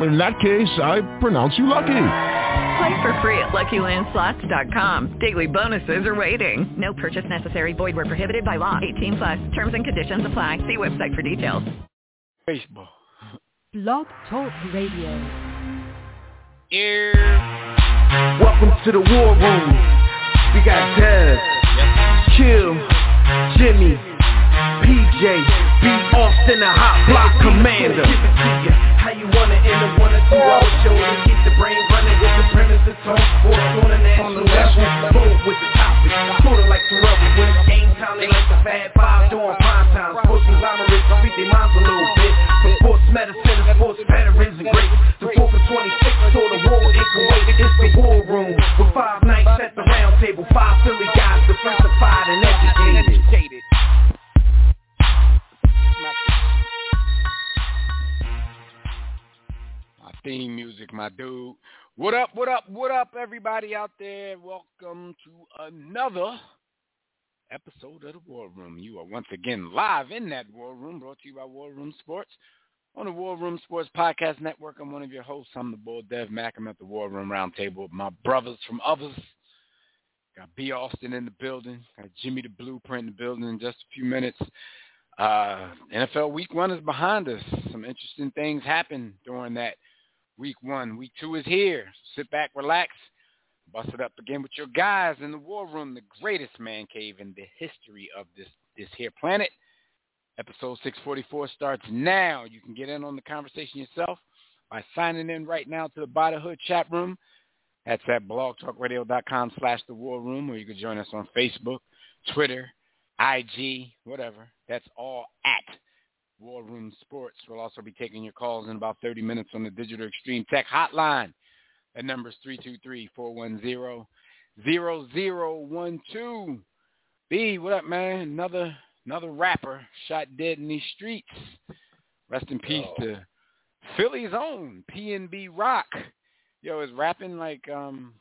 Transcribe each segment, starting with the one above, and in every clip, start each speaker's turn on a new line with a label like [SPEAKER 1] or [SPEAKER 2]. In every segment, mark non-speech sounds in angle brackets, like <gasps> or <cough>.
[SPEAKER 1] In that case, I pronounce you lucky.
[SPEAKER 2] Play for free at LuckyLandSlots.com. Daily bonuses are waiting. No purchase necessary. Void where prohibited by law. 18 plus. Terms and conditions apply. See website for details.
[SPEAKER 3] Baseball.
[SPEAKER 4] Blog Talk Radio.
[SPEAKER 3] Yeah.
[SPEAKER 5] Welcome to the War Room. We got Dev, Chill, Jimmy, PJ, B. Austin, a Hot Block Commander. Give it to you. How you want it in the one or two hour show to keep the brain running with the premise of tone sports on a national level. Bold with the topic, sorta like Terrell when it's game time. They like the Fab Five during prime time. Sports conglomerates beat their minds a little bit. From sports medicine to sports veterans and greats. The 4 for 26 toward the war in Kuwait. It's the War Room with five nights at the round table. Five Philly guys, diversified and educated.
[SPEAKER 3] Theme music, my dude. What up, what up, what up, everybody out there? Welcome to another episode of the War Room. You are once again live in that War Room, brought to you by War Room Sports. On the War Room Sports Podcast Network, I'm one of your hosts. I'm the boy Dev Mack. I'm at the War Room Roundtable with my brothers from others. Got B. Austin in the building. Got Jimmy the Blueprint in the building in just a few minutes. Uh, NFL Week One is behind us. Some interesting things happened during that Week One. Week Two is here. Sit back, relax, bust it up again with your guys in the War Room, the greatest man cave in the history of this this here planet. Episode 644 starts now. You can get in on the conversation yourself by signing in right now to the Bodyhood chat room. That's at blogtalkradio.com slash the war room, or you can join us on Facebook, Twitter, IG, whatever. That's all at War Room Sports. We'll also be taking your calls in about 30 minutes on the Digital Extreme Tech Hotline. That number is 323-410-0012. B, what up, man? Another another rapper shot dead in these streets. Rest in peace to Philly's own PNB Rock. Yo, is rapping like um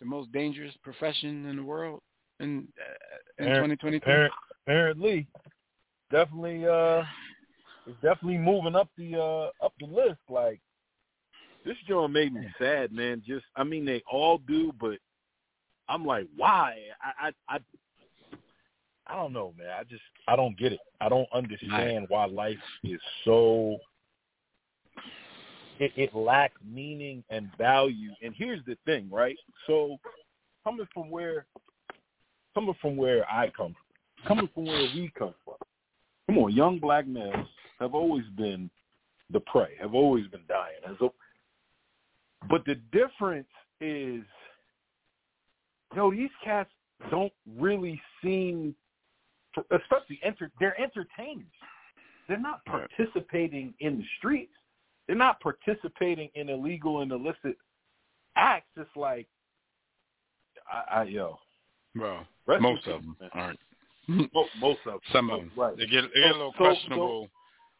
[SPEAKER 3] the most dangerous profession in the world in uh, in
[SPEAKER 6] Apparent-
[SPEAKER 3] 2022?
[SPEAKER 6] apparently, definitely, uh, it's definitely moving up the uh up the list. Like
[SPEAKER 7] This joint made me sad, man. Just, I mean, they all do, but I'm like, why? I, I, I,
[SPEAKER 6] I don't know, man. I just I don't get it. I don't understand why life is so it, it lacks meaning and value. And here's the thing, right? So coming from where coming from where I come from, coming from where we come from. Come on, young black males have always been the prey, have always been dying. But the difference is, yo, these cats don't really seem, especially enter, they're entertainers. They're not participating in the streets. They're not participating in illegal and illicit acts. It's like, I, I yo,
[SPEAKER 3] Well, most of them
[SPEAKER 6] man.
[SPEAKER 3] aren't.
[SPEAKER 6] most, most of them.
[SPEAKER 3] Some of them.
[SPEAKER 6] Right.
[SPEAKER 3] They get, they get a little
[SPEAKER 6] So- so-
[SPEAKER 3] questionable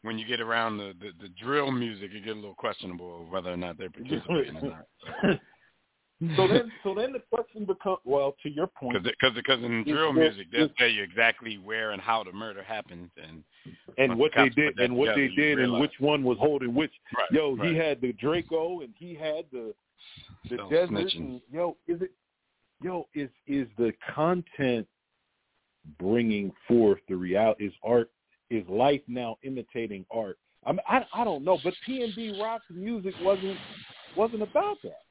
[SPEAKER 3] when you get around the, the, the drill music. It get a little questionable whether or not they're <laughs> participating or not. <laughs>
[SPEAKER 6] so then, so then the question becomes, well, to your point,
[SPEAKER 3] Because because in drill
[SPEAKER 6] there-
[SPEAKER 3] music they'll
[SPEAKER 6] is-
[SPEAKER 3] tell you exactly where and how the murder happened and
[SPEAKER 6] and what
[SPEAKER 3] the
[SPEAKER 6] they did, and what they
[SPEAKER 3] together, you
[SPEAKER 6] did, and which one was holding which.
[SPEAKER 3] Right,
[SPEAKER 6] Yo,
[SPEAKER 3] right.
[SPEAKER 6] he had the Draco, and he had the the
[SPEAKER 3] Still
[SPEAKER 6] desert. And, yo, is it? Yo, is is the content bringing forth the reality? Is art? Is life now imitating art? I mean, I I don't know, but PNB Rock music wasn't wasn't about that.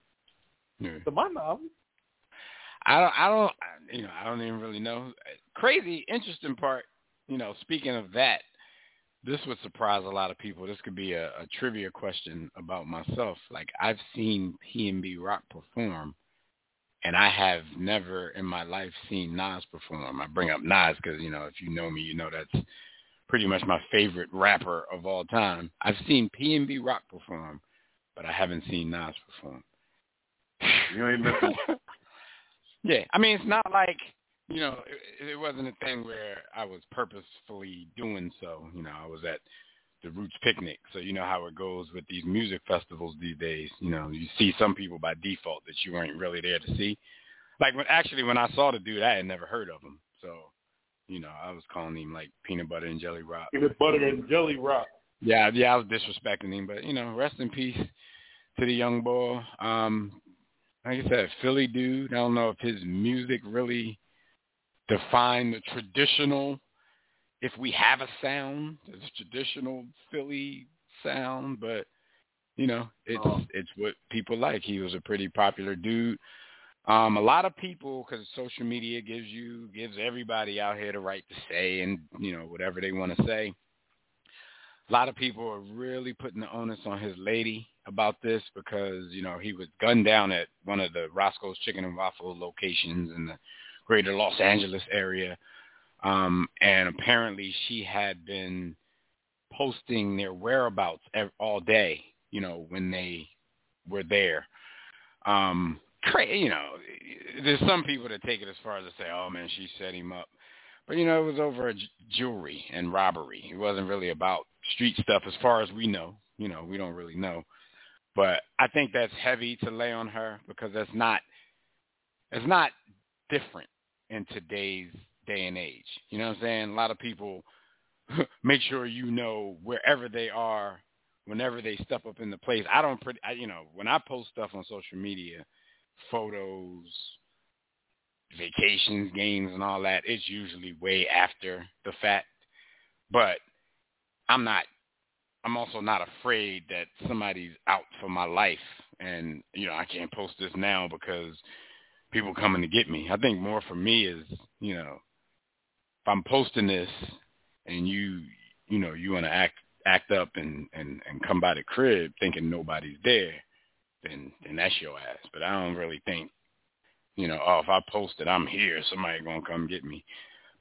[SPEAKER 3] Yeah.
[SPEAKER 6] To my knowledge.
[SPEAKER 3] I don't, I don't, you know, I don't even really know. Crazy, interesting part, you know, speaking of that, this would surprise a lot of people. This could be a, a trivia question about myself. Like I've seen PNB Rock perform, and I have never in my life seen Nas perform. I bring up Nas because you know, if you know me, you know that's pretty much my favorite rapper of all time. I've seen PNB Rock perform, but I haven't seen Nas perform.
[SPEAKER 7] You ain't missing. <laughs>
[SPEAKER 3] Yeah, I mean, it's not like you know, it, it wasn't a thing where I was purposefully doing so. You know, I was at the Roots Picnic. So you know how it goes with these music festivals these days. You know, you see some people by default that you weren't really there to see. Like when actually when I saw the dude, I had never heard of him. So, you know, I was calling him like peanut butter and jelly rock.
[SPEAKER 6] Peanut butter and jelly rock.
[SPEAKER 3] Yeah, yeah, I was disrespecting him, but you know, rest in peace to the young boy. Um, like I said, Philly dude. I don't know if his music really defined the traditional if we have a sound, it's a traditional Philly sound, but you know, it's oh. it's what people like. He was a pretty popular dude. Um, a lot of people, because social media gives you gives everybody out here the right to say and you know whatever they want to say. A lot of people are really putting the onus on his lady about this because you know he was gunned down at one of the Roscoe's Chicken and Waffle locations in the greater Los Angeles area um, and apparently she had been posting their whereabouts all day, you know, when they were there. Um, cra- you know, there's some people that take it as far as to say, oh man, she set him up. But you know, it was over jewelry and robbery. It wasn't really about street stuff as far as we know. You know, we don't really know. But I think that's heavy to lay on her because that's not it's not different in today's day and age. You know what I'm saying? A lot of people <laughs> make sure you know wherever they are, whenever they step up in the place. I don't, you know, when I post stuff on social media, photos, vacations, games, and all that, it's usually way after the fact. But I'm not. I'm also not afraid that somebody's out for my life, and you know I can't post this now because people coming to get me. I think more for me is you know if I'm posting this and you you know you want to act act up and and and come by the crib thinking nobody's there, then then that's your ass. But I don't really think, you know, oh if I post it I'm here, somebody gonna come get me.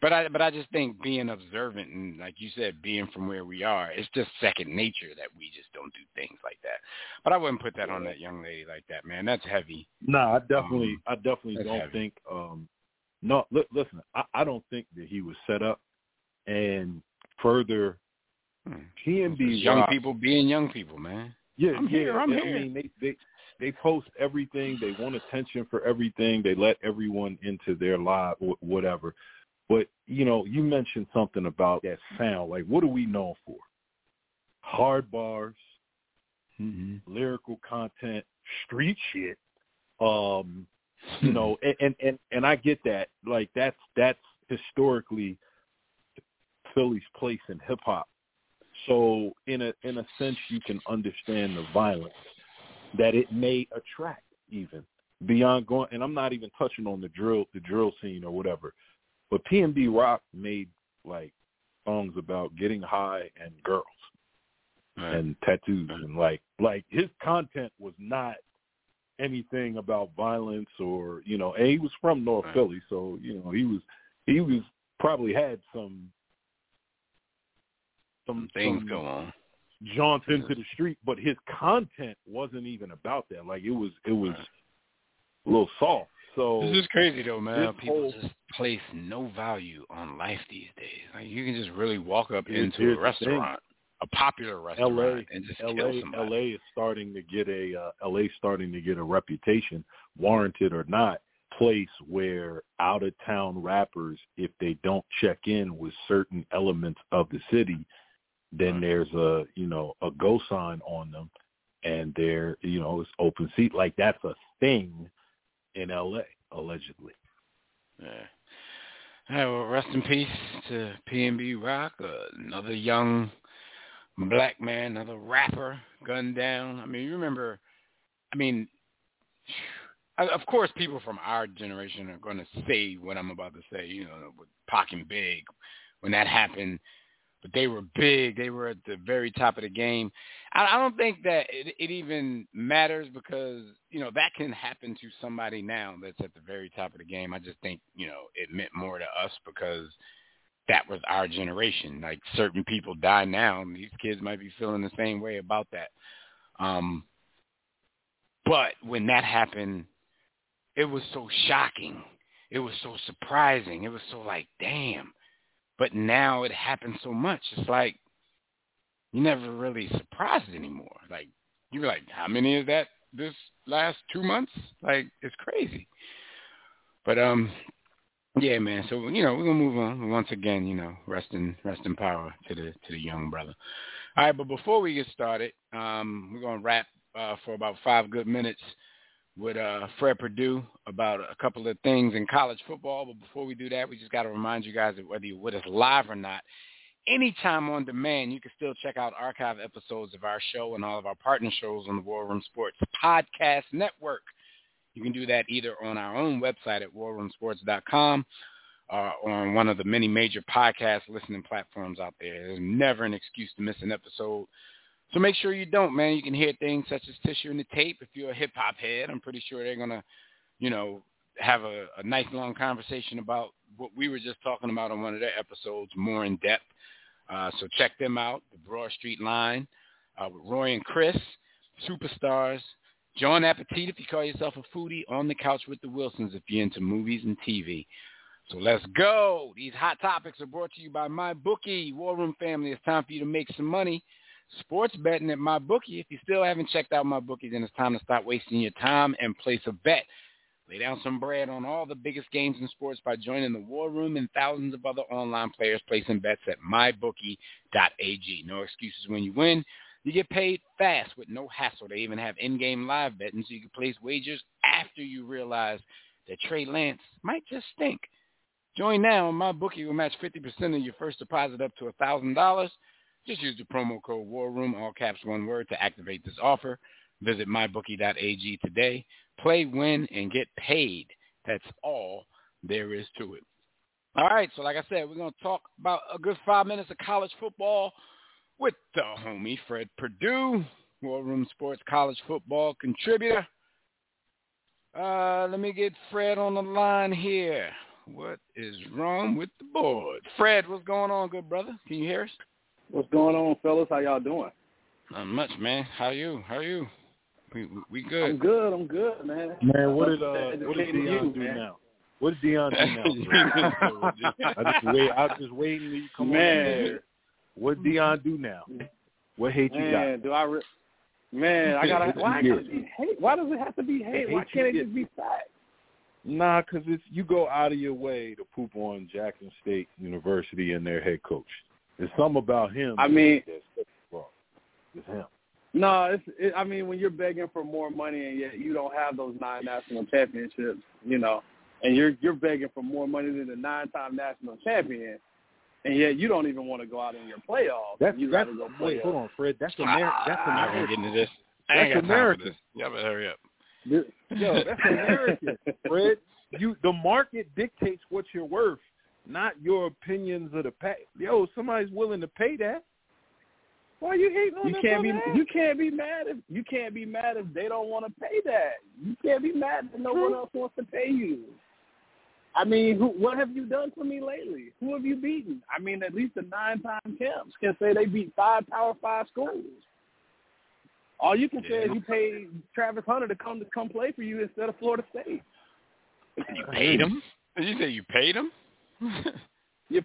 [SPEAKER 3] But I but I just think being observant and like you said, being from where we are, it's just second nature that we just don't do things like that. But I wouldn't put that on that young lady like that, man. That's heavy.
[SPEAKER 6] No, nah, I definitely um, I definitely don't
[SPEAKER 3] heavy.
[SPEAKER 6] think um no, li- listen, I, I don't think that he was set up. And further,
[SPEAKER 3] hmm.
[SPEAKER 6] PNB
[SPEAKER 3] young people being young people, man.
[SPEAKER 6] Yeah,
[SPEAKER 3] I'm
[SPEAKER 6] yeah.
[SPEAKER 3] here. I'm
[SPEAKER 6] I
[SPEAKER 3] here.
[SPEAKER 6] mean, they they they post everything. They want attention for everything. They let everyone into their live, whatever. But you know, you mentioned something about that sound. Like, what are we known for? Hard bars,
[SPEAKER 3] mm-hmm.
[SPEAKER 6] lyrical content, street shit. Um, you <laughs> know, and, and and and I get that. Like that's that's historically Philly's place in hip hop. So in a in a sense, you can understand the violence that it may attract even beyond going. And I'm not even touching on the drill the drill scene or whatever. But PNB Rock made like songs about getting high and girls
[SPEAKER 3] right.
[SPEAKER 6] and tattoos and like like his content was not anything about violence or you know and he was from north
[SPEAKER 3] right.
[SPEAKER 6] philly so you know he was he was probably had some some
[SPEAKER 3] things
[SPEAKER 6] some
[SPEAKER 3] go on
[SPEAKER 6] jaunts into the street but his content wasn't even about that. Like it was it was a little soft. So
[SPEAKER 3] this is crazy though man. people
[SPEAKER 6] whole,
[SPEAKER 3] just place no value on life these days. Like you can just really walk up into a restaurant a popular restaurant
[SPEAKER 6] LA,
[SPEAKER 3] and just
[SPEAKER 6] LA,
[SPEAKER 3] kill somebody.
[SPEAKER 6] LA is starting to get a uh, LA starting to get a reputation, warranted or not, place where out of town rappers, if they don't check in with certain elements of the city, then there's a you know a go sign on them, and they're you know it's open seat like that's a thing in LA allegedly.
[SPEAKER 3] Yeah. All right, well, rest in peace to PNB Rock, uh, another young black man, another rapper, gunned down. I mean, you remember, I mean, <sighs> of course, people from our generation are going to say what I'm about to say, you know, with Pac and Big, when that happened. But they were big. They were at the very top of the game. I, I don't think that it, it even matters because, you know, that can happen to somebody now that's at the very top of the game. I just think, you know, it meant more to us because – that was our generation. Like certain people die now, and these kids might be feeling the same way about that. Um, but when that happened, it was so shocking. It was so surprising. It was so like, damn. But now it happens so much. It's like you're never really surprised anymore. Like you're like, how many is that this last two months? Like it's crazy. But um, yeah, man. So you know we're gonna move on. Once again, you know, rest in rest in power to the to the young brother. All right, but before we get started, um, we're gonna wrap uh, for about five good minutes with uh, Fred Perdue about a couple of things in college football. But before we do that, we just got to remind you guys that whether you're with us live or not, anytime on demand, you can still check out archive episodes of our show and all of our partner shows on the War Room Sports Podcast Network. You can do that either on our own website at warroomsports.com or on one of the many major podcast listening platforms out there. There's never an excuse to miss an episode. So make sure you don't, man. You can hear things such as Tissue in the Tape. If you're a hip-hop head, I'm pretty sure they're to, you know, have a, a nice long conversation about what we were just talking about on one of their episodes more in depth. Uh, so check them out, the Broad Street Line uh, with Roy and Chris, superstars. John Appetit if you call yourself a foodie, on the couch with the Wilsons if you're into movies and TV. So let's go. These hot topics are brought to you by MyBookie. War Room family, it's time for you to make some money. Sports betting at MyBookie. If you still haven't checked out MyBookie, then it's time to stop wasting your time and place a bet. Lay down some bread on all the biggest games in sports by joining the War Room and thousands of other online players placing bets at mybookie.ag. No excuses when you win. You get paid fast with no hassle. They even have in-game live betting so you can place wagers after you realize that Trey Lance might just stink. Join now and MyBookie will match 50% of your first deposit up to $1,000. Just use the promo code War Room, all caps one word, to activate this offer. Visit mybookie.ag today. Play, win, and get paid. That's all there is to it. All right, so like I said, we're going to talk about a good five minutes of college football with the homie Fred Perdue, War Room Sports college football contributor. Uh, let me get Fred on the line here. What is wrong with the board? Fred, what's going on, good brother? Can you hear us?
[SPEAKER 8] What's going on, fellas? How y'all doing?
[SPEAKER 3] Not much, man. How you? How are you? We we good.
[SPEAKER 8] I'm good. I'm good, man.
[SPEAKER 6] Man, what did uh, what did Deion do man. now? What did Deion do now? <laughs> I just wait. I was just waiting till you come
[SPEAKER 8] man.
[SPEAKER 6] on there. What did Deion do now? What hate
[SPEAKER 8] man,
[SPEAKER 6] you got?
[SPEAKER 8] do I? Re- man, I gotta. Why gotta be hate? Why does it have to be hate? Why can't it just be fact?
[SPEAKER 6] Nah, because it's you go out of your way to poop on Jackson State University and their head coach. There's something about him.
[SPEAKER 8] I mean,
[SPEAKER 6] that's wrong. It's him.
[SPEAKER 8] No, it's. It, I mean, when you're begging for more money and yet you don't have those nine national championships, you know, and you're you're begging for more money than the nine-time national champion, and yet you don't even want to go out in your playoffs.
[SPEAKER 6] That's
[SPEAKER 8] you
[SPEAKER 6] that's.
[SPEAKER 8] go
[SPEAKER 6] Wait, hold on, Fred. That's America. That's ah,
[SPEAKER 3] I
[SPEAKER 6] America.
[SPEAKER 3] ain't getting into this. I ain't
[SPEAKER 6] That's
[SPEAKER 3] got time for this. Y'all better hurry up.
[SPEAKER 6] Yo, that's American, Fred. You the market dictates what you're worth, not your opinions of the pay. Yo, somebody's willing to pay that. Why you hating on
[SPEAKER 8] You
[SPEAKER 6] that
[SPEAKER 8] can't be
[SPEAKER 6] brother?
[SPEAKER 8] you can't be mad if you can't be mad if they don't want to pay that. You can't be mad if no one else wants to pay you. I mean, who, what have you done for me lately? Who have you beaten? I mean, at least the nine-time champs can say they beat five Power Five schools. All you can say is you paid Travis Hunter to come to come play for you instead of Florida State.
[SPEAKER 3] You paid him? Did you say you paid him?
[SPEAKER 8] You,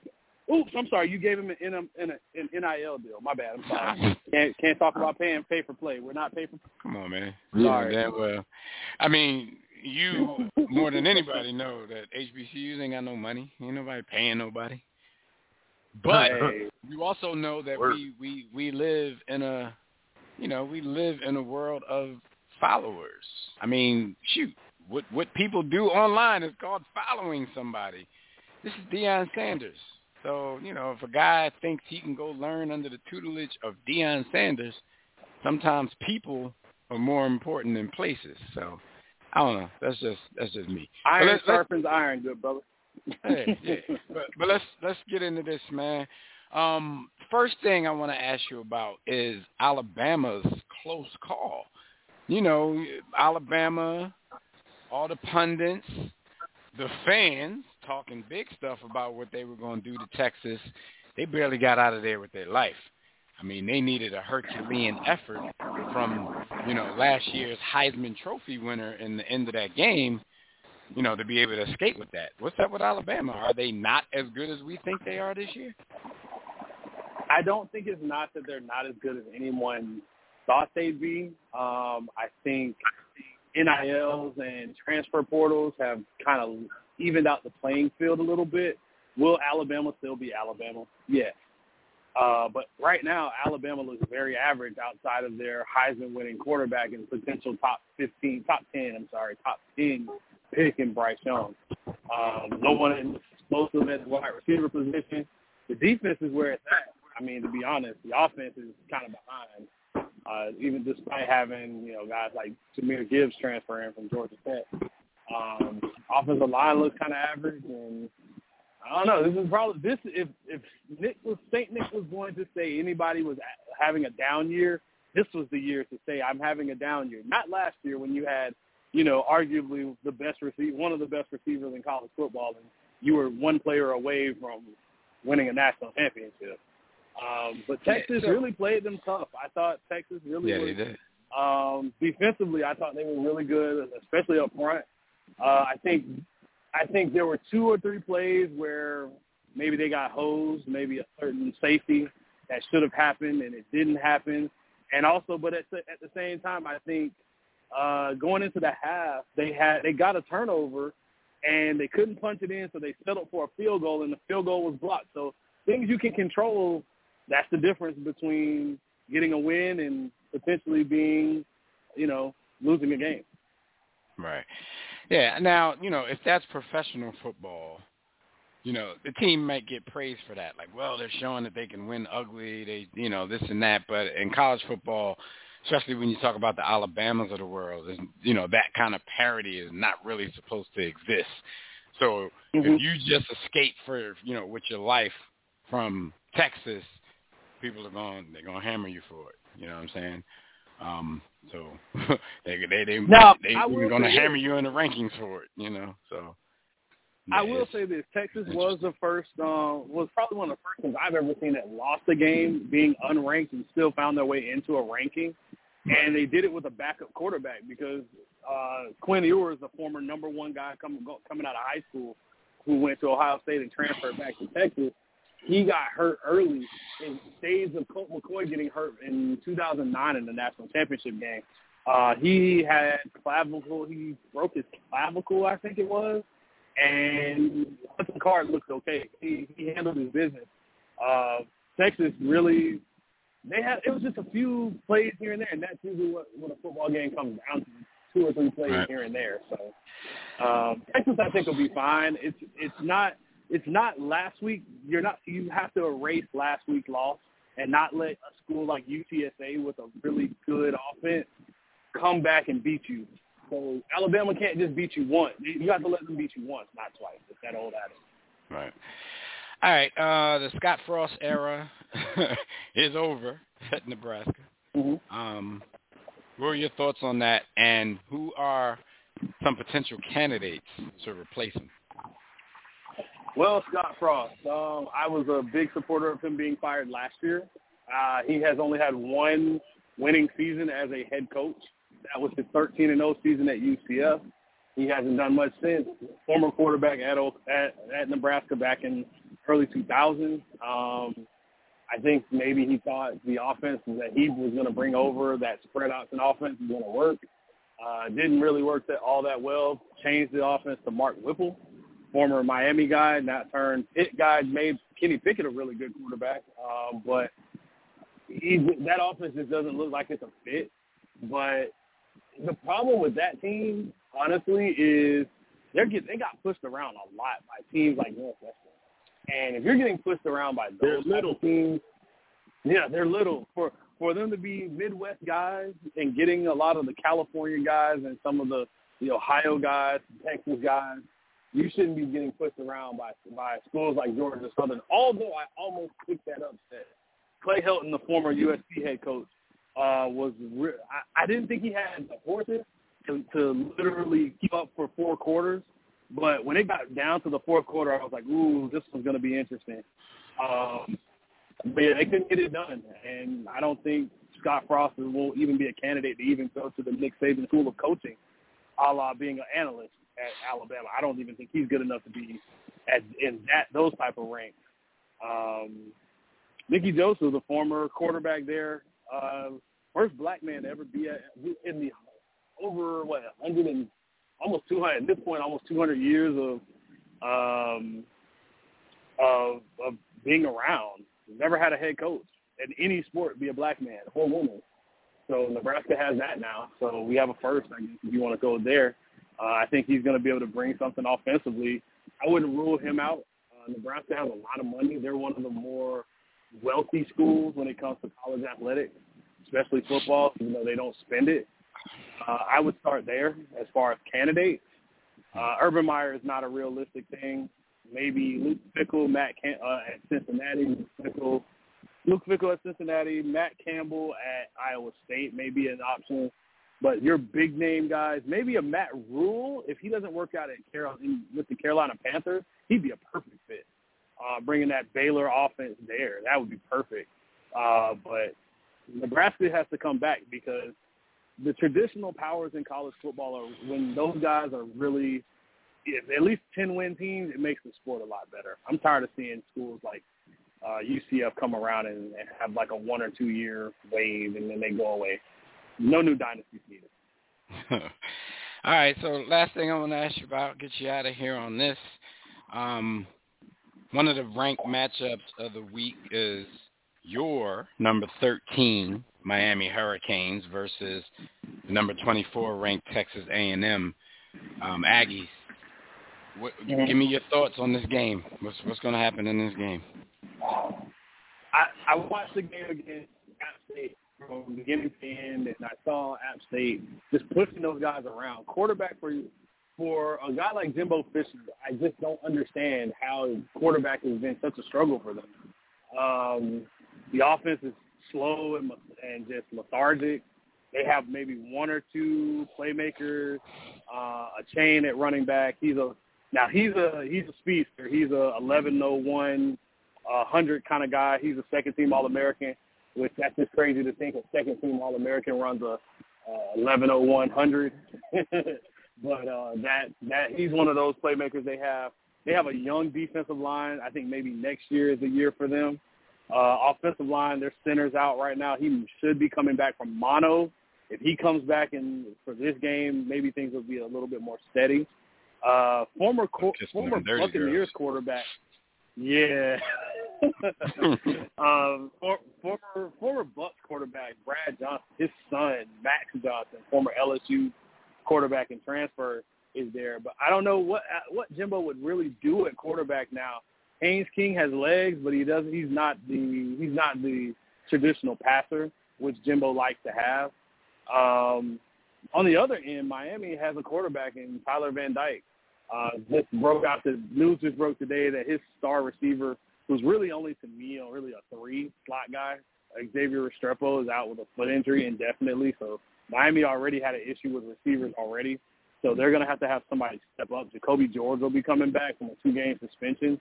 [SPEAKER 8] oops, I'm sorry. You gave him an, N- um, an, an NIL deal. My bad. I'm sorry. <laughs> can't can't talk about paying pay for play. We're not pay for.
[SPEAKER 3] Come on, man.
[SPEAKER 8] Sorry.
[SPEAKER 3] Yeah, damn well. I mean, you <laughs> more than anybody know that HBCUs ain't got no money. Ain't nobody paying nobody. But
[SPEAKER 8] Hey.
[SPEAKER 3] you also know that we, we, we live in a, you know, we live in a world of followers. I mean, shoot, what what people do online is called following somebody. This is Deion Sanders. So, you know, if a guy thinks he can go learn under the tutelage of Deion Sanders, sometimes people are more important than places. So, I don't know. That's just that's just me.
[SPEAKER 8] Iron
[SPEAKER 3] let's- let's-
[SPEAKER 8] sharpens iron, good brother.
[SPEAKER 3] hey, yeah. <laughs> But but let's let's get into this, man. Um, first thing I want to ask you about is Alabama's close call. You know, Alabama, all the pundits, the fans talking big stuff about what they were going to do to Texas. They barely got out of there with their life. I mean, they needed a Herculean effort from, you know, last year's Heisman Trophy winner in the end of that game, you know, to be able to escape with that. What's up with Alabama? Are they not as good as we think they are this year?
[SPEAKER 8] I don't think it's not that they're not as good as anyone thought they'd be. Um, I think NILs and transfer portals have kind of evened out the playing field a little bit. Will Alabama still be Alabama? Yes. Uh, but right now, Alabama looks very average outside of their Heisman-winning quarterback and potential top 15, top 10, I'm sorry, top 10 pick in Bryce Young. Um, no one is explosive at the wide receiver position. The defense is where it's at. I mean, to be honest, the offense is kind of behind, uh, even despite having, you know, guys like Jahmyr Gibbs transferring from Georgia Tech. Um, offensive line looks kind of average, and I don't know. This is probably this. If if Nick was Saint Nick was going to say anybody was having a down year, this was the year to say I'm having a down year. Not last year when you had, you know, arguably the best receiver, one of the best receivers in college football, and you were one player away from winning a national championship. Um, but Texas
[SPEAKER 3] Yeah.
[SPEAKER 8] really played them tough. I thought Texas really
[SPEAKER 3] Yeah,
[SPEAKER 8] was
[SPEAKER 3] they did.
[SPEAKER 8] um, defensively, I thought they were really good, especially up front. Uh, I think I think there were two or three plays where maybe they got hosed, maybe a certain safety that should have happened and it didn't happen. And also, but at the, at the same time, I think uh, going into the half, they had they got a turnover and they couldn't punch it in, so they settled for a field goal, and the field goal was blocked. So things you can control, that's the difference between getting a win and potentially being, you know, losing a game.
[SPEAKER 3] Right. Yeah. Now, you know, if that's professional football, you know, the team might get praised for that. Like, well, they're showing that they can win ugly. They, you know, this and that. But in college football, especially when you talk about the Alabamas of the world, is you know, that kind of parity is not really supposed to exist. So
[SPEAKER 8] Mhm.
[SPEAKER 3] if you just escape for, you know, with your life from Texas, people are going, they're going to hammer you for it. You know what I'm saying? Um, so <laughs> they they they
[SPEAKER 8] Now,
[SPEAKER 3] they
[SPEAKER 8] I
[SPEAKER 3] are going to hammer you in the rankings for it. You know, so
[SPEAKER 8] I will say this: Texas was the first, uh, was probably one of the first ones I've ever seen that lost a game being unranked and still found their way into a ranking. And they did it with a backup quarterback because uh, Quinn Ewers, the former number one guy coming coming out of high school, who went to Ohio State and transferred back to Texas, he got hurt early in days of Colt McCoy getting hurt in 2009 in the national championship game. Uh, he had clavicle. He broke his clavicle, I think it was, and Hudson Card looked okay. He he handled his business. Uh, Texas really, they had it was just a few plays here and there, and that's usually what what a football game comes down to: two or three plays
[SPEAKER 3] Right.
[SPEAKER 8] here and there. So um, Texas, I think, will be fine. It's it's not it's not last week. You're not you have to erase last week's loss and not let a school like UTSA with a really good offense come back and beat you. So Alabama can't just beat you once. You have to let them beat you once, not twice. It's that old adage.
[SPEAKER 3] Right. All right. Uh, the Scott Frost era <laughs> is over at Nebraska.
[SPEAKER 8] Mm-hmm.
[SPEAKER 3] Um, what are your thoughts on that, and who are some potential candidates to replace him?
[SPEAKER 8] Well, Scott Frost. Um, I was a big supporter of him being fired last year. Uh, he has only had one winning season as a head coach. That was his 13 and 0 season at UCF. He hasn't done much since. Former quarterback at at, at Nebraska back in early 2000s. Um, I think maybe he thought the offense that he was going to bring over, that spread option offense, was going to work. Uh, didn't really work that all that well. Changed the offense to Mark Whipple, former Miami guy, now turned Pitt guy, made Kenny Pickett a really good quarterback. Um, but he, that offense just doesn't look like it's a fit. But the problem with that team, honestly, is they're get, they got pushed around a lot by teams like Northwestern. And if you're getting pushed around by
[SPEAKER 6] They're
[SPEAKER 8] those
[SPEAKER 6] little.
[SPEAKER 8] teams, yeah, they're little. For for them to be Midwest guys and getting a lot of the California guys and some of the the Ohio guys, Texas guys, you shouldn't be getting pushed around by by schools like Georgia Southern. Although I almost picked that upset. Clay Helton, the former USC head coach, uh, was re- I, I didn't think he had the horses to, to literally keep up for four quarters. But when it got down to the fourth quarter, I was like, "Ooh, this one's going to be interesting." Um, but yeah, they couldn't get it done, and I don't think Scott Frost will even be a candidate to even go to the Nick Saban School of Coaching, a la being an analyst at Alabama. I don't even think he's good enough to be at in that those type of ranks. Um, Mickey Joseph, the former quarterback there, uh, first black man to ever be at, in the over what 100 and almost 200 at this point, almost 200 years of um, of of being around. Never had a head coach in any sport be a black man or woman. So Nebraska has that now. So we have a first, I guess, if you want to go there. Uh, I think he's going to be able to bring something offensively. I wouldn't rule him out. Uh, Nebraska has a lot of money. They're one of the more wealthy schools when it comes to college athletics, especially football, even though they don't spend it. Uh, I would start there as far as candidates. Uh, Urban Meyer is not a realistic thing. Maybe Luke Fickell, Matt Cam- uh, at Cincinnati, Luke Fickell, Luke Fickell at Cincinnati, Matt Campbell at Iowa State may be an option. But your big name guys, maybe a Matt Rhule, if he doesn't work out at Carol with the Carolina Panthers, he'd be a perfect fit. Uh, bringing that Baylor offense there, that would be perfect. Uh, but Nebraska has to come back because the traditional powers in college football are when those guys are really at least ten win teams, it makes the sport a lot better. I'm tired of seeing schools like uh, UCF come around and, and have like a one or two year wave and then they go away. No new dynasties <laughs> needed.
[SPEAKER 3] All right, so last thing I want to ask you about, get you out of here on this. Um, one of the ranked matchups of the week is your number 13 Miami Hurricanes versus the number 24 ranked Texas A&M um, Aggies. What. Give me your thoughts on this game. What's what's going to happen in this game?
[SPEAKER 8] I I watched the game against App State from beginning to end, and I saw App State just pushing those guys around. Quarterback for for a guy like Jimbo Fisher, I just don't understand how quarterback has been such a struggle for them. Um, the offense is slow and and just lethargic. They have maybe one or two playmakers, uh, a chain at running back. He's a now he's a he's a speedster. He's a 1101, uh, hundred kind of guy. He's a second team All American, which that's just crazy to think a second team All American runs a uh, 1101 hundred. <laughs> but uh, that that he's one of those playmakers they have. They have a young defensive line. I think maybe next year is the year for them. Uh, offensive line, their center's out right now. He should be coming back from mono. If he comes back in for this game, maybe things will be a little bit more steady. Uh, former co- former Buccaneers girls. quarterback. Yeah. <laughs> <laughs> <laughs> um, for, former former Bucks quarterback Brad Johnson, his son Max Johnson, former LSU quarterback and transfer, is there. But I don't know what what Jimbo would really do at quarterback now. Haynes King has legs, but he doesn't. He's not the he's not the traditional passer, which Jimbo likes to have. Um, on the other end, Miami has a quarterback in Tyler Van Dyke. Uh, just broke out the news just broke today that his star receiver, who's really only to me really a three slot guy, Xavier Restrepo is out with a foot injury indefinitely. So Miami already had an issue with receivers already. So they're going to have to have somebody step up. Jacolby George will be coming back from a two-game suspension.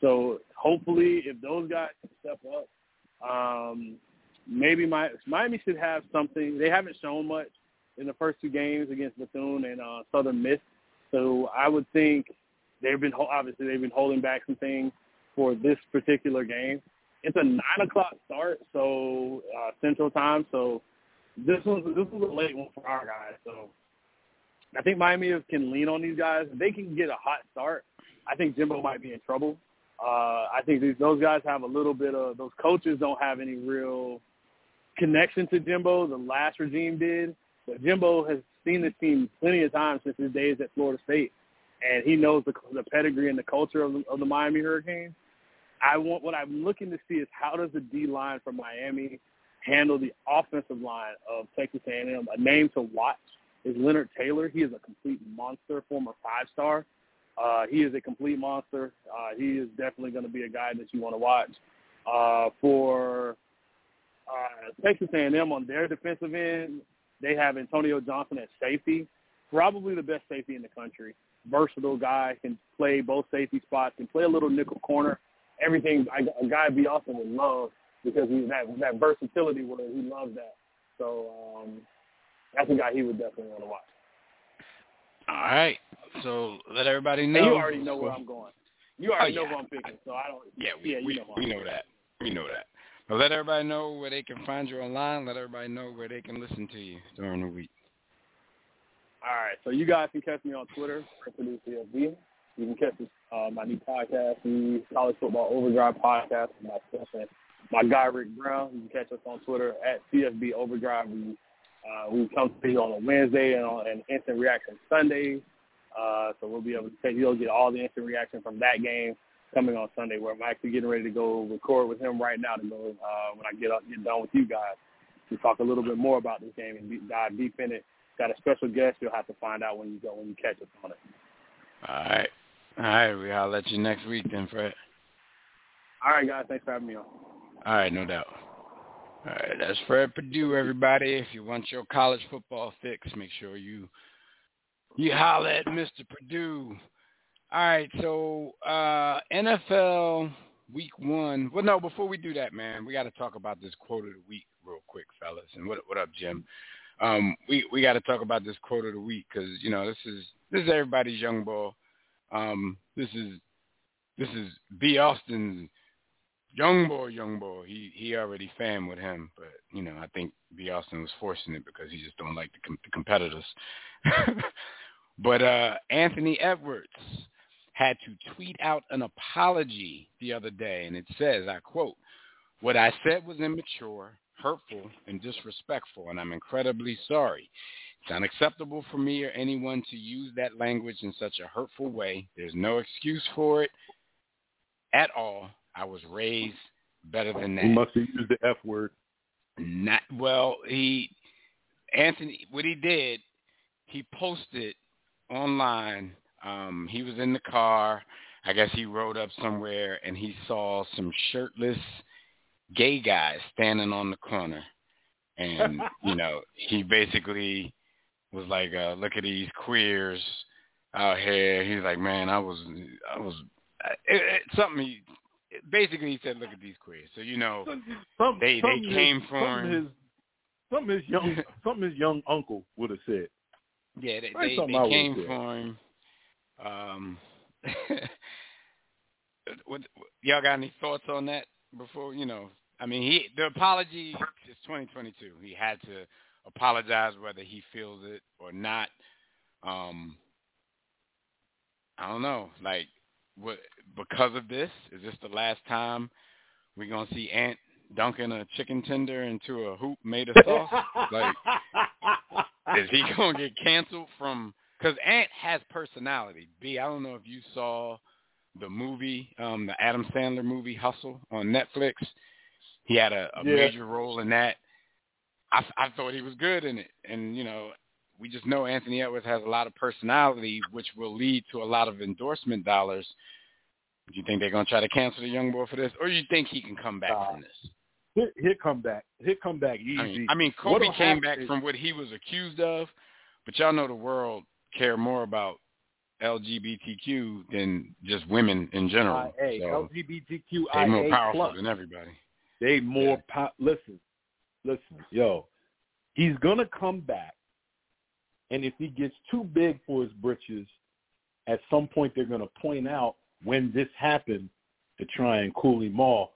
[SPEAKER 8] So hopefully, if those guys step up, um, maybe my, Miami should have something. They haven't shown much in the first two games against Bethune and uh, Southern Miss. So I would think they've been obviously they've been holding back some things for this particular game. It's a nine o'clock start, so uh, Central Time. So this was this was a late one for our guys. So I think Miami can lean on these guys. If they can get a hot start, I think Jimbo might be in trouble. Uh, I think these, those guys have a little bit of those coaches don't have any real connection to Jimbo. The last regime did, but Jimbo has seen this team plenty of times since his days at Florida State, and he knows the, the pedigree and the culture of the, of the Miami Hurricanes. I want what I'm looking to see is how does the D line from Miami handle the offensive line of Texas A&M. A name to watch is Leonard Taylor. He is a complete monster, former five star. Uh, he is a complete monster. Uh, he is definitely going to be a guy that you want to watch. Uh, for uh, Texas A&M on their defensive end, they have Antonio Johnson at safety, probably the best safety in the country. Versatile guy, can play both safety spots, can play a little nickel corner. Everything a guy be awesome would love because he's that that versatility where he loves that. So um, that's a guy he would definitely want to watch.
[SPEAKER 3] All right. So let everybody know.
[SPEAKER 8] And you already know where I'm going. You already oh, yeah. know who I'm picking, so I don't.
[SPEAKER 3] Yeah, we,
[SPEAKER 8] yeah,
[SPEAKER 3] we,
[SPEAKER 8] know
[SPEAKER 3] we know that. We know that. Well, let everybody know where they can find you online. Let everybody know where they can listen to you during the week.
[SPEAKER 8] All right, so you guys can catch me on Twitter, Produce. You can catch uh, my new podcast, the College Football Overdrive podcast, with and my guy Rick Brown. You can catch us on Twitter at CFB Overdrive. We uh, we come to you on a Wednesday and on an instant reaction Sunday. Uh, so we'll be able to take you'll get all the instant reaction from that game coming on Sunday. Where I'm actually getting ready to go record with him right now to go uh, when I get up get done with you guys to talk a little bit more about this game and dive deep in it. Got a special guest you'll have to find out when you go when you catch us on it.
[SPEAKER 3] All right. All right, we I'll let you next week then, Fred.
[SPEAKER 8] All right, guys. Thanks for having me on.
[SPEAKER 3] All right, no doubt. All right, that's Fred Purdue, everybody. If you want your college football fix, make sure you you holler at Mr. Purdue. All right, so uh, NFL Week One. Well, no, before we do that, man, we got to talk about this quote of the week real quick, fellas. And what what up, Jim? Um, we we got to talk about this quote of the week because you know this is this is everybody's young ball. Um, this is this is B. Austin's young boy, young boy. He he already fan with him, but you know I think B. Austin was forcing it because he just don't like the, com- the competitors. <laughs> but uh, Anthony Edwards had to tweet out an apology the other day, and it says, I quote, "What I said was immature, hurtful, and disrespectful, and I'm incredibly sorry. It's unacceptable for me or anyone to use that language in such a hurtful way. There's no excuse for it at all. I was raised better than that.
[SPEAKER 6] He must have used the F word.
[SPEAKER 3] Not well. He Anthony. What he did, he posted online. Um, he was in the car. I guess he rode up somewhere and he saw some shirtless gay guys standing on the corner, and <laughs> you know he basically was like, uh, "Look at these queers out here." He's like, "Man, I was, I was." It, it, something he basically he said, "Look at these queers." So you know,
[SPEAKER 6] Some,
[SPEAKER 3] they
[SPEAKER 6] something
[SPEAKER 3] they came
[SPEAKER 6] his,
[SPEAKER 3] for
[SPEAKER 6] something
[SPEAKER 3] him.
[SPEAKER 6] His, something his young <laughs> something his young uncle would have said.
[SPEAKER 3] Yeah, they they, they came
[SPEAKER 6] said.
[SPEAKER 3] for him. Um, <laughs> what, y'all got any thoughts on that before you know? I mean, he the apology is 2022. He had to apologize whether he feels it or not. Um, I don't know. Like, what because of this? Is this the last time we're gonna see Ant dunking a chicken tender into a hoop made of sauce? like, is he <laughs> gonna get canceled from? Because Ant has personality. B, I don't know if you saw the movie, um, the Adam Sandler movie Hustle on Netflix. He had a, a
[SPEAKER 6] Yeah.
[SPEAKER 3] major role in that. I, I thought he was good in it, and you know, we just know Anthony Edwards has a lot of personality, which will lead to a lot of endorsement dollars. Do you think they're gonna try to cancel the young boy for this, or do you think he can come back
[SPEAKER 6] Nah.
[SPEAKER 3] from this?
[SPEAKER 6] He'll, he'll come back. He'll come back easy.
[SPEAKER 3] I mean, I mean, Kobe
[SPEAKER 6] What'll
[SPEAKER 3] came back
[SPEAKER 6] is-
[SPEAKER 3] from what he was accused of, but y'all know the world care more about LGBTQ than just women in general.
[SPEAKER 6] Hey,
[SPEAKER 3] so they're more powerful
[SPEAKER 6] plus.
[SPEAKER 3] than everybody.
[SPEAKER 6] They more po- listen, listen, yo. He's gonna come back, and if he gets too big for his britches, at some point they're gonna point out when this happened to try and cool him off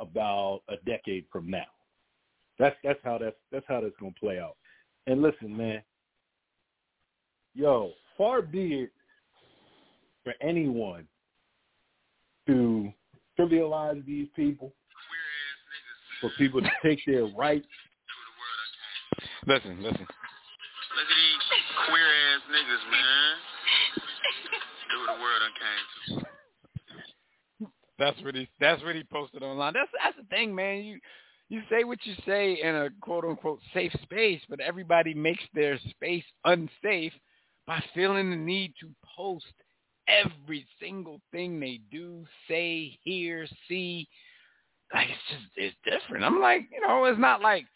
[SPEAKER 6] about a decade from now. That's that's how that's that's how that's gonna play out. And listen, man, yo, far be it for anyone to trivialize these people, for people to take their rights.
[SPEAKER 3] Listen, listen.
[SPEAKER 9] Look at these queer ass niggas, man. Do the world done came to.
[SPEAKER 3] That's what he. That's what he posted online. That's that's the thing, man. You you say what you say in a quote unquote safe space, but everybody makes their space unsafe by feeling the need to post every single thing they do, say, hear, see. Like it's just it's different. I'm like, you know, it's not like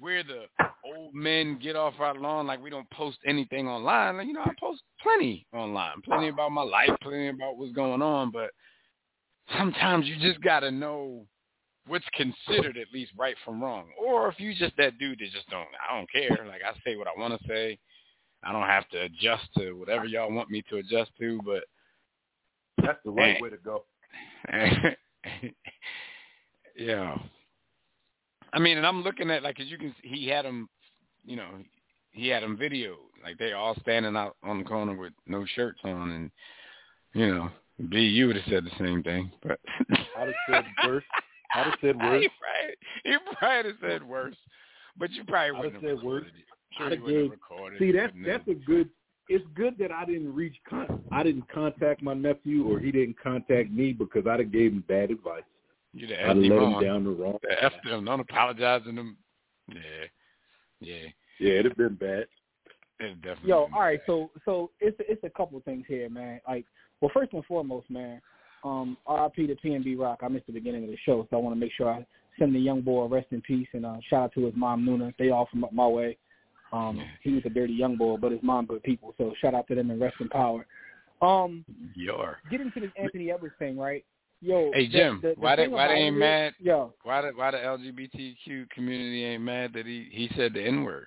[SPEAKER 3] we're the old men get off our lawn like we don't post anything online. Like, you know, I post plenty online, plenty about my life, plenty about what's going on, but sometimes you just gotta know what's considered at least right from wrong. Or if you just that dude that just don't I don't care. Like I say what I wanna say. I don't have to adjust to whatever y'all want me to adjust to, but
[SPEAKER 6] That's the right
[SPEAKER 3] Man.
[SPEAKER 6] way to go. <laughs>
[SPEAKER 3] yeah. I mean, and I'm looking at like, as you can, see, he had him, you know, he had him videoed, like they all standing out on the corner with no shirts on, and you know, B, you would have said the same thing, but <laughs>
[SPEAKER 6] I'd have said worse. I'd have said <laughs> worse.
[SPEAKER 3] he probably, probably have said worse, but you probably wouldn't
[SPEAKER 6] have said worse.
[SPEAKER 3] Sure,
[SPEAKER 6] I'd have gave-
[SPEAKER 3] recorded
[SPEAKER 6] See, that's that's a good. It's good that I didn't reach. Con- I didn't contact my nephew, or he didn't contact me because I'd have gave him bad advice.
[SPEAKER 3] You'd have
[SPEAKER 6] I'd
[SPEAKER 3] effed him
[SPEAKER 6] led him
[SPEAKER 3] on.
[SPEAKER 6] down the wrong.
[SPEAKER 3] The F them. Don't apologize to them. Yeah, yeah.
[SPEAKER 6] Yeah, it'd have been bad.
[SPEAKER 3] It definitely.
[SPEAKER 10] Yo,
[SPEAKER 3] been
[SPEAKER 10] all right,
[SPEAKER 3] bad.
[SPEAKER 10] so so it's it's a couple of things here, man. Like, well, first and foremost, man, um, RIP to PNB Rock. I missed the beginning of the show, so I want to make sure I send the young boy a rest in peace and uh, shout out to his mom Nuna. They all from up my way. Um, he was a dirty young boy, but his mom good people. So shout out to them and rest in power. Um,
[SPEAKER 3] Your.
[SPEAKER 10] get into this Anthony Edwards thing, right? Yo,
[SPEAKER 3] Hey Jim,
[SPEAKER 10] the, the
[SPEAKER 3] why they why they ain't
[SPEAKER 10] it
[SPEAKER 3] mad?
[SPEAKER 10] Yo,
[SPEAKER 3] Why the why the LGBTQ community ain't mad that he he said the N word?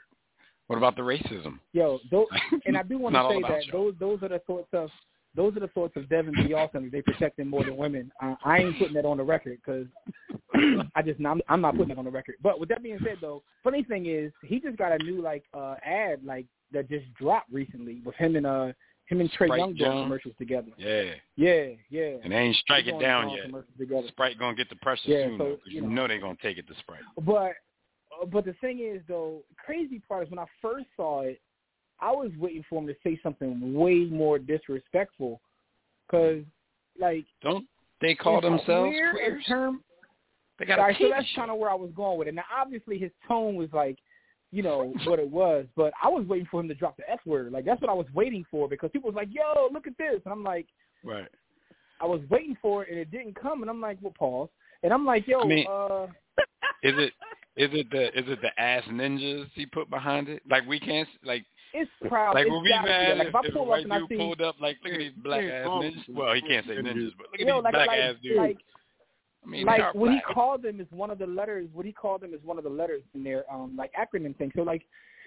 [SPEAKER 3] What about the racism?
[SPEAKER 10] Yo, those, <laughs> and I do want to say that those those are the sorts of those are the sorts of Devin B. Austin they protect them more than women. Uh, I ain't putting that on the record because <clears throat> I just I'm, I'm not putting that on the record. But with that being said, though, funny thing is he just got a new like uh ad like that just dropped recently with him and uh him and Trae
[SPEAKER 3] Sprite
[SPEAKER 10] Young doing commercials together.
[SPEAKER 3] Yeah,
[SPEAKER 10] Yeah, yeah.
[SPEAKER 3] and they ain't strike it down yet. Sprite gonna get the pressure
[SPEAKER 10] Yeah,
[SPEAKER 3] soon
[SPEAKER 10] so,
[SPEAKER 3] though,
[SPEAKER 10] you know.
[SPEAKER 3] know they gonna take it to Sprite.
[SPEAKER 10] But uh, but the thing is though, crazy part is when I first saw it, I was waiting for him to say something way more disrespectful, because like
[SPEAKER 3] Don't they call themselves
[SPEAKER 10] queer a term?
[SPEAKER 3] They got a
[SPEAKER 10] right, so that's kind of where I was going with it. Now, obviously, his tone was like, you know, what it was, but I was waiting for him to drop the F word. Like that's what I was waiting for because people was like, "Yo, look at this," and I'm like,
[SPEAKER 3] Right.
[SPEAKER 10] I was waiting for it and it didn't come, and I'm like, well, pause, and I'm like, yo,
[SPEAKER 3] I mean-
[SPEAKER 10] uh,
[SPEAKER 3] Is it is it the is it the ass ninjas he put behind it? Like we can't like
[SPEAKER 10] it's proud.
[SPEAKER 3] like
[SPEAKER 10] it's
[SPEAKER 3] were we
[SPEAKER 10] gotta be
[SPEAKER 3] mad
[SPEAKER 10] that. Like
[SPEAKER 3] if,
[SPEAKER 10] if I
[SPEAKER 3] if
[SPEAKER 10] pull up
[SPEAKER 3] white
[SPEAKER 10] and I
[SPEAKER 3] dude
[SPEAKER 10] see,
[SPEAKER 3] pulled up like look at these black
[SPEAKER 6] Yeah,
[SPEAKER 3] ass ninjas? Well, he can't say ninjas, but look at
[SPEAKER 10] yo,
[SPEAKER 3] these
[SPEAKER 10] like,
[SPEAKER 3] black
[SPEAKER 10] like,
[SPEAKER 3] ass dudes.
[SPEAKER 10] like
[SPEAKER 3] I mean,
[SPEAKER 10] like what he called them is one of the letters. What he called them is one of the letters in their um like acronym thing. So like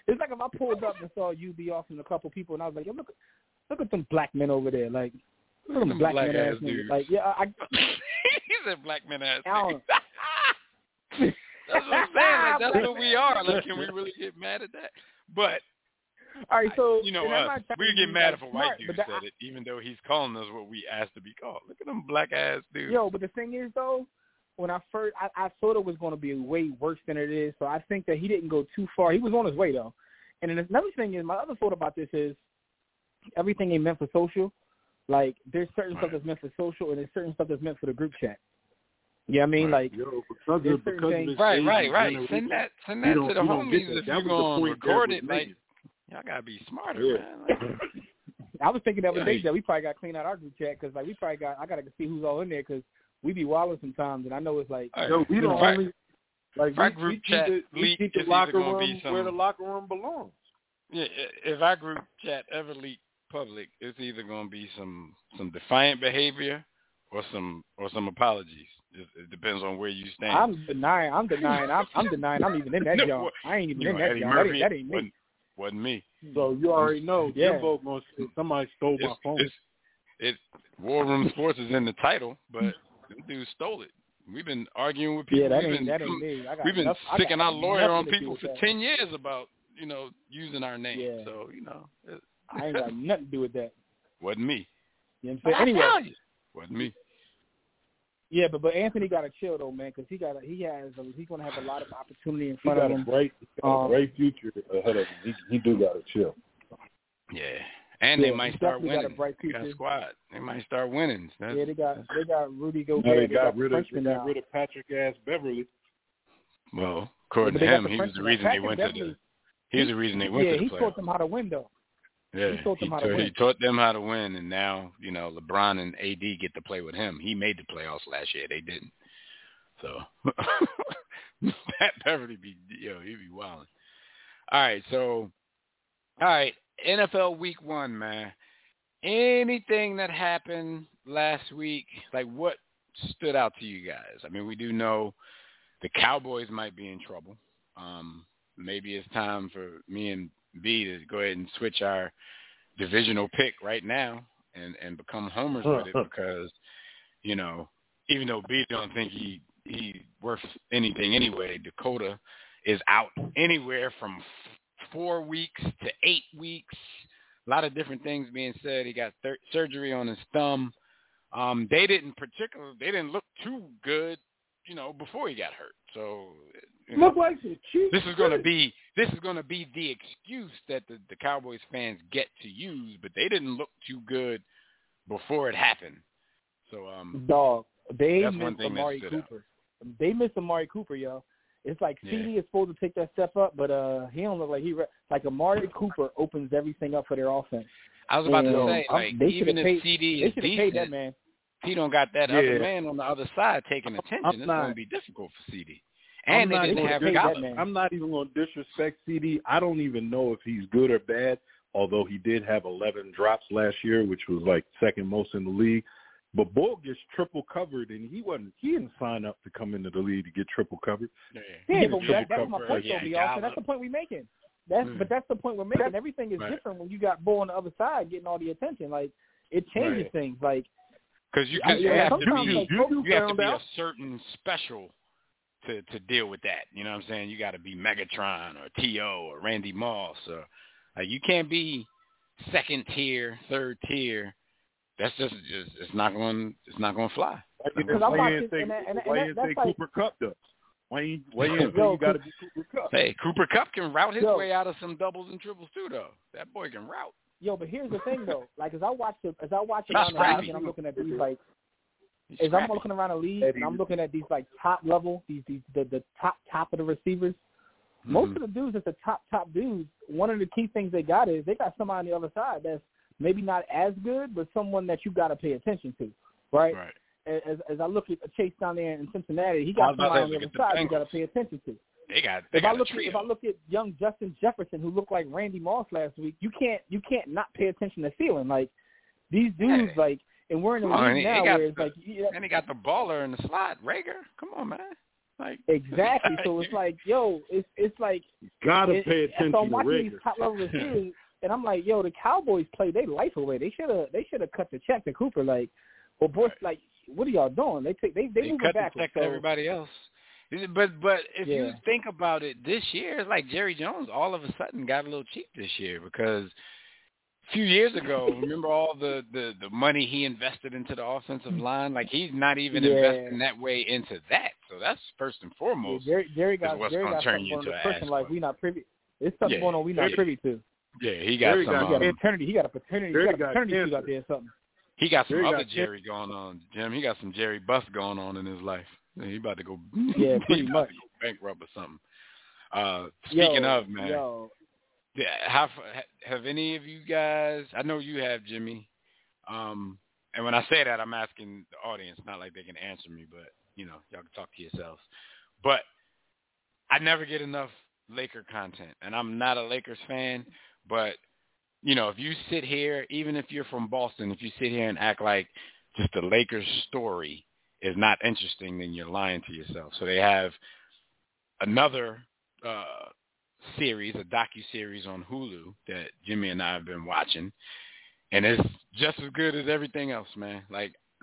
[SPEAKER 10] it's like if I pulled up and saw you be off and a couple people, and I was like, yo, look, look at them black men over there, like look at them black,
[SPEAKER 3] black
[SPEAKER 10] men
[SPEAKER 3] ass
[SPEAKER 10] ass
[SPEAKER 3] dudes.
[SPEAKER 10] Like yeah, I, <laughs>
[SPEAKER 3] he said black men ass.
[SPEAKER 10] I don't.
[SPEAKER 3] niggas. <laughs> That's what I'm saying. Like, that's what we are. Like, can we really get mad at that? But
[SPEAKER 10] All right, so
[SPEAKER 3] you know
[SPEAKER 10] and
[SPEAKER 3] us, we
[SPEAKER 10] to
[SPEAKER 3] get mad
[SPEAKER 10] like,
[SPEAKER 3] if a white
[SPEAKER 10] smart,
[SPEAKER 3] dude
[SPEAKER 10] but that-
[SPEAKER 3] said it, even though he's calling us what we asked to be called. Look at them black ass dudes.
[SPEAKER 10] Yo, but the thing is though, when I first I, I thought it was going to be way worse than it is, so I think that he didn't go too far. He was on his way though. And then another thing is, my other thought about this is everything ain't meant for social. Like there's certain stuff that's meant for social, and there's certain stuff that's meant for the group chat. Yeah, I mean, like
[SPEAKER 6] Yo, because
[SPEAKER 10] there's
[SPEAKER 6] of because of
[SPEAKER 10] things-
[SPEAKER 3] right, right, right. Send that, send that to the
[SPEAKER 6] we don't
[SPEAKER 3] homies
[SPEAKER 6] that.
[SPEAKER 3] if you're
[SPEAKER 6] the
[SPEAKER 3] going to record it. Like,
[SPEAKER 6] made.
[SPEAKER 3] Y'all gotta be smarter,
[SPEAKER 6] Yeah.
[SPEAKER 3] man. Like, <laughs>
[SPEAKER 10] I was thinking the other
[SPEAKER 3] Yeah.
[SPEAKER 10] day that we probably got to clean out our group chat because like we probably got I got to see who's all in there because we be wilding sometimes, and I know it's like
[SPEAKER 3] All
[SPEAKER 6] Yo,
[SPEAKER 3] right.
[SPEAKER 6] we don't
[SPEAKER 3] our-
[SPEAKER 6] only like
[SPEAKER 3] if our
[SPEAKER 6] we,
[SPEAKER 3] group
[SPEAKER 6] we
[SPEAKER 3] chat
[SPEAKER 6] keep the, we
[SPEAKER 3] leak,
[SPEAKER 6] keep the
[SPEAKER 3] it's either
[SPEAKER 6] locker
[SPEAKER 3] gonna be
[SPEAKER 6] room
[SPEAKER 3] some-
[SPEAKER 6] where the locker room belongs.
[SPEAKER 3] Yeah, if our group chat ever leak public, it's either gonna be some some defiant behavior or some or some apologies. It, it depends on where you stand.
[SPEAKER 10] I'm denying I'm denying I'm, I'm denying I'm even in that <laughs>
[SPEAKER 3] No,
[SPEAKER 10] joint.
[SPEAKER 3] what-
[SPEAKER 10] I ain't even
[SPEAKER 3] you
[SPEAKER 10] in that
[SPEAKER 3] Eddie
[SPEAKER 10] joint. That
[SPEAKER 3] Murphy
[SPEAKER 10] ain't, that ain't me.
[SPEAKER 3] Wasn't, wasn't me.
[SPEAKER 6] So you already know
[SPEAKER 10] Yeah.
[SPEAKER 6] Jimbo gonna say somebody stole my phone.
[SPEAKER 3] it's, it War Room Sports is in the title, but them dudes stole it. We've been arguing with people.
[SPEAKER 10] Yeah, that
[SPEAKER 3] we've
[SPEAKER 10] ain't
[SPEAKER 3] been,
[SPEAKER 10] that ain't me. I got
[SPEAKER 3] we've been
[SPEAKER 10] enough, I got
[SPEAKER 3] sticking our lawyer
[SPEAKER 10] nothing
[SPEAKER 3] on
[SPEAKER 10] to do
[SPEAKER 3] people
[SPEAKER 10] with
[SPEAKER 3] for
[SPEAKER 10] that.
[SPEAKER 3] ten years about you know using our name.
[SPEAKER 10] Yeah.
[SPEAKER 3] So you know, it
[SPEAKER 10] I ain't got <laughs> nothing to do with that.
[SPEAKER 3] wasn't me.
[SPEAKER 10] You know what I'm saying?
[SPEAKER 3] I tell
[SPEAKER 10] Anyway,
[SPEAKER 3] you, wasn't me.
[SPEAKER 10] Yeah, but but Anthony got to chill though, man, because he got a, he has a, he's gonna have a lot of opportunity in
[SPEAKER 6] He
[SPEAKER 10] front of
[SPEAKER 6] got a
[SPEAKER 10] him.
[SPEAKER 6] great, he got
[SPEAKER 10] Um,
[SPEAKER 6] a great future ahead of him. He, he do got to chill.
[SPEAKER 3] Yeah, and
[SPEAKER 10] Yeah,
[SPEAKER 3] they might start
[SPEAKER 10] definitely got a
[SPEAKER 3] winning.
[SPEAKER 10] bright
[SPEAKER 3] They got a squad. They might start winning. That's,
[SPEAKER 10] Yeah, they got they got Rudy Gobert.
[SPEAKER 6] Now they
[SPEAKER 10] they
[SPEAKER 6] got
[SPEAKER 10] the
[SPEAKER 6] rid of they got rid of Patrick ass Beverly.
[SPEAKER 3] well, according
[SPEAKER 10] but
[SPEAKER 3] to him, he was the
[SPEAKER 10] Frenchman.
[SPEAKER 3] reason they
[SPEAKER 10] Patrick
[SPEAKER 3] went to
[SPEAKER 10] Beverly-
[SPEAKER 3] the. He was the reason they went
[SPEAKER 10] yeah,
[SPEAKER 3] to the Yeah,
[SPEAKER 10] he
[SPEAKER 3] playoffs.
[SPEAKER 10] taught them how to win though.
[SPEAKER 3] Yeah,
[SPEAKER 10] He taught them how to win.
[SPEAKER 3] he taught them how to win, and now you know LeBron and AD get to play with him. He made the playoffs last year; they didn't. So <laughs> Pat Beverly be yo, he be wilding. All right, so all right, NFL Week One, man. Anything that happened last week, like what stood out to you guys? I mean, we do know the Cowboys might be in trouble. Um, maybe it's time for me and B to go ahead and switch our divisional pick right now and and become homers with it because you know even though B don't think he he worth anything anyway. Dakota is out anywhere from four weeks to eight weeks. A lot of different things being said. He got thir- surgery on his thumb. Um, they didn't particularly they didn't look too good, you know, before he got hurt. So
[SPEAKER 6] Look like some cheap
[SPEAKER 3] this is going to be this is going to be the excuse that the, the Cowboys fans get to use, but they didn't look too good before it happened. So um,
[SPEAKER 10] Dog, they missed
[SPEAKER 3] thing that
[SPEAKER 10] Amari
[SPEAKER 3] stood out.
[SPEAKER 10] Cooper. They missed Amari Cooper, yo. It's like
[SPEAKER 3] Yeah.
[SPEAKER 10] CD is supposed to take that step up, but uh he don't look like he re- like Amari Cooper opens everything up for their offense.
[SPEAKER 3] I was about
[SPEAKER 10] And,
[SPEAKER 3] to
[SPEAKER 10] um,
[SPEAKER 3] say, like,
[SPEAKER 10] they
[SPEAKER 3] even
[SPEAKER 10] should've
[SPEAKER 3] if
[SPEAKER 10] paid,
[SPEAKER 3] CD
[SPEAKER 10] they
[SPEAKER 3] is
[SPEAKER 10] should have paid that man.
[SPEAKER 3] he don't got that other man on the other side taking attention.
[SPEAKER 6] I'm
[SPEAKER 3] it's going to be difficult for CD.
[SPEAKER 6] I'm
[SPEAKER 3] they
[SPEAKER 6] not
[SPEAKER 3] didn't
[SPEAKER 6] even
[SPEAKER 3] have
[SPEAKER 6] gonna-
[SPEAKER 3] Gallup.
[SPEAKER 6] I'm not even going to disrespect CD. I don't even know if he's good or bad. Although he did have 11 drops last year, which was like second most in the league. But Bull gets triple covered, and he wasn't. He didn't sign up to come into the league to get triple covered.
[SPEAKER 10] Yeah,
[SPEAKER 6] He
[SPEAKER 10] but that, that's my point,
[SPEAKER 3] Yeah,
[SPEAKER 10] though, B.
[SPEAKER 3] Gallup.
[SPEAKER 10] Austin. That's the point we're making. That's
[SPEAKER 6] Mm.
[SPEAKER 10] but that's the point we're making. Everything is
[SPEAKER 3] Right.
[SPEAKER 10] different when you got Bull on the other side getting all the attention. Like it changes
[SPEAKER 6] Right.
[SPEAKER 10] things. Like
[SPEAKER 3] Because you,
[SPEAKER 10] I-
[SPEAKER 3] you
[SPEAKER 10] yeah,
[SPEAKER 3] have to be
[SPEAKER 10] like,
[SPEAKER 6] you
[SPEAKER 3] you have to be
[SPEAKER 6] out.
[SPEAKER 3] a certain special to to deal with that. You know what I'm saying? You got to be Megatron or To or Randy Moss or like you can't be second tier, third tier. That's just, just it's not going it's not going to fly.
[SPEAKER 10] Because I'm
[SPEAKER 6] why you
[SPEAKER 10] watching,
[SPEAKER 6] didn't say,
[SPEAKER 10] and that- and that-
[SPEAKER 6] why you didn't say
[SPEAKER 10] like-
[SPEAKER 6] Cooper Kupp does? Why you why you didn't say
[SPEAKER 10] Yo,
[SPEAKER 6] you got to be Cooper Kupp?
[SPEAKER 3] Hey, Cooper Kupp can route his
[SPEAKER 10] Yo.
[SPEAKER 3] way out of some doubles and triples too, though. That boy can route.
[SPEAKER 10] yo, but here's the thing though. Like as I watch the as I watch
[SPEAKER 3] Not
[SPEAKER 10] around the league and I'm looking at these like
[SPEAKER 3] He's
[SPEAKER 10] as I'm looking around the league and I'm looking at these like top level these these the, the top top of the receivers. Most
[SPEAKER 3] Mhm.
[SPEAKER 10] of the dudes that's the top top dudes. One of the key things they got is they got somebody on the other side that's maybe not as good, but someone that you got to pay attention to, right?
[SPEAKER 3] right.
[SPEAKER 10] As as I look at Chase down there in Cincinnati, he got
[SPEAKER 3] was about to
[SPEAKER 10] somebody on the other side
[SPEAKER 3] the
[SPEAKER 10] you got to pay attention to.
[SPEAKER 3] They got they
[SPEAKER 10] If I
[SPEAKER 3] got a
[SPEAKER 10] look at if I look at young Justin Jefferson, who looked like Randy Moss last week, you can't you can't not pay attention to Thielen. Like these dudes,
[SPEAKER 3] Hey.
[SPEAKER 10] like, and we're in the
[SPEAKER 3] Oh,
[SPEAKER 10] league
[SPEAKER 3] he- he
[SPEAKER 10] now where it's
[SPEAKER 3] the-
[SPEAKER 10] like yeah,
[SPEAKER 3] and he got the baller in the slot, Rager. Come on, man. Like
[SPEAKER 10] exactly. <laughs> so it's like, yo, it's it's like
[SPEAKER 6] Got to
[SPEAKER 10] it-
[SPEAKER 6] pay attention
[SPEAKER 10] So I'm
[SPEAKER 6] to
[SPEAKER 10] watching
[SPEAKER 6] Rager.
[SPEAKER 10] these top level <laughs> receivers, and I'm like, yo, the Cowboys play their life away. They should have they should have cut the check to Cooper. Like, well, boys, like, what are y'all doing? They take they they,
[SPEAKER 3] they
[SPEAKER 10] moving
[SPEAKER 3] cut the
[SPEAKER 10] backwards.
[SPEAKER 3] check to everybody else. But but if you think about it, this year it's like Jerry Jones all of a sudden got a little cheap this year because a few years ago, remember all the the the money he invested into the offensive line? Like he's not even
[SPEAKER 10] Yeah.
[SPEAKER 3] investing that way into that. So that's first and
[SPEAKER 10] yeah,
[SPEAKER 3] foremost.
[SPEAKER 10] Jerry Jerry
[SPEAKER 3] is
[SPEAKER 10] got
[SPEAKER 3] what's
[SPEAKER 10] Jerry
[SPEAKER 3] gonna
[SPEAKER 10] got
[SPEAKER 3] turn
[SPEAKER 10] something
[SPEAKER 3] you
[SPEAKER 10] on
[SPEAKER 3] into
[SPEAKER 10] the
[SPEAKER 3] an
[SPEAKER 10] person
[SPEAKER 3] ass
[SPEAKER 10] like we not privy. It's something
[SPEAKER 3] Yeah.
[SPEAKER 10] going on we not
[SPEAKER 3] Jerry-
[SPEAKER 10] privy to.
[SPEAKER 3] Yeah, he got
[SPEAKER 6] Jerry
[SPEAKER 3] some.
[SPEAKER 6] got-
[SPEAKER 10] He got
[SPEAKER 3] um,
[SPEAKER 10] an eternity. He got a paternity.
[SPEAKER 6] Jerry
[SPEAKER 10] he got a
[SPEAKER 6] got
[SPEAKER 10] paternity suit out there or something.
[SPEAKER 3] He got some
[SPEAKER 6] Jerry
[SPEAKER 3] other
[SPEAKER 6] got
[SPEAKER 3] Jerry going on, Jim. He got some Jerry Buss going on in his life. He about to go. <laughs>
[SPEAKER 10] Yeah,
[SPEAKER 3] he
[SPEAKER 10] pretty much.
[SPEAKER 3] bankrupt or something. Uh, speaking
[SPEAKER 10] Yo,
[SPEAKER 3] of man,
[SPEAKER 10] yo,
[SPEAKER 3] yeah, have have any of you guys? I know you have, Jimmy. Um, and when I say that, I'm asking the audience, not like they can answer me, but you know, y'all can talk to yourselves. But I never get enough Laker content, and I'm not a Lakers fan, but you know, if you sit here, even if you're from Boston, if you sit here and act like just the Lakers story is not interesting, then you're lying to yourself. So they have another uh, series, a docu series on Hulu that Jimmy and I have been watching, and it's just as good as everything else, man. Like, <laughs>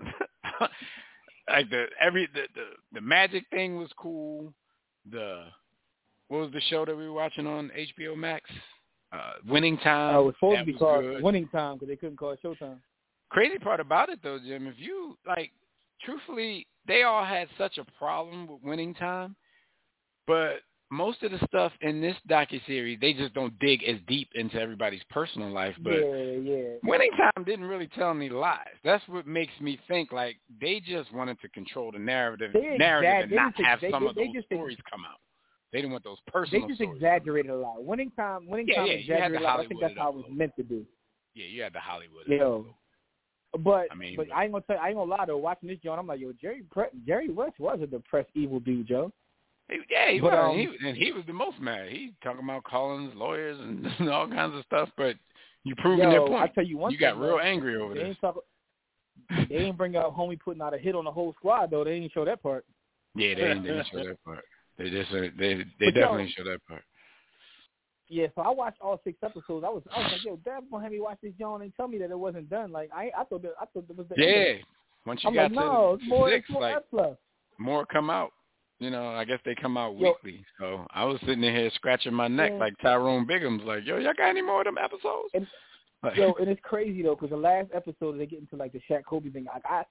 [SPEAKER 3] like the every the, the the Magic thing was cool. The what was the show that we were watching on HBO Max? Uh, Winning Time.
[SPEAKER 10] uh, it was supposed
[SPEAKER 3] that
[SPEAKER 10] to be called
[SPEAKER 3] good.
[SPEAKER 10] Winning Time because they couldn't call it Showtime.
[SPEAKER 3] Crazy part about it though, Jim, if you like, truthfully, they all had such a problem with winning time, but most of the stuff in this docu series, they just don't dig as deep into everybody's personal life. But
[SPEAKER 10] yeah, yeah.
[SPEAKER 3] winning time didn't really tell any lies. That's what makes me think like they just wanted to control the narrative,
[SPEAKER 10] They
[SPEAKER 3] narrative, and not have
[SPEAKER 10] they-
[SPEAKER 3] some
[SPEAKER 10] they-
[SPEAKER 3] of
[SPEAKER 10] they
[SPEAKER 3] those
[SPEAKER 10] just-
[SPEAKER 3] stories come out. They didn't want those personal.
[SPEAKER 10] They just
[SPEAKER 3] stories.
[SPEAKER 10] exaggerated a lot. Winning time, winning
[SPEAKER 3] Yeah,
[SPEAKER 10] time
[SPEAKER 3] yeah, you had to
[SPEAKER 10] exaggerated a lot. I think that's how it was meant to do.
[SPEAKER 3] Yeah, you had the Hollywood.
[SPEAKER 10] Yo, but
[SPEAKER 3] I mean,
[SPEAKER 10] but
[SPEAKER 3] but-
[SPEAKER 10] I ain't gonna tell. I ain't gonna lie though. Watching this, John, I'm like, yo, Jerry Pre- Jerry West was a depressed evil dude, Joe.
[SPEAKER 3] Yeah, he
[SPEAKER 10] But,
[SPEAKER 3] was.
[SPEAKER 10] um,
[SPEAKER 3] he, and he was the most mad. He talking about Collins, lawyers, <laughs> and all kinds of stuff. But you proving
[SPEAKER 10] Yo,
[SPEAKER 3] their point.
[SPEAKER 10] I tell you one
[SPEAKER 3] you got real angry over
[SPEAKER 10] They
[SPEAKER 3] this.
[SPEAKER 10] ain't talk. They ain't bring out homie putting out a hit on the whole squad though. They ain't show that part.
[SPEAKER 3] Yeah, they didn't, they didn't show <laughs> that part. They just they they
[SPEAKER 10] But, yo-
[SPEAKER 3] definitely show that part.
[SPEAKER 10] Yeah, so I watched all six episodes. I was I was like, yo, Dad gonna have me watch this John and tell me that it wasn't done. Like I I thought that I thought it was the
[SPEAKER 3] Yeah,
[SPEAKER 10] it.
[SPEAKER 3] once you
[SPEAKER 10] I'm
[SPEAKER 3] got
[SPEAKER 10] like, no,
[SPEAKER 3] to
[SPEAKER 10] it's more
[SPEAKER 3] six,
[SPEAKER 10] it's more
[SPEAKER 3] like more come out. You know, I guess they come out
[SPEAKER 10] Yo.
[SPEAKER 3] weekly. So I was sitting here scratching my neck
[SPEAKER 10] Yeah.
[SPEAKER 3] like Tyrone Biggums like, yo, y'all got any more of them episodes?
[SPEAKER 10] And- <laughs>
[SPEAKER 3] Like-
[SPEAKER 10] Yo, and it's crazy though, because the last episode they get into like the Shaq Kobe thing. Like I,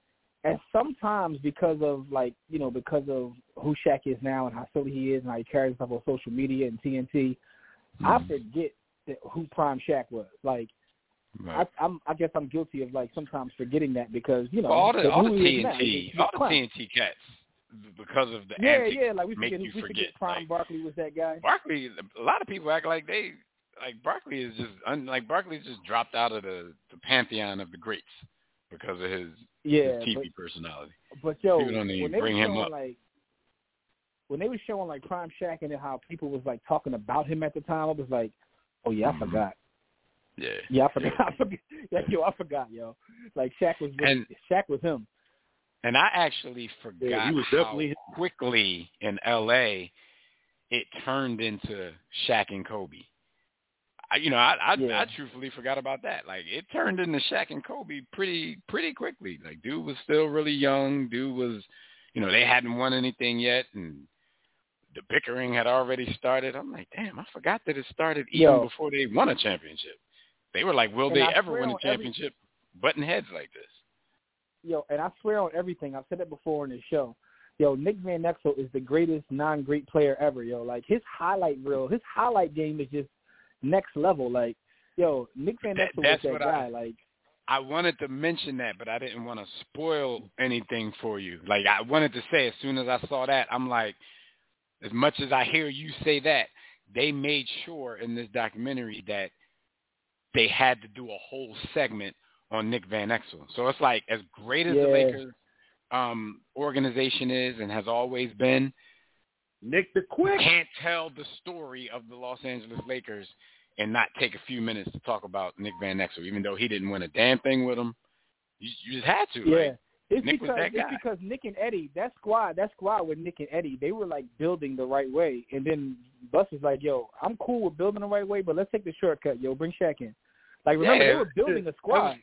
[SPEAKER 10] and sometimes because of like you know because of who Shaq is now and how silly he is and how he carries himself on social media and TNT, I
[SPEAKER 3] Mm-hmm.
[SPEAKER 10] forget that who Prime Shaq was. Like
[SPEAKER 3] Right.
[SPEAKER 10] I, I'm, I guess I'm guilty of like sometimes forgetting that because you know
[SPEAKER 3] all the all the
[SPEAKER 10] who he is now,
[SPEAKER 3] TNT, all the. TNT cats, because of the
[SPEAKER 10] Yeah, yeah, like we
[SPEAKER 3] make
[SPEAKER 10] forget,
[SPEAKER 3] you
[SPEAKER 10] we
[SPEAKER 3] forget.
[SPEAKER 10] Prime Barkley was that guy.
[SPEAKER 3] Barkley, a lot of people act like they like Barkley is just un, like Barkley's just dropped out of the, the pantheon of the greats because of his,
[SPEAKER 10] Yeah,
[SPEAKER 3] his TV
[SPEAKER 10] but-
[SPEAKER 3] personality.
[SPEAKER 10] But yo,
[SPEAKER 3] People don't even
[SPEAKER 10] when they
[SPEAKER 3] bring
[SPEAKER 10] were
[SPEAKER 3] him up.
[SPEAKER 10] like when they were showing like Prime Shaq and how people was like talking about him at the time, I was like, oh yeah,
[SPEAKER 3] Mm-hmm.
[SPEAKER 10] I forgot.
[SPEAKER 3] Yeah.
[SPEAKER 10] Yeah, I forgot. <laughs> I forgot. Yo, I forgot, yo. Like Shaq was really,
[SPEAKER 3] And-
[SPEAKER 10] Shaq was him.
[SPEAKER 3] And I actually forgot
[SPEAKER 6] was
[SPEAKER 3] how quickly in L.A. it turned into Shaq and Kobe. I, you know, I I,
[SPEAKER 10] Yeah.
[SPEAKER 3] I truthfully forgot about that. Like it turned into Shaq and Kobe pretty pretty quickly. Like dude was still really young. Dude was, you know, they hadn't won anything yet, and the bickering had already started. I'm like, damn, I forgot that it started even
[SPEAKER 10] Yo.
[SPEAKER 3] before they won a championship. They were like, will
[SPEAKER 10] And
[SPEAKER 3] they
[SPEAKER 10] I
[SPEAKER 3] ever win a
[SPEAKER 10] on every-
[SPEAKER 3] championship? Button heads like this.
[SPEAKER 10] Yo, and I swear on everything. I've said it before in the show. Yo, Nick Van Exel is the greatest non-great player ever. Yo, like his highlight reel, his highlight game is just next level. Like, yo, Nick Van
[SPEAKER 3] That-
[SPEAKER 10] Exel was
[SPEAKER 3] that's
[SPEAKER 10] that guy.
[SPEAKER 3] I-
[SPEAKER 10] like,
[SPEAKER 3] I wanted to mention that, but I didn't want to spoil anything for you. Like I wanted to say as soon as I saw that, I'm like, as much as I hear you say that, they made sure in this documentary that they had to do a whole segment on Nick Van Exel. So it's like as great as the Lakers um organization is and has always been,
[SPEAKER 6] Nick the Quick.
[SPEAKER 3] can't tell the story of the Los Angeles Lakers and not take a few minutes to talk about Nick Van Exel, even though he didn't win a damn thing with him. You, you just had to.
[SPEAKER 10] yeah.
[SPEAKER 3] Like,
[SPEAKER 10] It's
[SPEAKER 3] Nick
[SPEAKER 10] because it's because Nick and Eddie, that squad, that squad with Nick and Eddie, they were like building the right way. And then Buss was like, "Yo, I'm cool with building the right way, but let's take the shortcut. Yo, bring Shaq in." Like remember,
[SPEAKER 3] Yeah,
[SPEAKER 10] they were building a squad.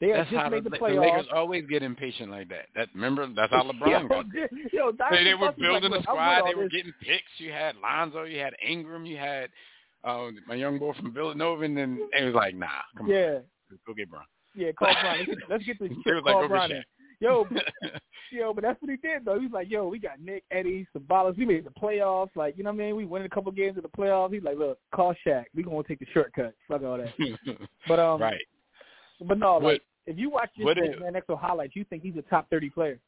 [SPEAKER 3] Was-
[SPEAKER 10] They
[SPEAKER 3] that's
[SPEAKER 10] just
[SPEAKER 3] how
[SPEAKER 10] made
[SPEAKER 3] the,
[SPEAKER 10] the
[SPEAKER 3] the. Lakers always get impatient like that. That remember that's how <laughs> LeBron got.
[SPEAKER 10] yo,
[SPEAKER 3] They, they were building
[SPEAKER 10] like,
[SPEAKER 3] a
[SPEAKER 10] "Look, I'm with
[SPEAKER 3] squad. They were
[SPEAKER 10] this."
[SPEAKER 3] getting picks. You had Lonzo. You had Ingram. You had uh, my young boy from Villanova, and then it was like, nah, come on.
[SPEAKER 10] Yeah,
[SPEAKER 3] on, go get Bron.
[SPEAKER 10] yeah. Call Brian. Let's get, let's get this <laughs> shit.
[SPEAKER 3] like,
[SPEAKER 10] Call
[SPEAKER 3] get
[SPEAKER 10] Yo, <laughs> yo, but that's what he did though. He's like, yo, we got Nick, Eddie, Ceballos. We made the playoffs. Like, you know what I mean? We won a couple games in the playoffs. He's like, look, call Shaq. We gonna take the shortcut. Fuck all that. But um,
[SPEAKER 3] right.
[SPEAKER 10] But no, like if you watch
[SPEAKER 3] what
[SPEAKER 10] this
[SPEAKER 3] is-
[SPEAKER 10] Van Exel highlights, you think he's a top thirty player.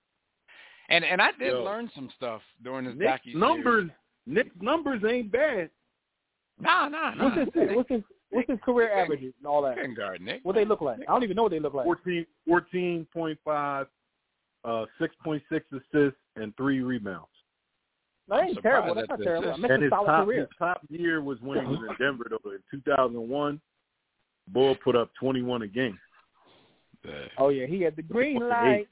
[SPEAKER 3] And and I did
[SPEAKER 6] Yo.
[SPEAKER 3] learn some stuff during this
[SPEAKER 6] Nick's
[SPEAKER 3] docu
[SPEAKER 6] numbers, Nick's numbers ain't bad.
[SPEAKER 3] Nah, nah, nah.
[SPEAKER 10] What's his what's his what's his career averages and all that?
[SPEAKER 3] Couldn't guard Nick.
[SPEAKER 10] What they look like? I don't even know what they look like.
[SPEAKER 6] 14, 14.5, uh, 6.6 assists, and three rebounds.
[SPEAKER 10] That ain't terrible.
[SPEAKER 3] at
[SPEAKER 10] That's not terrible.
[SPEAKER 3] assist.
[SPEAKER 10] That's
[SPEAKER 6] and
[SPEAKER 10] a
[SPEAKER 6] his
[SPEAKER 10] solid
[SPEAKER 6] top,
[SPEAKER 10] career.
[SPEAKER 6] his top year was when he was in Denver, though. In 2001, Bull put up 21 a game.
[SPEAKER 10] Oh yeah, he had the green light.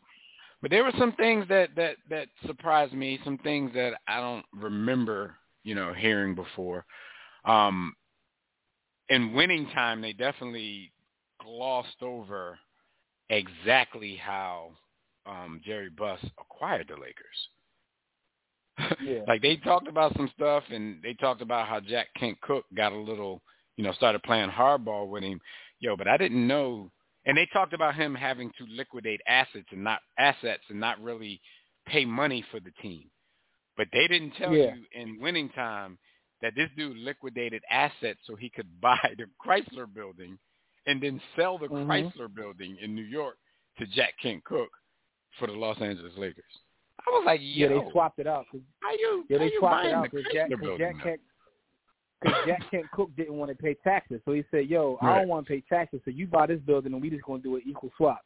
[SPEAKER 3] But there were some things that that that surprised me, some things that I don't remember, you know, hearing before. Um in winning time they definitely glossed over exactly how um Jerry Buss acquired the Lakers. <laughs>
[SPEAKER 10] Yeah.
[SPEAKER 3] like they talked about some stuff and they talked about how Jack Kent Cooke got a little, you know, started playing hardball with him. Yo, but I didn't know and they talked about him having to liquidate assets and not assets and not really pay money for the team. But they didn't tell
[SPEAKER 10] Yeah.
[SPEAKER 3] you in winning time that this dude liquidated assets so he could <laughs> buy the Chrysler building and then sell the
[SPEAKER 10] Mhm.
[SPEAKER 3] Chrysler building in New York to Jack Kent Cooke for the Los Angeles Lakers. I was like,
[SPEAKER 10] Yeah, they swapped it out.
[SPEAKER 3] how you,
[SPEAKER 10] yeah, they swapped it out
[SPEAKER 3] the
[SPEAKER 10] because Jack,
[SPEAKER 3] building
[SPEAKER 10] Jack? Kent, because Jack Kent Cooke didn't want to pay taxes, so he said, "Yo, I don't want to pay taxes, so you buy this building, and we just gonna do an equal swap."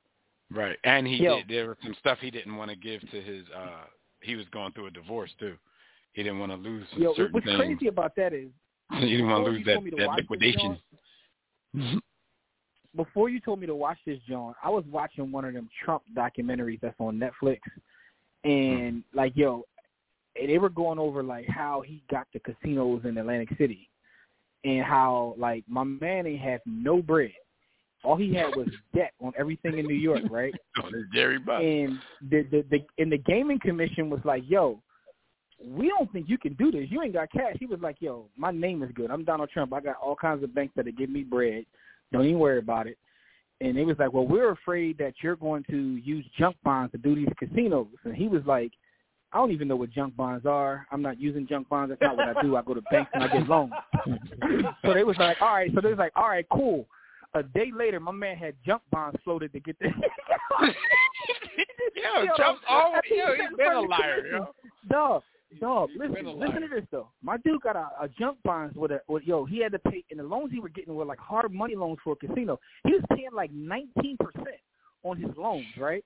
[SPEAKER 3] Right, and he
[SPEAKER 10] Yo.
[SPEAKER 3] did. There was some stuff he didn't want to give to his. uh He was going through a divorce too. He didn't want to lose some
[SPEAKER 10] Yo,
[SPEAKER 3] certain
[SPEAKER 10] what's
[SPEAKER 3] things.
[SPEAKER 10] crazy about that is <laughs>
[SPEAKER 3] he didn't want to lose that
[SPEAKER 10] to
[SPEAKER 3] that
[SPEAKER 10] this
[SPEAKER 3] liquidation.
[SPEAKER 10] before you told me to watch this, John, I was watching one of them Trump documentaries that's on Netflix, and like, yo, they were going over like how he got the casinos in Atlantic City, and how like my man ain't have no bread. All he had was <laughs> debt on everything in New York, right? <laughs>
[SPEAKER 3] Oh, on his Jerry Buss.
[SPEAKER 10] and the the the and the gaming commission was like, "Yo, we don't think you can do this. You ain't got cash. He was like, yo, my name is good. I'm Donald Trump. I got all kinds of banks that give me bread. Don't even worry about it. And it was like, well, we're afraid that you're going to use junk bonds to do these casinos. And he was like, I don't even know what junk bonds are. I'm not using junk bonds. That's not what I do. I go to banks and I get loans. <laughs> so they was like, all right. So they was like, all right, cool. A day later, my man had junk bonds floated to get the. <laughs>
[SPEAKER 3] yo, Trump's always yo, he's been a liar, yo.
[SPEAKER 10] Dog, dog, listen, listen to this though. My dude got a, a junk bonds with a with yo. He had to pay, and the loans he were getting were like hard money loans for a casino. He was paying like nineteen percent on his loans, right?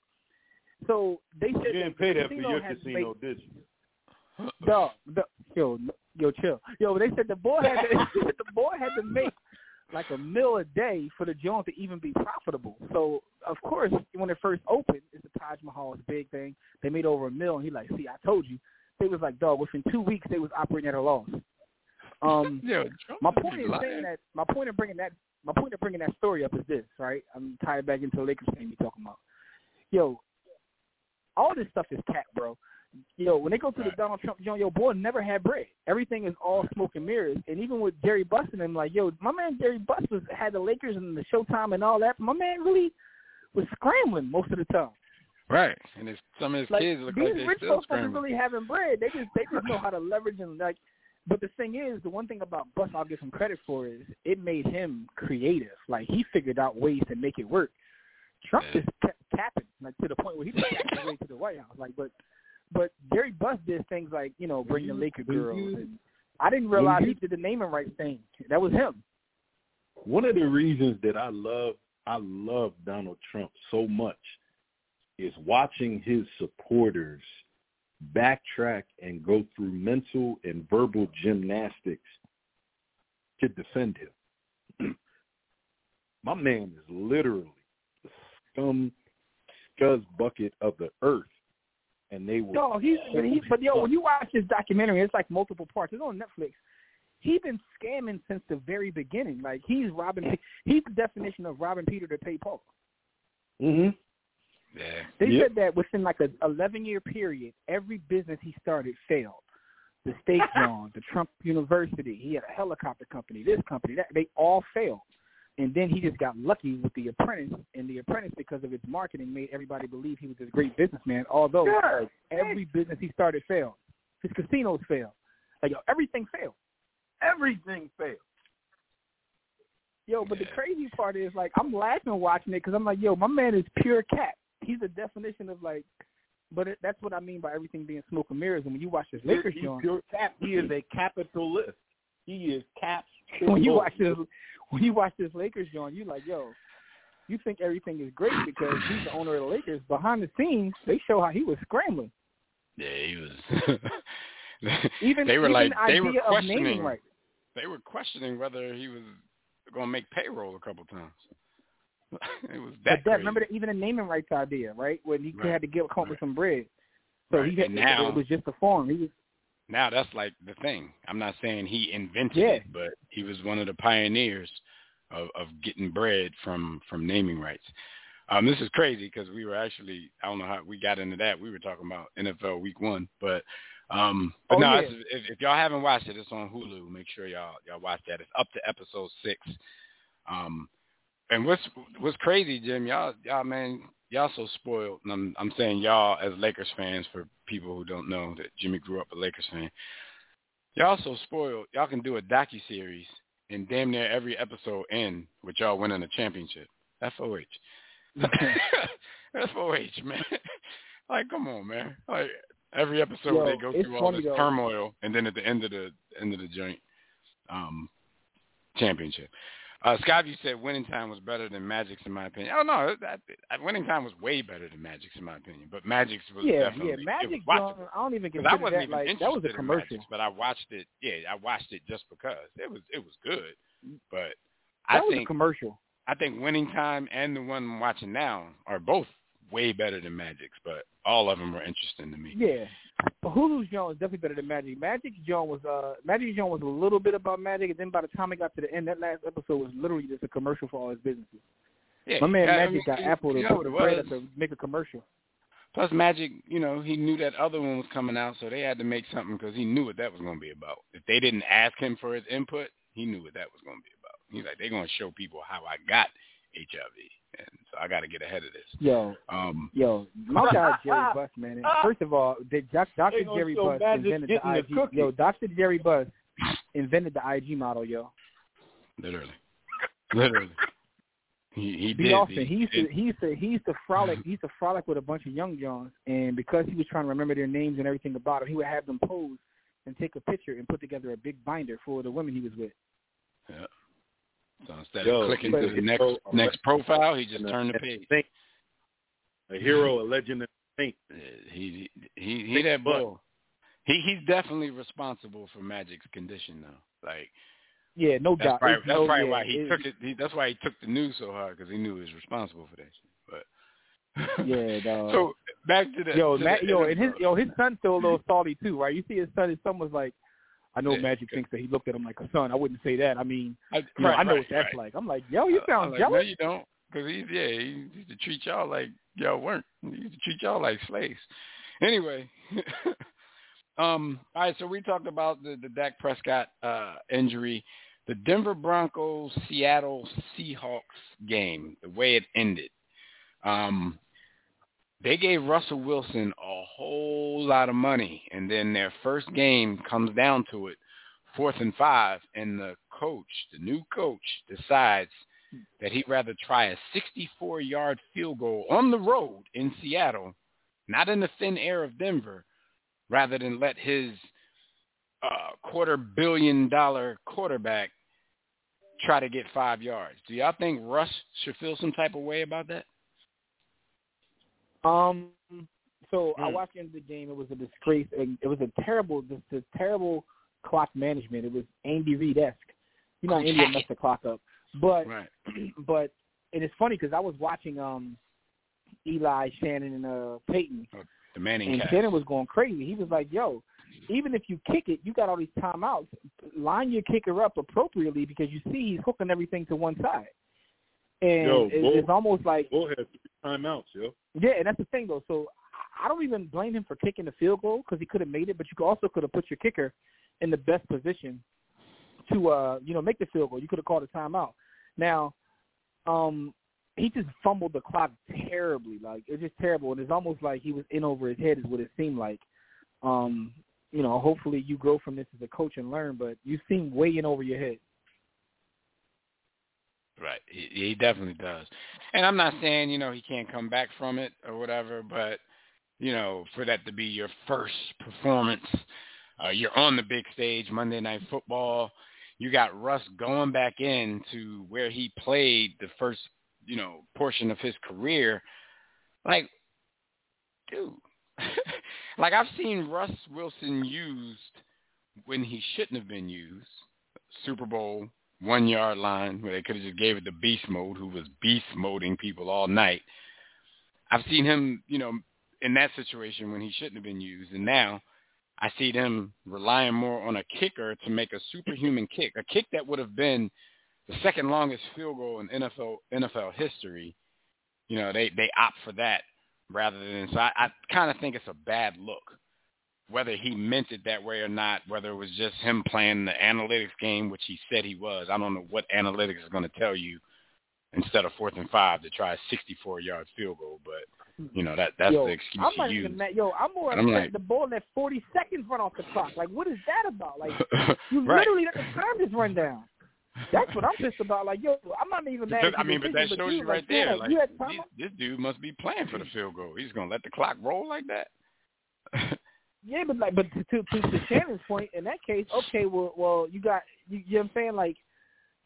[SPEAKER 10] So they said
[SPEAKER 6] You <gasps> didn't pay that for your casino, did you?
[SPEAKER 10] Dog, the, yo, yo, chill. Yo, they said the boy had to, <laughs> the boy had to make like a mill a day for the joint to even be profitable. So of course, when it first opened, it's the Taj Mahal's big thing. They made over a mill, and he like, see, I told you. They was like, dog. Within two weeks, they was operating at a loss. Um, <laughs>
[SPEAKER 3] Yo,
[SPEAKER 10] my point is saying that my point of bringing that my point of bringing that story up is this, right? I'm tied back into the Lakers thing we talking about. Yo, all this stuff is cap, bro. Yo, when they go to the Donald Trump joint, yo, boy never had bread. Everything is all smoke and mirrors. And even with Jerry Buss and him, like, yo, my man Jerry Buss was had the Lakers and the Showtime and all that. My man really was scrambling most of the time.
[SPEAKER 3] Right, and his, some of his
[SPEAKER 10] Like
[SPEAKER 3] kids look
[SPEAKER 10] these
[SPEAKER 3] like they
[SPEAKER 10] rich
[SPEAKER 3] still
[SPEAKER 10] folks
[SPEAKER 3] scrambling.
[SPEAKER 10] really having bread. They just they just know how to leverage and like. But the thing is, the one thing about Buss I'll give him credit for is it made him creative. Like he figured out ways to make it work. Trump just kept capping, like to the point where he capped way to the White House. Like, but but Jerry Buss did things like you know bring the Laker girls. and I didn't realize he did the naming rights thing. That was him.
[SPEAKER 6] One of the reasons that I love I love Donald Trump so much is watching his supporters backtrack and go through mental and verbal gymnastics to defend him. <clears throat> My man is literally the scum scuzz bucket of the earth. And they were.
[SPEAKER 10] No, he's but, he, but yo, when you watch this documentary, it's like multiple parts. It's on Netflix. He's been scamming since the very beginning. Like he's robbing. He's the definition of robbing Peter to pay Paul.
[SPEAKER 6] hmm
[SPEAKER 3] Yeah.
[SPEAKER 10] They
[SPEAKER 6] Yep.
[SPEAKER 10] said that within like a 11 year period, every business he started failed. The State <laughs> John, the Trump University, he had a helicopter company, this company, that they all failed. And then he just got lucky with the Apprentice, and the Apprentice, because of its marketing, made everybody believe he was this great businessman. Although every business he started failed, his casinos failed, like yo, everything failed.
[SPEAKER 6] everything failed.
[SPEAKER 10] Yo, but the crazy part is like I'm laughing watching it because I'm like, yo, my man is pure cat. He's a definition of like, but it, that's what I mean by everything being smoke and mirrors. And when you watch this Lakers
[SPEAKER 6] He's
[SPEAKER 10] joint,
[SPEAKER 6] pure cap. He is a capitalist. He is cap. <laughs>
[SPEAKER 10] when you watch this, when you watch this Lakers joint, you like, yo, you think everything is great because he's the owner of the Lakers. Behind the scenes, they show how he was scrambling.
[SPEAKER 3] Yeah, he was. <laughs> <laughs>
[SPEAKER 10] Even
[SPEAKER 3] they were
[SPEAKER 10] even
[SPEAKER 3] like
[SPEAKER 10] the
[SPEAKER 3] they
[SPEAKER 10] idea
[SPEAKER 3] were
[SPEAKER 10] of naming
[SPEAKER 3] questioning.
[SPEAKER 10] rights.
[SPEAKER 3] They were questioning whether he was going to make payroll a couple times. <laughs> it was
[SPEAKER 10] But
[SPEAKER 3] that
[SPEAKER 10] that
[SPEAKER 3] crazy.
[SPEAKER 10] remember the, even the naming rights idea, right? When he
[SPEAKER 3] Right.
[SPEAKER 10] had to give come up with some bread. So
[SPEAKER 3] Right.
[SPEAKER 10] he had
[SPEAKER 3] now-
[SPEAKER 10] it was just a form. He was
[SPEAKER 3] now that's like the thing. I'm not saying he invented
[SPEAKER 10] Yeah.
[SPEAKER 3] it, but he was one of the pioneers of, of getting bread from from naming rights. Um, this is crazy because we were actually I don't know how we got into that. We were talking about NFL Week One, but um, but
[SPEAKER 10] Oh,
[SPEAKER 3] no,
[SPEAKER 10] yeah.
[SPEAKER 3] if, if y'all haven't watched it, it's on Hulu. Make sure y'all y'all watch that. It's up to episode six. Um, and what's what's crazy, Jim? Y'all y'all man, y'all so spoiled. And I'm I'm saying y'all as Lakers fans for people who don't know that Jimmy grew up a Lakers fan. Y'all so spoiled. Y'all can do a docu series and damn near every episode end with y'all winning a championship. That's <laughs> OH. That's OH, man. <laughs> like, come on, man. Like every episode
[SPEAKER 10] Yo,
[SPEAKER 3] they go through all this
[SPEAKER 10] though.
[SPEAKER 3] turmoil, and then at the end of the end of the joint um, championship. Uh, Scott, you said winning time was better than Magic's in my opinion. Oh no, that, that, winning time was way better than Magic's in my opinion. But Magic's was
[SPEAKER 10] yeah,
[SPEAKER 3] definitely
[SPEAKER 10] yeah. Magic
[SPEAKER 3] was
[SPEAKER 10] I don't even consider
[SPEAKER 3] I wasn't
[SPEAKER 10] that
[SPEAKER 3] even
[SPEAKER 10] like
[SPEAKER 3] interested
[SPEAKER 10] that was a commercial.
[SPEAKER 3] Magic's, but I watched it. Yeah, I watched it just because it was it was good. But
[SPEAKER 10] That
[SPEAKER 3] I
[SPEAKER 10] was a commercial.
[SPEAKER 3] I think Winning Time and the one I'm watching now are both way better than Magic's, but all of them were interesting to me.
[SPEAKER 10] Yeah. But Hulu's John is definitely better than Magic. Magic John was uh Magic John was a little bit about Magic and then by the time it got to the end, that last episode was literally just a commercial for all his businesses.
[SPEAKER 3] Yeah,
[SPEAKER 10] My man
[SPEAKER 3] yeah, I
[SPEAKER 10] Magic
[SPEAKER 3] mean,
[SPEAKER 10] got Apple to
[SPEAKER 3] you know
[SPEAKER 10] put
[SPEAKER 3] what
[SPEAKER 10] the
[SPEAKER 3] it
[SPEAKER 10] bread to make a commercial.
[SPEAKER 3] Plus, Magic, you know, he knew that other one was coming out, so they had to make something because he knew what that was going to be about. If they didn't ask him for his input, he knew what that was going to be about. He's like, they're going to show people how I got HIV, and so I got to get ahead of this.
[SPEAKER 10] Yo,
[SPEAKER 3] um,
[SPEAKER 10] yo, my <laughs> guy Jerry Buss, man. First of all, did Doc, Dr. Jerry
[SPEAKER 6] show
[SPEAKER 10] Buss invented the
[SPEAKER 6] getting the
[SPEAKER 10] IG. Yo, Dr. Jerry Buss invented the IG model, yo.
[SPEAKER 3] literally, literally. He he did.
[SPEAKER 10] Austin. He used to
[SPEAKER 3] did.
[SPEAKER 10] he used to he used to frolic he used to frolic with a bunch of young Johns and because he was trying to remember their names and everything about them, he would have them pose and take a picture and put together a big binder for the women he was with.
[SPEAKER 3] Yeah. So instead
[SPEAKER 6] Yo,
[SPEAKER 3] of clicking to the next
[SPEAKER 6] so-
[SPEAKER 3] next profile, he just turned the page.
[SPEAKER 6] Saint. A hero, mm-hmm. a legend, and a saint.
[SPEAKER 3] He he he
[SPEAKER 6] Big
[SPEAKER 3] that bull. He he's definitely responsible for Magic's condition though. Like
[SPEAKER 10] Yeah, no
[SPEAKER 3] that's
[SPEAKER 10] doubt.
[SPEAKER 3] probably, that's
[SPEAKER 10] no-
[SPEAKER 3] probably
[SPEAKER 10] yeah,
[SPEAKER 3] why he
[SPEAKER 10] it-
[SPEAKER 3] took it. He, that's why he took the news so hard because he knew he was responsible for that shit. But <laughs>
[SPEAKER 10] Yeah, dog.
[SPEAKER 3] so back to the
[SPEAKER 10] yo,
[SPEAKER 3] to
[SPEAKER 10] Matt,
[SPEAKER 3] the
[SPEAKER 10] yo, and his yo, his son's still a little salty too, right? You see his son, his son was like, I know
[SPEAKER 3] Yeah,
[SPEAKER 10] Magic thinks that he looked at him like a son. I wouldn't say that. I mean,
[SPEAKER 3] I,
[SPEAKER 10] you know, I know
[SPEAKER 3] right,
[SPEAKER 10] what that's
[SPEAKER 3] right.
[SPEAKER 10] like. I'm like, yo, you sound
[SPEAKER 3] like, no,
[SPEAKER 10] jealous.
[SPEAKER 3] you don't, because he's yeah, he used to treat y'all like y'all weren't. He used to treat y'all like slaves. Anyway, <laughs> um, all right. So we talked about the the Dak Prescott uh, injury, the Denver Broncos Seattle Seahawks game, the way it ended. Um, they gave Russell Wilson a whole lot of money, and then their first game comes down to it, fourth and five, and the coach, the new coach, decides that he'd rather try a 64-yard field goal on the road in Seattle, not in the thin air of Denver, rather than let his uh, quarter billion dollar quarterback try to get five yards. Do y'all think Russ should feel some type of way about that?
[SPEAKER 10] Um, so I
[SPEAKER 3] Hmm.
[SPEAKER 10] watched the end of the game. It was a disgrace. It was a terrible, this, this terrible clock management. It was Andy Reid esque. You know, Andy would mess the clock up. But
[SPEAKER 3] Right. <clears throat>
[SPEAKER 10] but and it's funny because I was watching um Eli, Shannon, and uh Peyton,
[SPEAKER 3] The Manning
[SPEAKER 10] and
[SPEAKER 3] cast.
[SPEAKER 10] Shannon was going crazy. He was like, "Yo, even if you kick it, you got all these timeouts. Line your kicker up appropriately because you see he's hooking everything to one side." And
[SPEAKER 6] Yo,
[SPEAKER 10] it-
[SPEAKER 6] Bull-
[SPEAKER 10] it's almost like
[SPEAKER 6] Bull had three timeouts, yo.
[SPEAKER 10] yeah, and that's the thing though. So I- I don't even blame him for kicking the field goal because he could have made it, but you also could have put your kicker in the best position to uh you know make the field goal. You could have called a timeout. Now, um, he just fumbled the clock terribly. Like it's just terrible, and it's almost like he was in over his head, is what it seemed like. Um, you know, hopefully you grow from this as a coach and learn, but you seem way in over your head.
[SPEAKER 3] Right. He, he definitely does. And I'm not saying, you know, he can't come back from it or whatever, but, you know, for that to be your first performance, uh, you're on the big stage, Monday Night Football. You got Russ going back in to where he played the first, you know, portion of his career. Like, dude, <laughs> like I've seen Russ Wilson used when he shouldn't have been used. Super Bowl, one yard line where they could have just gave it to beast mode, who was beast moding people all night. I've seen him, you know, in that situation when he shouldn't have been used, and now I see them relying more on a kicker to make a superhuman kick, a kick that would have been the second longest field goal in NFL NFL history. You know, they they opt for that rather than so I, I kind of think it's a bad look whether he meant it that way or not, whether it was just him playing the analytics game, which he said he was. I don't know what analytics is going to tell you instead of fourth and five to try a 64-yard field goal, but you know that that's
[SPEAKER 10] yo,
[SPEAKER 3] the excuse
[SPEAKER 10] I'm
[SPEAKER 3] you
[SPEAKER 10] not
[SPEAKER 3] use.
[SPEAKER 10] even mad. Yo, I'm more upset
[SPEAKER 3] like-
[SPEAKER 10] the ball let 40 seconds run off the clock. Like, what is that about? Like, <laughs> you
[SPEAKER 3] Right.
[SPEAKER 10] literally let the time just run down. That's what I'm pissed about. Like, yo, I'm not even mad.
[SPEAKER 3] Because, I mean, but that shows
[SPEAKER 10] you
[SPEAKER 3] right
[SPEAKER 10] like,
[SPEAKER 3] there.
[SPEAKER 10] like, you
[SPEAKER 3] this, this dude must be playing for the field goal. He's going to let the clock roll like that. <laughs>
[SPEAKER 10] Yeah, but like, but to to, to, Shannon's point, in that case, okay, well, well, you got, you, you know what I'm saying? Like,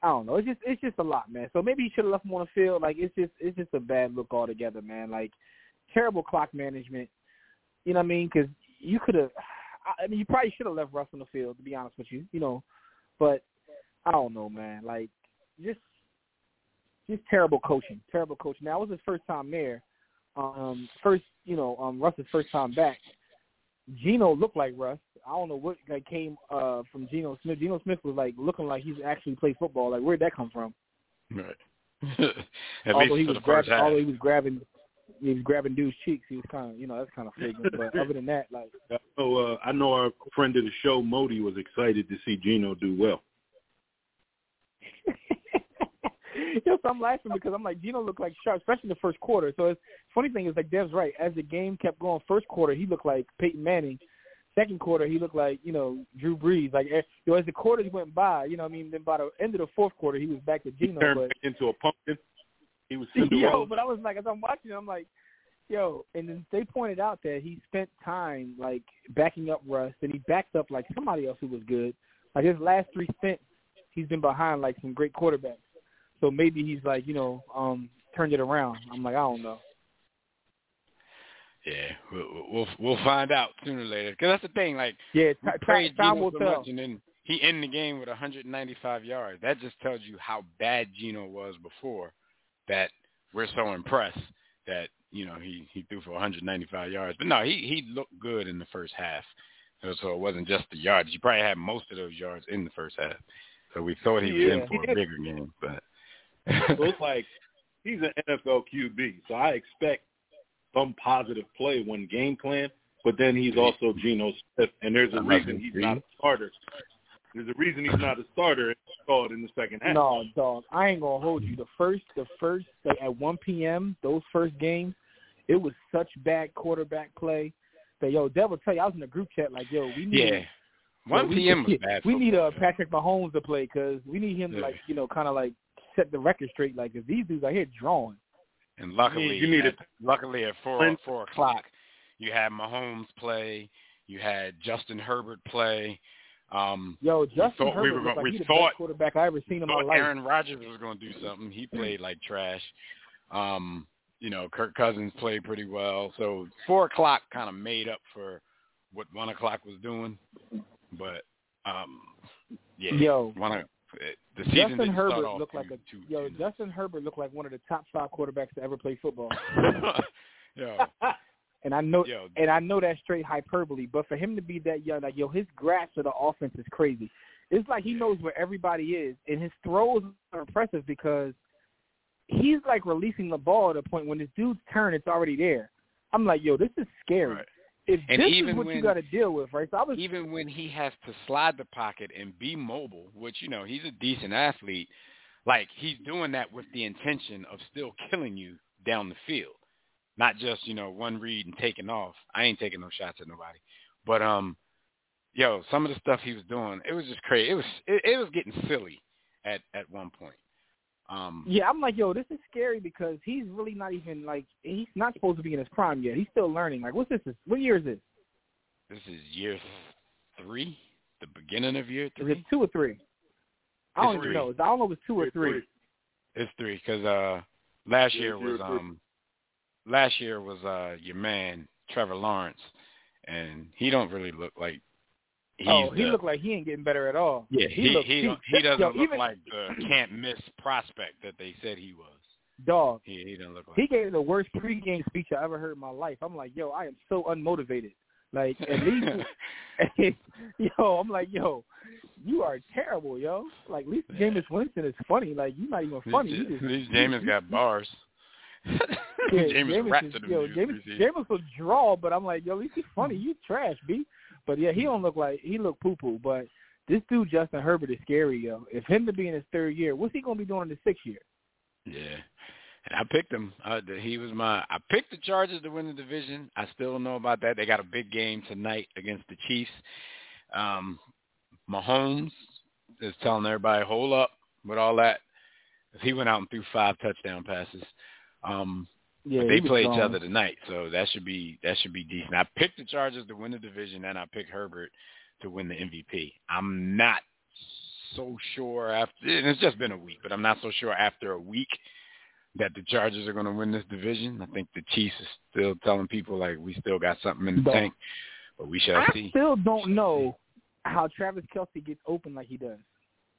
[SPEAKER 10] I don't know. It's just, it's just a lot, man. So maybe he should have left him on the field. Like, it's just, it's just a bad look altogether, man. Like, terrible clock management. You know what I mean? Because you could have, I I mean, you probably should have left Russ on the field, to be honest with you. You know, but I don't know, man. Like, just, just terrible coaching. Terrible coaching. Now, it was his first time there. Um, first, you know, um, Russ's first time back. Geno looked like Russ. I don't know what like came uh from Geno Smith. Geno Smith was like looking like he's actually played football. Like where'd that come from?
[SPEAKER 3] Right. <laughs> At
[SPEAKER 10] although
[SPEAKER 3] least
[SPEAKER 10] he was grabbing, although he was grabbing, he was grabbing dude's cheeks. He was kind of, you know, that's kind of <laughs> flagrant. but other than that, like,
[SPEAKER 6] So uh, I know our friend of the show, Modi, was excited to see Geno do well. <laughs> <laughs>
[SPEAKER 10] Yo, so I'm laughing because I'm like Geno looked like sharp, especially in the first quarter. So it's funny thing is like Dev's right. As the game kept going, first quarter he looked like Peyton Manning. Second quarter he looked like you know Drew Brees. Like eh, you know, as the quarters went by, you know, what I mean, then by the end of the fourth quarter he was back to
[SPEAKER 6] He
[SPEAKER 10] Geno.
[SPEAKER 6] turned
[SPEAKER 10] But
[SPEAKER 6] into a pumpkin. He was <laughs>
[SPEAKER 10] yo, but I was like, as I'm watching, I'm like, yo, and then they pointed out that he spent time like backing up Russ, and he backed up like somebody else who was good. Like his last three stints, he's been behind like some great quarterbacks. So maybe he's like, you know, um, turned it around. I'm like, I don't know.
[SPEAKER 3] Yeah, we'll we'll, we'll find out sooner or later. Because that's the thing. Like,
[SPEAKER 10] Yeah,
[SPEAKER 3] praised
[SPEAKER 10] time
[SPEAKER 3] Geno
[SPEAKER 10] will
[SPEAKER 3] so
[SPEAKER 10] tell.
[SPEAKER 3] much, and then he ended the game with 195 yards. That just tells you how bad Geno was before. That we're so impressed that you know he he threw for 195 yards. But no, he he looked good in the first half. So, it wasn't just the yards. He probably had most of those yards in the first half. So we thought he was
[SPEAKER 6] Yeah.
[SPEAKER 3] in for a bigger game, but
[SPEAKER 6] so it's like he's an NFL QB, so I expect some positive play when game plan. But then he's also Geno Smith, and there's a reason he's not a starter. There's a reason he's not a starter called in the second half.
[SPEAKER 10] No, dog. I ain't gonna hold you. The first, the first like, at 1 p.m. Those first games, it was such bad quarterback play that yo, Devil tell you, I was in the group chat like, yo, we need.
[SPEAKER 3] yeah, 1
[SPEAKER 10] we-
[SPEAKER 3] p.m. was <laughs> bad.
[SPEAKER 10] We need uh, Patrick Mahomes to play because we need him
[SPEAKER 3] Yeah.
[SPEAKER 10] like, you know, kind of like set the record straight. Like, if these dudes are here drawing.
[SPEAKER 3] And luckily,
[SPEAKER 6] you need
[SPEAKER 3] at,
[SPEAKER 6] it.
[SPEAKER 3] luckily at four
[SPEAKER 6] When-
[SPEAKER 3] four o'clock, you had Mahomes play, you had Justin Herbert play. Um,
[SPEAKER 10] Yo, Justin
[SPEAKER 3] thought we
[SPEAKER 10] Herbert
[SPEAKER 3] were gonna-
[SPEAKER 10] like
[SPEAKER 3] we
[SPEAKER 10] he the
[SPEAKER 3] thought-
[SPEAKER 10] best quarterback I ever seen in my life.
[SPEAKER 3] Aaron Rodgers was going to do something. He played like trash. Um, you know, Kirk Cousins played pretty well. So four o'clock kind of made up for what one o'clock was doing. But um, yeah,
[SPEAKER 10] Yo.
[SPEAKER 3] one o- the season
[SPEAKER 10] Justin Herbert looked like a
[SPEAKER 3] too,
[SPEAKER 10] yo. Justin Herbert looked like one of the top five quarterbacks to ever play football. <laughs> <laughs>
[SPEAKER 3] yo,
[SPEAKER 10] and I know,
[SPEAKER 3] Yo.
[SPEAKER 10] and I know that's straight hyperbole. But for him to be that young, like yo, his grasp of the offense is crazy. It's like he knows where everybody is, and his throws are impressive because he's like releasing the ball at a point when this dude's turn, it's already there. I'm like, yo, this is scary.
[SPEAKER 3] Right.
[SPEAKER 10] If
[SPEAKER 3] And
[SPEAKER 10] this
[SPEAKER 3] even
[SPEAKER 10] is what
[SPEAKER 3] when-
[SPEAKER 10] you got to deal with, right? So I was
[SPEAKER 3] even when he has to slide the pocket and be mobile, which you know he's a decent athlete, like he's doing that with the intention of still <laughs> killing you down the field, not just you know one read and taking off. I ain't taking no shots at nobody, but um, yo, some of the stuff he was doing, it was just crazy. It was it, it was getting silly at at one point. Um,
[SPEAKER 10] Yeah, I'm like, yo, this is scary because he's really not even like he's not supposed to be in his prime yet. He's still learning. Like, what's this? What year is this?
[SPEAKER 3] this is year three, the beginning of year
[SPEAKER 10] Is
[SPEAKER 3] three.
[SPEAKER 10] it two or three? I don't
[SPEAKER 3] It's
[SPEAKER 10] even
[SPEAKER 3] three.
[SPEAKER 10] know. I don't know if it's two or three.
[SPEAKER 6] three.
[SPEAKER 3] It's three because uh, last year
[SPEAKER 6] it's
[SPEAKER 3] was um, last year was uh your man Trevor Lawrence, and he don't really look like he's
[SPEAKER 10] oh, he
[SPEAKER 3] the-
[SPEAKER 10] looked like he ain't getting better at all.
[SPEAKER 3] yeah
[SPEAKER 10] he
[SPEAKER 3] he
[SPEAKER 10] looked
[SPEAKER 3] he, he doesn't <laughs>
[SPEAKER 10] Yo,
[SPEAKER 3] look
[SPEAKER 10] even-
[SPEAKER 3] like the can't miss prospect that they said he was.
[SPEAKER 10] Dog,
[SPEAKER 3] He he doesn't look like.
[SPEAKER 10] he gave the worst pregame speech I ever heard in my life. I'm like, yo, I am so unmotivated. Like, at least, <laughs> <laughs> yo, I'm like, yo, you are terrible, yo. Like, at least Jameis Winston is funny. Like, you're not even funny.
[SPEAKER 3] At
[SPEAKER 10] just-
[SPEAKER 3] least Jameis got bars.
[SPEAKER 10] Yeah,
[SPEAKER 3] Jameis
[SPEAKER 10] Jameis is, yo, Jameis. Jameis will draw, but I'm like, yo, at least he's funny. You trash, b. But yeah, he don't look like he look poo poo. But this dude Justin Herbert is scary, yo. If him to be in his third year, what's he gonna be doing in his sixth year?
[SPEAKER 3] Yeah. And I picked him. Uh, he was my. I picked the Chargers to win the division. I still don't know about that. They got a big game tonight against the Chiefs. Um, Mahomes is telling everybody, hold up with all that. If He went out and threw five touchdown passes. Um,
[SPEAKER 10] Yeah,
[SPEAKER 3] but they play each other tonight, so that should be that should be decent. I picked the Chargers to win the division, and I picked Herbert to win the MVP. I'm not so sure after, and it's just been a week, but I'm not so sure after a week that the Chargers are going to win this division. I think the Chiefs is still telling people like we still got something in the
[SPEAKER 10] Dog.
[SPEAKER 3] tank, but we shall
[SPEAKER 10] I
[SPEAKER 3] see.
[SPEAKER 10] still don't know how Travis Kelce gets open like he does.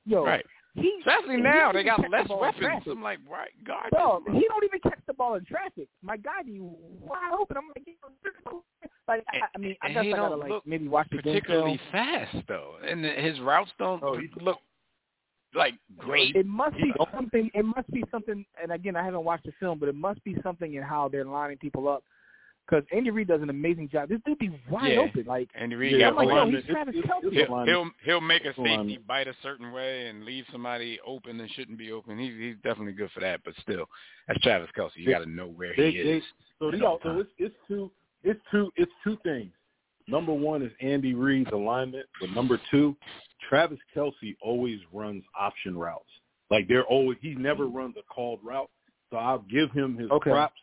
[SPEAKER 10] Yo,
[SPEAKER 3] Right.
[SPEAKER 10] He
[SPEAKER 3] Especially
[SPEAKER 10] he
[SPEAKER 3] now, they got less
[SPEAKER 10] the
[SPEAKER 3] weapons.
[SPEAKER 10] traffic.
[SPEAKER 3] I'm like, right, God.
[SPEAKER 10] Yo,
[SPEAKER 3] this
[SPEAKER 10] he don't even catch the ball in traffic. My God, be wide open. I'm like, yo, this is like I, I mean, I guess I gotta
[SPEAKER 3] don't
[SPEAKER 10] like maybe watch the game
[SPEAKER 3] particularly
[SPEAKER 10] film.
[SPEAKER 3] fast though, and his routes don't
[SPEAKER 6] Oh,
[SPEAKER 3] look like great.
[SPEAKER 10] It must be something. It must be something. And again, I haven't watched the film, but it must be something in how they're lining people up. Because Andy Reid does an amazing job. This dude be wide
[SPEAKER 3] Yeah.
[SPEAKER 10] open. Like
[SPEAKER 3] Andy Reid
[SPEAKER 10] yeah,
[SPEAKER 3] got
[SPEAKER 10] I'm like, yo, he's Travis Kelce.
[SPEAKER 3] He'll, he'll he'll make a safety bite a certain way and leave somebody open that shouldn't be open. He's he's definitely good for that. But still, that's Travis Kelce. You got to know where he
[SPEAKER 6] they,
[SPEAKER 3] is.
[SPEAKER 6] so
[SPEAKER 3] at
[SPEAKER 6] they,
[SPEAKER 3] all
[SPEAKER 6] so it's, it's two it's two it's two things. Number one is Andy Reid's alignment, but number two, Travis Kelce always runs option routes. Like they're always he never runs a called route. So I'll give him his
[SPEAKER 10] Okay.
[SPEAKER 6] props.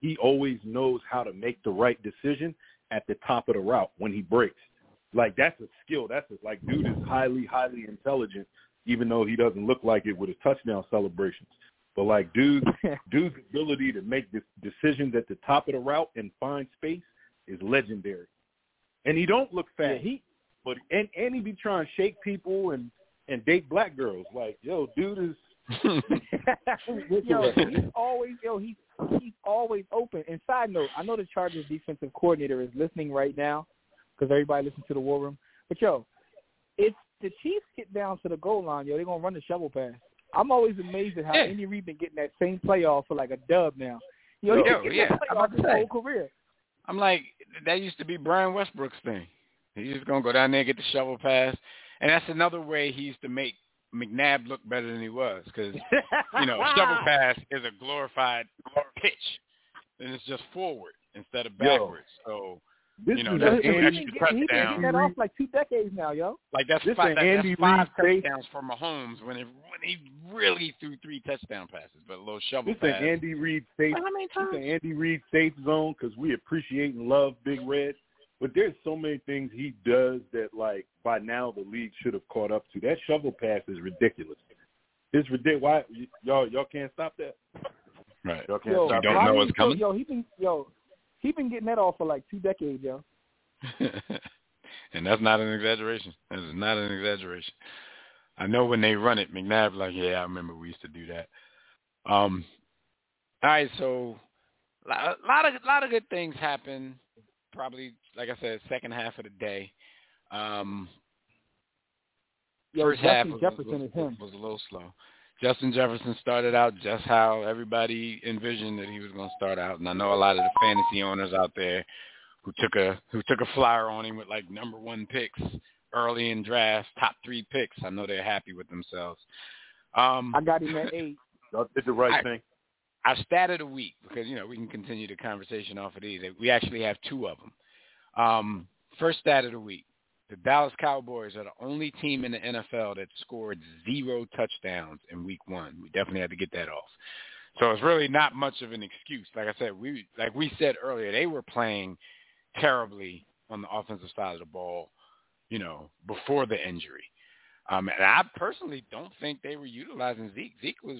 [SPEAKER 6] He always knows how to make the right decision at the top of the route when he breaks. Like that's a skill. That's a, like dude is highly, highly intelligent, even though he doesn't look like it with his touchdown celebrations. But like dude, <laughs> dude's ability to make this decisions at the top of the route and find space is legendary. And he don't look fat.
[SPEAKER 10] Yeah, he
[SPEAKER 6] but and and he be trying to shake people and and date black girls. Like yo, dude is <laughs>
[SPEAKER 10] yo, he's always yo, he's he's always open. And side note, I know the Chargers defensive coordinator is listening right now because everybody listens to the War Room. But yo, if the Chiefs get down to the goal line, yo, they're gonna run the shovel pass. I'm always amazed at how
[SPEAKER 3] Yeah.
[SPEAKER 10] Andy Reid been getting that same playoff for like a dub now. Yo, he
[SPEAKER 3] Yo,
[SPEAKER 10] getting
[SPEAKER 3] yeah,
[SPEAKER 10] that
[SPEAKER 3] I'm
[SPEAKER 10] playoff
[SPEAKER 3] about to
[SPEAKER 10] his
[SPEAKER 3] say.
[SPEAKER 10] whole career.
[SPEAKER 3] I'm like, that used to be Brian Westbrook's thing. He's just gonna go down there and get the shovel pass, and that's another way he used to make McNabb look better than he was, because you know, <laughs> shovel pass is a glorified pitch, and it's just forward instead of
[SPEAKER 6] Yo.
[SPEAKER 3] backwards. So
[SPEAKER 6] this
[SPEAKER 3] you know,
[SPEAKER 6] is
[SPEAKER 3] that's
[SPEAKER 6] an
[SPEAKER 3] two
[SPEAKER 10] He's
[SPEAKER 6] Andy,
[SPEAKER 3] extra
[SPEAKER 10] getting, he's been that off like two decades now, yo.
[SPEAKER 3] Like that's
[SPEAKER 6] This
[SPEAKER 3] five, that,
[SPEAKER 6] Andy
[SPEAKER 3] that's five
[SPEAKER 6] Reid
[SPEAKER 3] touchdowns for Mahomes when it when he really threw three touchdown passes, but a little shovel
[SPEAKER 6] this an. Andy Reid safe
[SPEAKER 3] How many
[SPEAKER 6] It's
[SPEAKER 3] times?
[SPEAKER 6] an Andy Reid safe zone because we appreciate and love Big Red. But there's so many things he does that, like, by now the league should have caught up to. That shovel pass is ridiculous. It's ridiculous. Why y- y'all y'all can't stop that?
[SPEAKER 3] Right.
[SPEAKER 6] Y'all can't
[SPEAKER 10] Yo,
[SPEAKER 6] stop
[SPEAKER 3] don't know what's coming?
[SPEAKER 10] Yo, he been yo, he been getting that off for like two decades, yo. <laughs>
[SPEAKER 3] and that's not an exaggeration. That is not an exaggeration. I know when they run it, McNabb like, yeah, I remember we used to do that. Um, all right, so a lot of lot of good things happen. Probably, like I said, second half of the day. Um,
[SPEAKER 10] Yo,
[SPEAKER 3] first half
[SPEAKER 10] Justin
[SPEAKER 3] was,
[SPEAKER 10] Jefferson
[SPEAKER 3] was,
[SPEAKER 10] is him.
[SPEAKER 3] was a little slow. Justin Jefferson started out just how everybody envisioned that he was going to start out, and I know a lot of the fantasy owners out there who took a who took a flyer on him with like number one picks early in drafts, top three picks. I know they're happy with themselves. Um,
[SPEAKER 10] I got him at eight. <laughs>
[SPEAKER 6] Y'all did the right
[SPEAKER 3] I-
[SPEAKER 6] thing.
[SPEAKER 3] our stat of the week because you know we can continue the conversation off of these. We actually have two of them. Um, first stat of the week: the Dallas Cowboys are the only team in the NFL that scored zero touchdowns in Week One. We definitely had to get that off. So it's really not much of an excuse. Like I said, we like we said earlier, they were playing terribly on the offensive side of the ball. You know, before the injury. Um, and I personally don't think they were utilizing Zeke. Zeke was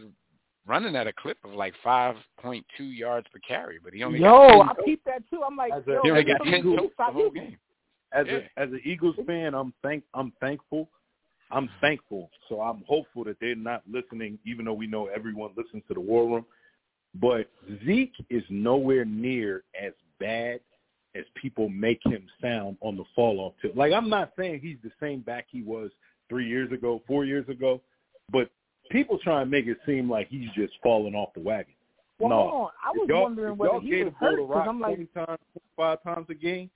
[SPEAKER 3] running at a clip of like 5.2 yards per carry, but he only
[SPEAKER 10] Yo,
[SPEAKER 3] got
[SPEAKER 10] I
[SPEAKER 3] 10
[SPEAKER 10] peeped that too. I'm like,
[SPEAKER 6] As a-
[SPEAKER 10] yo,
[SPEAKER 3] he only
[SPEAKER 6] as a
[SPEAKER 3] got 10
[SPEAKER 6] Eagle,
[SPEAKER 3] totes the whole game.
[SPEAKER 6] As
[SPEAKER 3] Yeah.
[SPEAKER 6] a as an Eagles fan, I'm thank I'm thankful. I'm thankful. So I'm hopeful that they're not listening, even though we know everyone listens to the War Room. But Zeke is nowhere near as bad as people make him sound on the fall off tip. Like I'm not saying he's the same back he was three years ago, four years ago, but people try and make it seem like he's just falling off the wagon.
[SPEAKER 10] Well,
[SPEAKER 6] no,
[SPEAKER 10] hold on. I was wondering whether
[SPEAKER 6] y'all
[SPEAKER 10] he
[SPEAKER 6] gave
[SPEAKER 10] was
[SPEAKER 6] the ball
[SPEAKER 10] hurt
[SPEAKER 6] to
[SPEAKER 10] because
[SPEAKER 6] Rock
[SPEAKER 10] I'm like,
[SPEAKER 6] times, five times a game,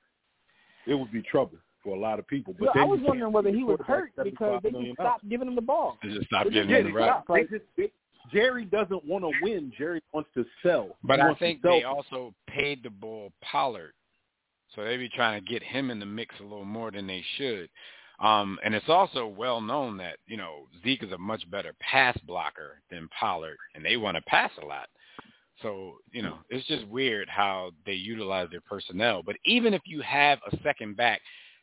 [SPEAKER 6] it would be trouble for a lot of people. But
[SPEAKER 10] yo,
[SPEAKER 6] then
[SPEAKER 10] I was wondering whether he was hurt because they just stopped giving him the ball.
[SPEAKER 3] They just stopped giving him the
[SPEAKER 6] they
[SPEAKER 3] rock.
[SPEAKER 6] stop. They just, they, Jerry doesn't want to win. Jerry wants to sell.
[SPEAKER 3] But I
[SPEAKER 6] wants to
[SPEAKER 3] think they also paid the ball Pollard, so they be trying to get him in the mix a little more than they should. Um, and it's also well known that you know Zeke is a much better pass blocker than Pollard, and they want to pass a lot. So you know it's just weird how they utilize their personnel. But even if you have a second back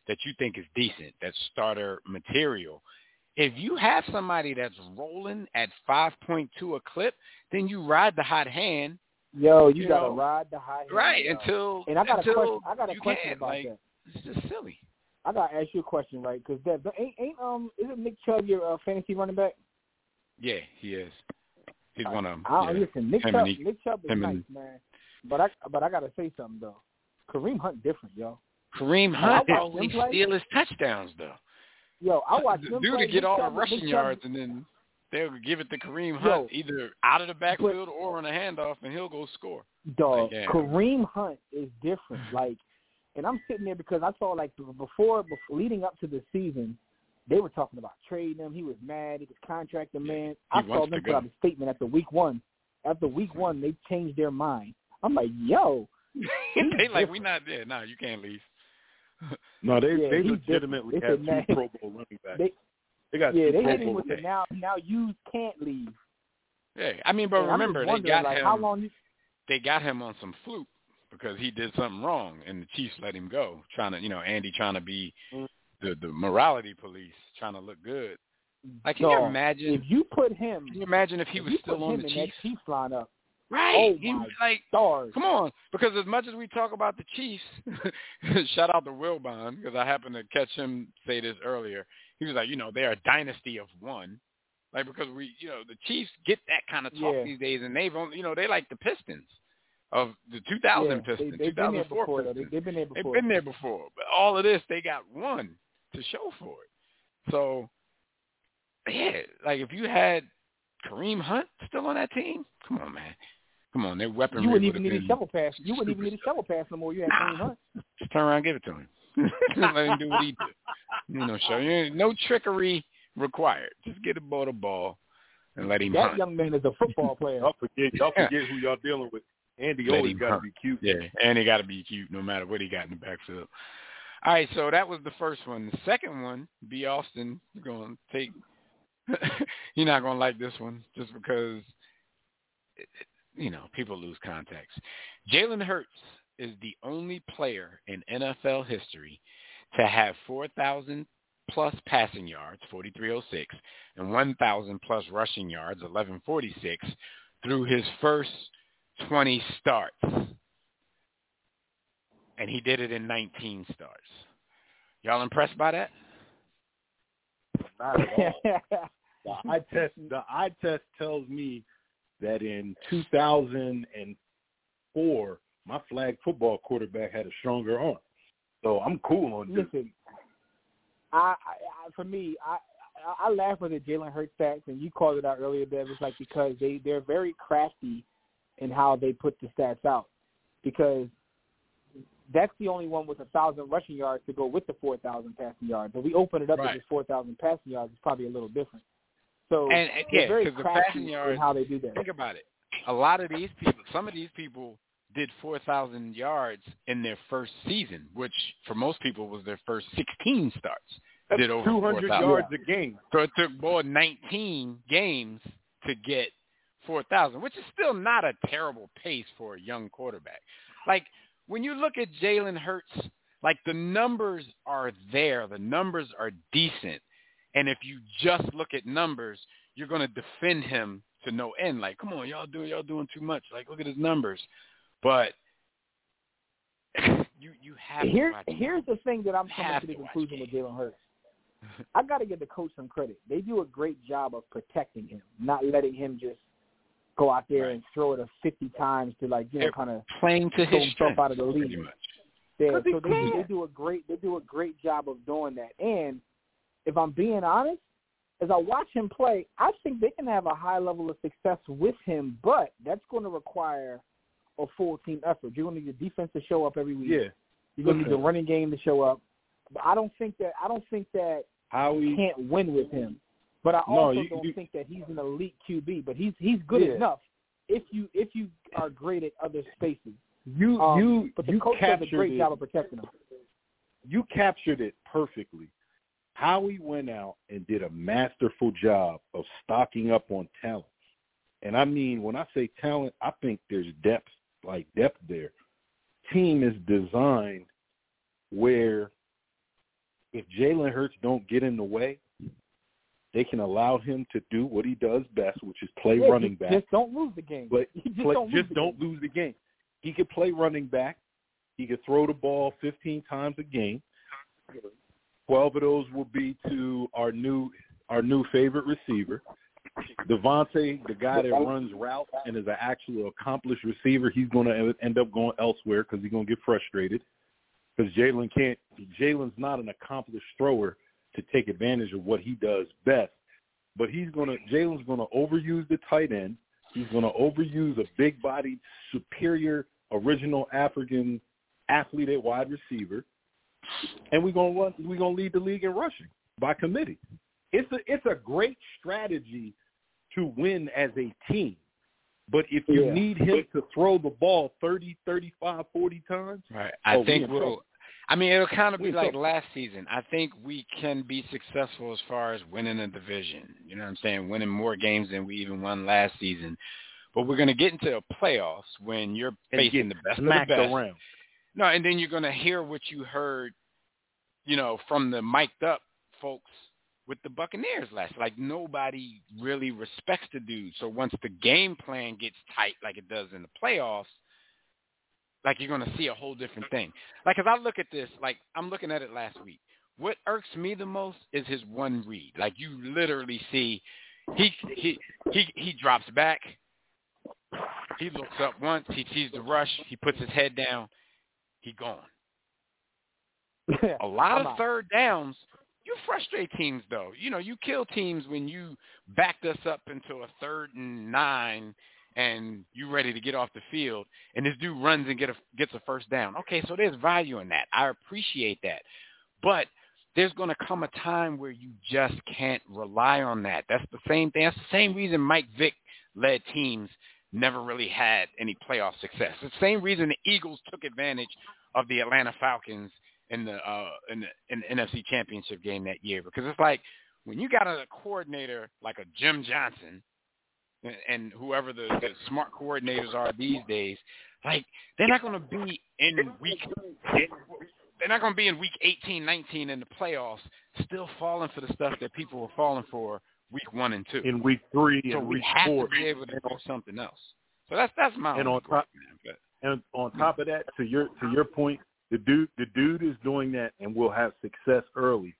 [SPEAKER 3] that you think is decent, that's starter material, if you have somebody that's rolling at 5.2 a clip, then you ride the hot hand
[SPEAKER 10] Yo, you,
[SPEAKER 3] You
[SPEAKER 10] gotta
[SPEAKER 3] know,
[SPEAKER 10] ride the hot hand,
[SPEAKER 3] right
[SPEAKER 10] yo.
[SPEAKER 3] until
[SPEAKER 10] And I got a
[SPEAKER 3] until
[SPEAKER 10] question. I got a
[SPEAKER 3] you
[SPEAKER 10] question about
[SPEAKER 3] like,
[SPEAKER 10] that.
[SPEAKER 3] It's just silly.
[SPEAKER 10] I gotta ask you a question, right? Because that ain't ain't um isn't Nick Chubb your uh, fantasy running back?
[SPEAKER 3] Yeah, he is. He's one of them.
[SPEAKER 10] I,
[SPEAKER 3] yeah.
[SPEAKER 10] Listen, Nick
[SPEAKER 3] Him
[SPEAKER 10] Chubb,
[SPEAKER 3] and he-
[SPEAKER 10] Nick Chubb is nice,
[SPEAKER 3] and-
[SPEAKER 10] man. But I but I gotta say something though. Kareem Hunt different, yo.
[SPEAKER 3] Kareem Hunt
[SPEAKER 10] watched
[SPEAKER 3] only
[SPEAKER 10] him play.
[SPEAKER 3] steal his touchdowns though.
[SPEAKER 10] Yo, I watched
[SPEAKER 3] the
[SPEAKER 10] him
[SPEAKER 3] dude to get
[SPEAKER 10] Nick
[SPEAKER 3] all
[SPEAKER 10] Chubb,
[SPEAKER 3] the rushing
[SPEAKER 10] Nick Chubb-
[SPEAKER 3] yards and then they'll give it to Kareem
[SPEAKER 10] Yo,
[SPEAKER 3] Hunt either out of the backfield or on a handoff, and he'll go score.
[SPEAKER 10] Dog,
[SPEAKER 3] Like, yeah.
[SPEAKER 10] Kareem Hunt is different. Like, and I'm sitting there because I saw like before, before leading up to the season, they were talking about trading him. He was mad. He was contracting man. I saw them put out a statement after week one. After week one, they changed their mind. I'm like, yo, <laughs>
[SPEAKER 3] they like we not there. No, you can't leave. <laughs>
[SPEAKER 6] No, they
[SPEAKER 10] Yeah,
[SPEAKER 6] they legitimately
[SPEAKER 10] different.
[SPEAKER 6] have
[SPEAKER 10] They
[SPEAKER 6] two
[SPEAKER 10] man,
[SPEAKER 6] Pro Bowl running backs.
[SPEAKER 10] they
[SPEAKER 6] They got
[SPEAKER 10] yeah,
[SPEAKER 6] two
[SPEAKER 10] they
[SPEAKER 6] Pro
[SPEAKER 10] hit him
[SPEAKER 6] Bowl
[SPEAKER 10] with the now now you can't leave.
[SPEAKER 3] Yeah, I mean, but
[SPEAKER 10] And
[SPEAKER 3] remember they got
[SPEAKER 10] like,
[SPEAKER 3] him.
[SPEAKER 10] how long you
[SPEAKER 3] They got him on some fluke because he did something wrong, and the Chiefs let him go. Trying to, you know, Andy trying to be mm. the the morality police, trying to look good. Like, can you imagine?
[SPEAKER 10] if you put him
[SPEAKER 3] Can you imagine if he was still on the Chiefs?
[SPEAKER 10] Chiefs lineup.
[SPEAKER 3] Right.
[SPEAKER 10] Oh
[SPEAKER 3] He was like,
[SPEAKER 10] stars.
[SPEAKER 3] come on. Because as much as we talk about the Chiefs, <laughs> shout out to Wilbon because I happened to catch him say this earlier. He was like, you know, they're a dynasty of one. Like because we, you know, the Chiefs get that kind of talk
[SPEAKER 10] Yeah.
[SPEAKER 3] these days, and they've, only, you know, they like the Pistons of the 2000
[SPEAKER 10] Yeah,
[SPEAKER 3] Pistons,
[SPEAKER 10] they, they've been there
[SPEAKER 3] 2004
[SPEAKER 10] before.
[SPEAKER 3] Pistons.
[SPEAKER 10] They, they've been there before.
[SPEAKER 3] They've been there before, but all of this they got one to show for it. So, yeah, like if you had Kareem Hunt still on that team, come on, man, come on, their weaponry
[SPEAKER 10] You wouldn't
[SPEAKER 3] would
[SPEAKER 10] even need a
[SPEAKER 3] been
[SPEAKER 10] shovel pass. You wouldn't even need a shovel pass no more. You had Kareem Hunt.
[SPEAKER 3] just turn around, and give it to him. <laughs> Let him do what he do. You know, show you no trickery required. Just get the ball the ball and let him
[SPEAKER 10] That
[SPEAKER 3] hunt.
[SPEAKER 10] young man is a football player.
[SPEAKER 6] Y'all forget y'all forget who y'all dealing with. Andy
[SPEAKER 3] Let
[SPEAKER 6] always got to be cute.
[SPEAKER 3] Yeah, and he got to be cute no matter what he got in the backfield. All right, so that was the first one. The second one, B. Austin, going to take. <laughs> You're not going to like this one just because, you know, people lose context. Jalen Hurts is the only player in NFL history to have 4,000 plus passing yards, 4,306, and 1,000 plus rushing yards, 1146, through his first 20 starts. And he did it in 19 starts. Y'all impressed by that?
[SPEAKER 6] Not at all. <laughs> the eye test the eye test tells me that in 2004 my flag football quarterback had a stronger arm. So I'm cool on this.
[SPEAKER 10] Listen, I, I, I for me, I, I, I laugh at the Jalen Hurts stats, and you called it out earlier, Dev. It's like because they they're very crafty in how they put the stats out, because that's the only one with a thousand rushing yards to go with the four thousand passing yards. If we open it up
[SPEAKER 3] Right.
[SPEAKER 10] to just four thousand passing yards, it's probably a little different. So
[SPEAKER 3] And, and yeah,
[SPEAKER 10] very
[SPEAKER 3] because the passing yards,
[SPEAKER 10] in how they do that.
[SPEAKER 3] think about it. A lot of these people, some of these people did 4,000 yards in their first season, which for most people was their first 16 starts.
[SPEAKER 6] That's
[SPEAKER 3] did over
[SPEAKER 6] 200
[SPEAKER 3] 4,000.
[SPEAKER 6] yards a game.
[SPEAKER 3] So it took more than 19 games to get 4,000, which is still not a terrible pace for a young quarterback. Like when you look at Jalen Hurts, like the numbers are there, the numbers are decent, and if you just look at numbers, you're going to defend him to no end. Like, come on, y'all doing y'all doing too much. Like, look at his numbers, but <laughs> you you have to
[SPEAKER 10] Here, here's the thing that I'm coming to the
[SPEAKER 3] to
[SPEAKER 10] conclusion with Jalen Hurts. I got to give the coach some credit. They do a great job of protecting him, not letting him just go out there and throw it a 50 times to like you know kind of
[SPEAKER 3] playing to his
[SPEAKER 10] himself
[SPEAKER 3] strengths,
[SPEAKER 10] out of the league.
[SPEAKER 3] much.
[SPEAKER 10] Yeah,
[SPEAKER 6] 'Cause
[SPEAKER 10] so they,
[SPEAKER 6] can.
[SPEAKER 10] they do a great they do a great job of doing that. And if I'm being honest, as I watch him play, I think they can have a high level of success with him, but that's going to require a full team effort. You're going to need your defense to show up every week.
[SPEAKER 6] Yeah.
[SPEAKER 10] You're going to need the running game to show up. But I don't think that I don't think that
[SPEAKER 6] Howie
[SPEAKER 10] you can't win with him. But I
[SPEAKER 6] No,
[SPEAKER 10] also
[SPEAKER 6] you-
[SPEAKER 10] don't
[SPEAKER 6] you-
[SPEAKER 10] think that he's an elite QB. But he's he's good
[SPEAKER 6] Yeah.
[SPEAKER 10] enough if you if you are great at other spaces.
[SPEAKER 6] you
[SPEAKER 10] Um,
[SPEAKER 6] you
[SPEAKER 10] but the
[SPEAKER 6] you
[SPEAKER 10] coach does a
[SPEAKER 6] captured
[SPEAKER 10] great
[SPEAKER 6] it.
[SPEAKER 10] job of protecting him.
[SPEAKER 6] you captured it perfectly. Howie went out and did a masterful job of stocking up on talent. And I mean, when I say talent, I think there's depth, like depth there. Team is designed where if Jalen Hurts don't get in the way, they can allow him to do what he does best, which is play
[SPEAKER 10] Yeah,
[SPEAKER 6] running back.
[SPEAKER 10] Just don't lose the game.
[SPEAKER 6] But
[SPEAKER 10] just
[SPEAKER 6] play,
[SPEAKER 10] don't
[SPEAKER 6] just
[SPEAKER 10] the
[SPEAKER 6] don't lose the game. He could play running back. He could throw the ball 15 times a game. 12 of those will be to our new our new favorite receiver. DeVonta, the guy that runs routes and is an actual accomplished receiver, he's going to end up going elsewhere because he's going to get frustrated. Because Jalen can't. Jalen's not an accomplished thrower to take advantage of what he does best. but he's gonna Jalen's gonna overuse the tight end. He's gonna overuse a big bodied, superior, original African athlete at wide receiver, and we're gonna run. We're gonna lead the league in rushing by committee. It's a it's a great strategy to win as a team. But if you
[SPEAKER 3] Yeah.
[SPEAKER 6] need him to throw the ball 30, 35, 40 times,
[SPEAKER 3] Right. I
[SPEAKER 6] oh,
[SPEAKER 3] think we'll. I mean, it'll kind of be like last season. I think we can be successful as far as winning a division. You know what I'm saying? Winning more games than we even won last season. But we're going to get into the playoffs when you're facing the best of the best.
[SPEAKER 6] around.
[SPEAKER 3] No, and then you're going to hear what you heard, you know, from the mic'd up folks with the Buccaneers last. Like nobody really respects the dude. So once the game plan gets tight, like it does in the playoffs, like you're going to see a whole different thing. Like as I look at this, like I'm looking at it last week. What irks me the most is his one read. Like you literally see, he he he he drops back. He looks up once. He sees the rush. He puts his head down. He gone. <laughs> A lot of third downs, you frustrate teams though. You know, you kill teams when you backed us up into a third and nine and you ready to get off the field and this dude runs and get a gets a first down. Okay, so there's value in that. I appreciate that. But there's going to come a time where you just can't rely on that. That's the same thing. That's the same reason Mike Vick led teams never really had any playoff success. The same reason the Eagles took advantage of the Atlanta Falcons in the uh in the, in the NFC Championship game that year because it's like when you got a coordinator like a Jim Johnson and, and whoever the, the smart coordinators are these days, like they're not going to be in week they're not going to be in week 18, 19 in the playoffs still falling for the stuff that people were falling for week 1 and 2.
[SPEAKER 6] in week three
[SPEAKER 3] so
[SPEAKER 6] and
[SPEAKER 3] we
[SPEAKER 6] week
[SPEAKER 3] have
[SPEAKER 6] four.
[SPEAKER 3] to be able to do something else. So that's that's my
[SPEAKER 6] and on top
[SPEAKER 3] man, but-
[SPEAKER 6] and on top of that, to your to your point, the dude the dude is doing that and will have success early.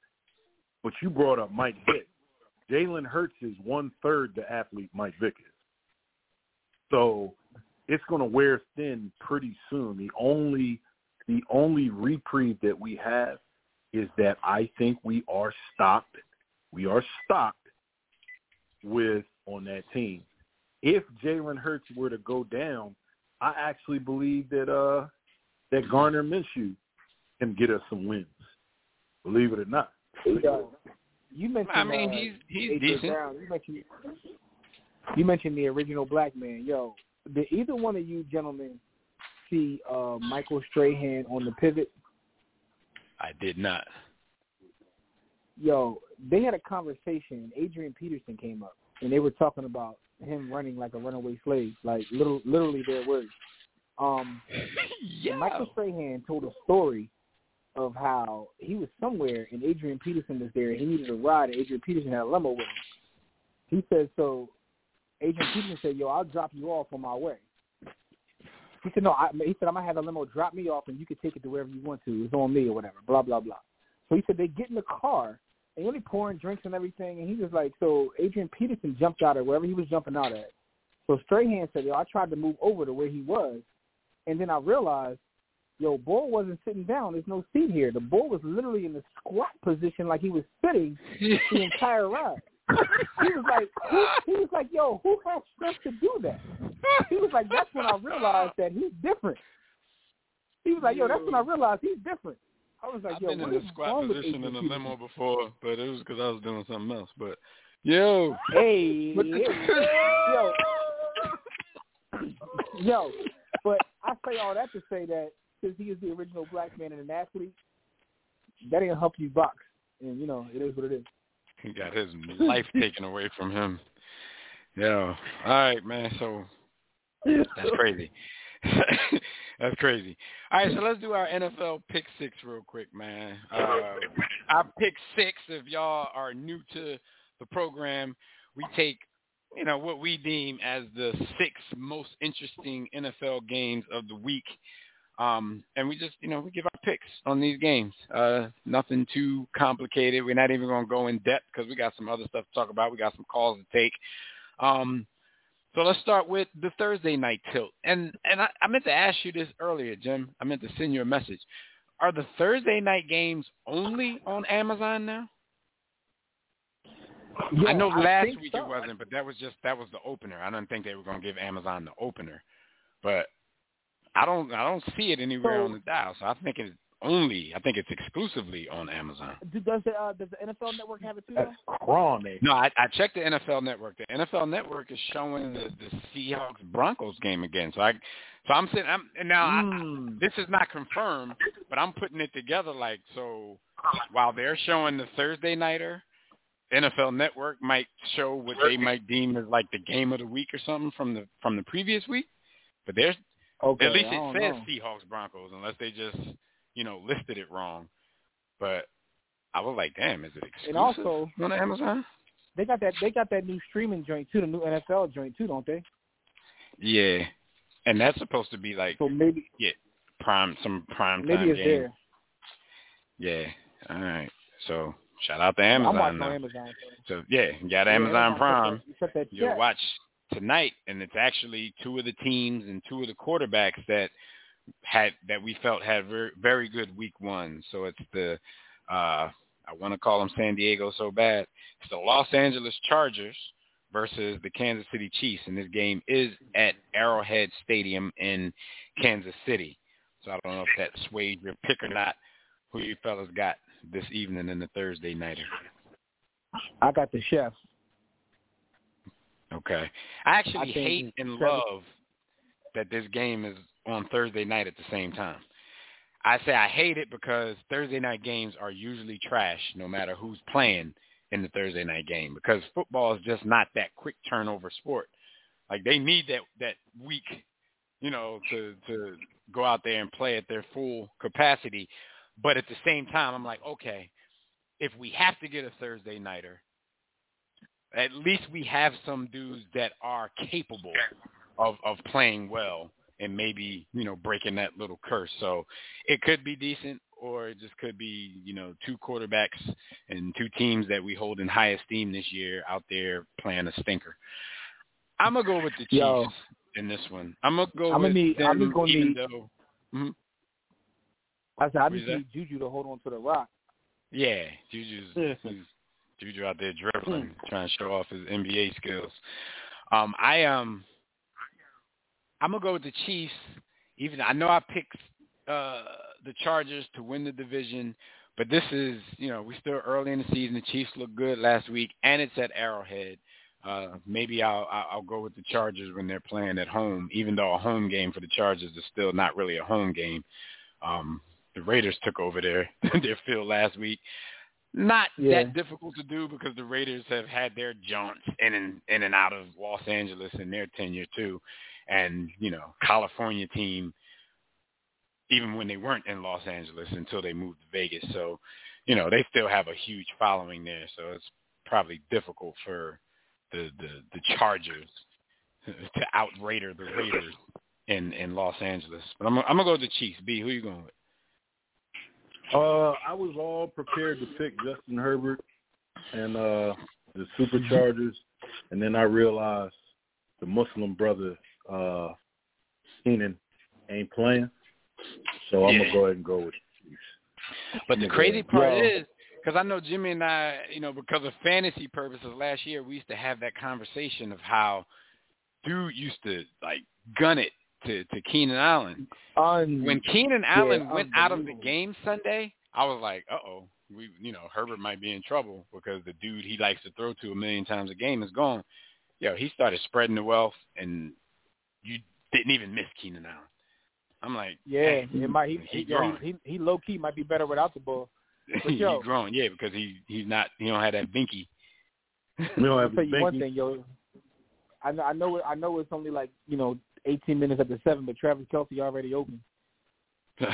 [SPEAKER 6] But you brought up Mike Vick. Jalen Hurts is one third the athlete Mike Vick is. So it's going to wear thin pretty soon. The only the only reprieve that we have is that I think we are stocked. We are stocked with on that team. If Jalen Hurts were to go down, I actually believe that uh that Gardner Minshew can get us some wins. Believe it or not.
[SPEAKER 10] Yo, you mentioned.
[SPEAKER 3] I mean,
[SPEAKER 10] uh,
[SPEAKER 3] he's he's
[SPEAKER 10] AJ
[SPEAKER 3] decent.
[SPEAKER 10] Brown. You mentioned. You mentioned the original black man. Yo, did either one of you gentlemen see uh Michael Strahan on the pivot?
[SPEAKER 3] I did not.
[SPEAKER 10] Yo, they had a conversation. Adrian Peterson came up, and they were talking about him running like a runaway slave, like little, literally their words. Um, <laughs> and Michael Strahan told a story of how he was somewhere and Adrian Peterson was there. and He needed a ride, and Adrian Peterson had a limo with him. He said, so Adrian Peterson said, yo, I'll drop you off on my way. He said, no, I, he said, I'm to have a limo drop me off and you can take it to wherever you want to. It's on me or whatever, blah, blah, blah. So he said they get in the car and only pouring drinks and everything. And he was like, so Adrian Peterson jumped out at wherever he was jumping out at. So Strahan said, yo, I tried to move over to where he was. And then I realized, yo, Bull wasn't sitting down. There's no seat here. The Bull was literally in the squat position like he was sitting the <laughs> entire ride. He was like, who, he was like, yo, who has strength to do that? He was like, that's when I realized that he's different. He was like, yo, that's when I realized he's different. I was like,
[SPEAKER 3] I've
[SPEAKER 10] yo,
[SPEAKER 3] been in the squat position in a limo before, but it was because I was doing something else. But yo,
[SPEAKER 10] Hey, yo, <laughs> yo, but I say all that to say that he is the original black man and an athlete, that ain't help you box, and you know it is what it is.
[SPEAKER 3] he got his life taken away from him. Yeah. All right, man. So that's crazy. <laughs> that's crazy. All right, so let's do our NFL pick six real quick, man. Uh, our pick six, if y'all are new to the program, we take you know what we deem as the six most interesting NFL games of the week. Um, and we just, you know, we give our picks on these games. Uh, nothing too complicated. We're not even going to go in depth because we got some other stuff to talk about. We got some calls to take. Um, so let's start with the Thursday night tilt. And and I, I meant to ask you this earlier, Jim. I meant to send you a message. Are the Thursday night games only on Amazon now? I know last
[SPEAKER 10] think
[SPEAKER 3] week
[SPEAKER 10] so.
[SPEAKER 3] it wasn't, but that was just that was the opener. I didn't think they were going to give Amazon the opener, but I don't I don't see it anywhere
[SPEAKER 10] So-
[SPEAKER 3] on the dial. So I think it's only I think it's exclusively on Amazon.
[SPEAKER 10] Does the uh, does the NFL Network have it too?
[SPEAKER 6] That's
[SPEAKER 10] though?
[SPEAKER 3] No, I, I checked the NFL Network. The NFL Network is showing the, the Seahawks Broncos game again. So I, so I'm sitting. I'm and now I,
[SPEAKER 6] Mm.
[SPEAKER 3] this is not confirmed, but I'm putting it together like so. While they're showing the Thursday nighter, NFL Network might show what they might deem as like the game of the week or something from the from the previous week. But there's
[SPEAKER 10] Okay,
[SPEAKER 3] at least it says
[SPEAKER 10] know.
[SPEAKER 3] Seahawks Broncos, unless they just you know listed it wrong. But I was like, damn, is it exclusive
[SPEAKER 10] And also,
[SPEAKER 3] on Amazon?
[SPEAKER 10] they got that they got that new streaming joint too, the new NFL joint too, don't they?
[SPEAKER 3] Yeah, and that's supposed to be like
[SPEAKER 10] So maybe
[SPEAKER 3] yeah, prime some prime
[SPEAKER 10] maybe
[SPEAKER 3] time
[SPEAKER 10] it's
[SPEAKER 3] game.
[SPEAKER 10] there.
[SPEAKER 3] Yeah. All right. So shout out to Amazon.
[SPEAKER 10] I'm
[SPEAKER 3] Amazon
[SPEAKER 10] watching Amazon.
[SPEAKER 3] So yeah, you got
[SPEAKER 10] Yeah,
[SPEAKER 3] Amazon
[SPEAKER 10] Amazon
[SPEAKER 3] Prime.
[SPEAKER 10] took that- took
[SPEAKER 3] You'll watch tonight, and it's actually two of the teams and two of the quarterbacks that had that we felt had very very good week one. So it's the uh I want to call them San Diego so bad. It's the Los Angeles Chargers versus the Kansas City Chiefs, and this game is at Arrowhead Stadium in Kansas City. So I don't know if that swayed your pick or not. Who you fellas got this evening in the Thursday nighter?
[SPEAKER 10] I got the chef.
[SPEAKER 3] Okay. I actually
[SPEAKER 10] I
[SPEAKER 3] hate and love that this game is on Thursday night at the same time. I say I hate it because Thursday night games are usually trash no matter who's playing in the Thursday night game because football is just not that quick turnover sport. Like they need that that week, you know, to to go out there and play at their full capacity. But at the same time, I'm like, okay, if we have to get a Thursday nighter, at least we have some dudes that are capable of of playing well and maybe you know breaking that little curse. So it could be decent, or it just could be you know two quarterbacks and two teams that we hold in high esteem this year out there playing a stinker. I'm gonna go with the Chiefs
[SPEAKER 10] Yo.
[SPEAKER 3] in this one. I'm gonna go
[SPEAKER 10] I'ma
[SPEAKER 3] with
[SPEAKER 10] need-
[SPEAKER 3] them,
[SPEAKER 10] I'm just gonna need-
[SPEAKER 3] though. Mhm.
[SPEAKER 10] I said I just need Juju to hold on to the rock.
[SPEAKER 3] Yeah, Juju's <laughs> Juju out there dribbling, trying to show off his NBA skills. Um, I um, I'm gonna go with the Chiefs. Even I know I picked uh the Chargers to win the division, but this is you know we still early in the season. The Chiefs look good last week, and it's at Arrowhead. Uh, maybe I'll I'll I'll go with the Chargers when they're playing at home, even though a home game for the Chargers is still not really a home game. Um, the Raiders took over their <laughs> their field last week. Not
[SPEAKER 10] Yeah.
[SPEAKER 3] that difficult to do because the Raiders have had their jaunts in and in and out of Los Angeles in their tenure too, and you know California team even when they weren't in Los Angeles until they moved to Vegas. So, you know, they still have a huge following there. So it's probably difficult for the the, the Chargers to out Raider the Raiders in in Los Angeles. But I'm I'm gonna go with the Chiefs. B, who you going with?
[SPEAKER 6] Uh, I was all prepared to pick Justin Herbert and uh the Superchargers, and then I realized the Muslim brother uh Keenan ain't playing, so I'm
[SPEAKER 3] Yeah.
[SPEAKER 6] gonna go ahead and go with Chiefs.
[SPEAKER 3] But the
[SPEAKER 6] Yeah.
[SPEAKER 3] crazy part
[SPEAKER 6] Yeah.
[SPEAKER 3] is, because I know Jimmy and I, you know, because of fantasy purposes, last year we used to have that conversation of how dude used to like gun it to to Keenan Allen.
[SPEAKER 10] Un-
[SPEAKER 3] When Keenan
[SPEAKER 10] yeah,
[SPEAKER 3] Allen went out of the game Sunday, I was like, uh oh, we, you know, Herbert might be in trouble because the dude he likes to throw to a million times a game is gone. Yo, he started spreading the wealth, and you didn't even miss Keenan Allen. I'm like,
[SPEAKER 10] Yeah,
[SPEAKER 3] hey,
[SPEAKER 10] it might he
[SPEAKER 3] he
[SPEAKER 10] he, he, he, he low key might be better without the ball. <laughs> But
[SPEAKER 3] he
[SPEAKER 10] yo,
[SPEAKER 3] growing, yeah, because he he's not he don't have that binky.
[SPEAKER 6] We don't
[SPEAKER 10] I'll tell
[SPEAKER 6] the
[SPEAKER 10] you one thing, yo. I know I know it, I know it's only like you know 18 minutes after seven, but Travis Kelce already open. <laughs>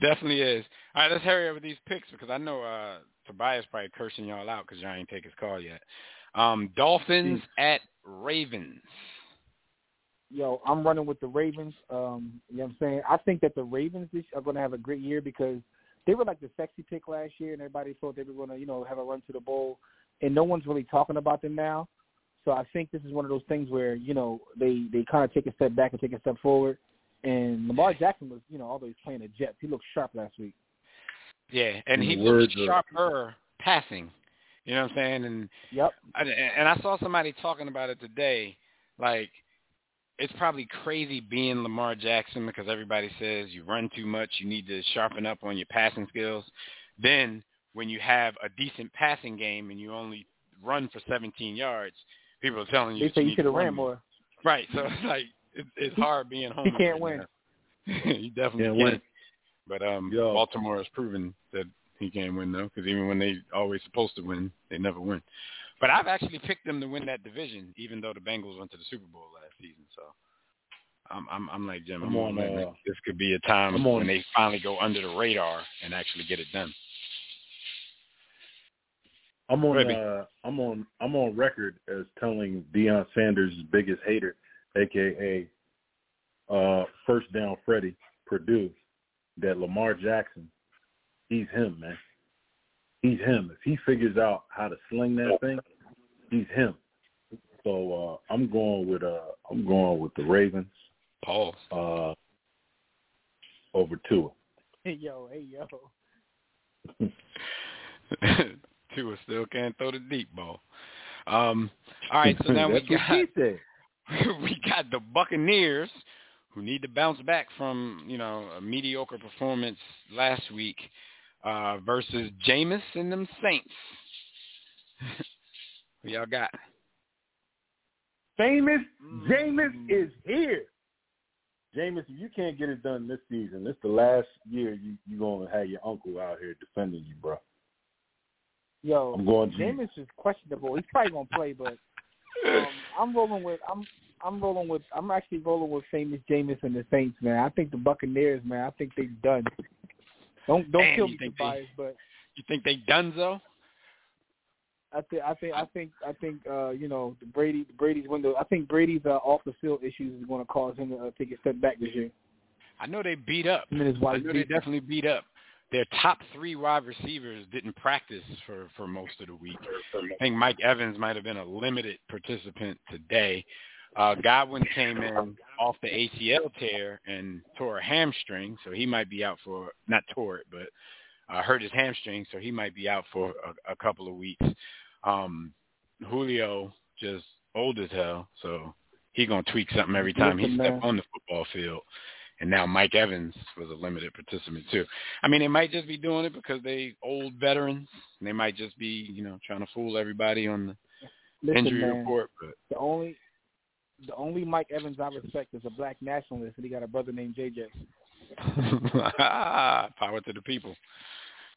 [SPEAKER 3] Definitely is. All right, let's hurry up with these picks because I know uh Tobias probably cursing y'all out because y'all ain't take his call yet. Um, Dolphins at Ravens.
[SPEAKER 10] Yo, I'm running with the Ravens. Um, you know what I'm saying? I think that the Ravens are going to have a great year because they were like the sexy pick last year, and everybody thought they were going to, you know, have a run to the bowl, and no one's really talking about them now. So I think this is one of those things where you know they they kind of take a step back and take a step forward. And Lamar Jackson was, you know, although he's playing the Jets, he looked sharp last week.
[SPEAKER 3] Yeah, and he
[SPEAKER 6] In the of-
[SPEAKER 3] sharper passing. You know what I'm saying? And
[SPEAKER 10] yep.
[SPEAKER 3] I, and I saw somebody talking about it today. Like, it's probably crazy being Lamar Jackson because everybody says you run too much. You need to sharpen up on your passing skills. Then when you have a decent passing game and you only run for 17 yards, people are telling you
[SPEAKER 10] they say
[SPEAKER 3] you,
[SPEAKER 10] you should have ran more.
[SPEAKER 3] more. Right. So it's like it, it's hard being home.
[SPEAKER 10] He can't win. <laughs>
[SPEAKER 3] he definitely
[SPEAKER 6] Can't
[SPEAKER 3] can't.
[SPEAKER 6] win.
[SPEAKER 3] But um,
[SPEAKER 6] Yo.
[SPEAKER 3] Baltimore has proven that he can't win though, because even when they always supposed to win, they never win. But I've actually picked them to win that division, even though the Bengals went to the Super Bowl last season. So I'm I'm, I'm like Jim. I'm,
[SPEAKER 6] I'm on,
[SPEAKER 3] like,
[SPEAKER 6] uh,
[SPEAKER 3] this could be a time when they finally go under the radar and actually get it done.
[SPEAKER 6] I'm on. Uh, I'm on. I'm on record as telling Deion Sanders' biggest hater, aka uh, First Down Freddie Purdue, that Lamar Jackson, he's him, man. He's him. If he figures out how to sling that thing, he's him. So uh, I'm going with uh, I'm going with the Ravens
[SPEAKER 3] Paul.
[SPEAKER 6] uh, over Tua.
[SPEAKER 10] Hey <laughs> yo, hey yo. <laughs>
[SPEAKER 3] Tua still can't throw the deep ball. Um, all right, <laughs> so now we got <laughs> we got the Buccaneers who need to bounce back from, you know, a mediocre performance last week uh, versus Jameis and them Saints. <laughs> Who y'all got?
[SPEAKER 6] Famous
[SPEAKER 3] Mm.
[SPEAKER 6] Jameis is here. Jameis, if you can't get it done this season, this the last year you you gonna have your uncle out here defending you, bro.
[SPEAKER 10] Yo,
[SPEAKER 6] I'm going
[SPEAKER 10] Jameis is questionable. He's probably gonna play, but um, I'm rolling with I'm I'm rolling with I'm actually rolling with famous Jameis and the Saints, man. I think the Buccaneers, man. I think they done. Don't don't
[SPEAKER 3] Damn,
[SPEAKER 10] kill
[SPEAKER 3] you
[SPEAKER 10] me,
[SPEAKER 3] think they-
[SPEAKER 10] Tobias, but
[SPEAKER 3] You think they donezo?
[SPEAKER 10] I think I think I think I think uh, you know the Brady Brady's window. I think Brady's uh, off the field issues is going to cause him to uh, take a step back this year.
[SPEAKER 3] I know they beat up.
[SPEAKER 10] Him and his
[SPEAKER 3] I
[SPEAKER 10] wife
[SPEAKER 3] know they
[SPEAKER 10] beat.
[SPEAKER 3] definitely beat up. Their top three wide receivers didn't practice for, for most of the week. I think Mike Evans might have been a limited participant today. Uh, Godwin came in off the ACL tear and tore a hamstring, so he might be out for not tore it, but uh, hurt his hamstring, so he might be out for a, a couple of weeks. Um, Julio just old as hell, so he gonna tweak something every time he step on the football field. And now Mike Evans was a limited participant too. I mean, they might just be doing it because they old veterans. And they might just be, you know, trying to fool everybody on the
[SPEAKER 10] Listen,
[SPEAKER 3] injury
[SPEAKER 10] man,
[SPEAKER 3] report. But
[SPEAKER 10] the only the only Mike Evans I respect is a black nationalist, and he got a brother named JJ. <laughs>
[SPEAKER 3] power to the people.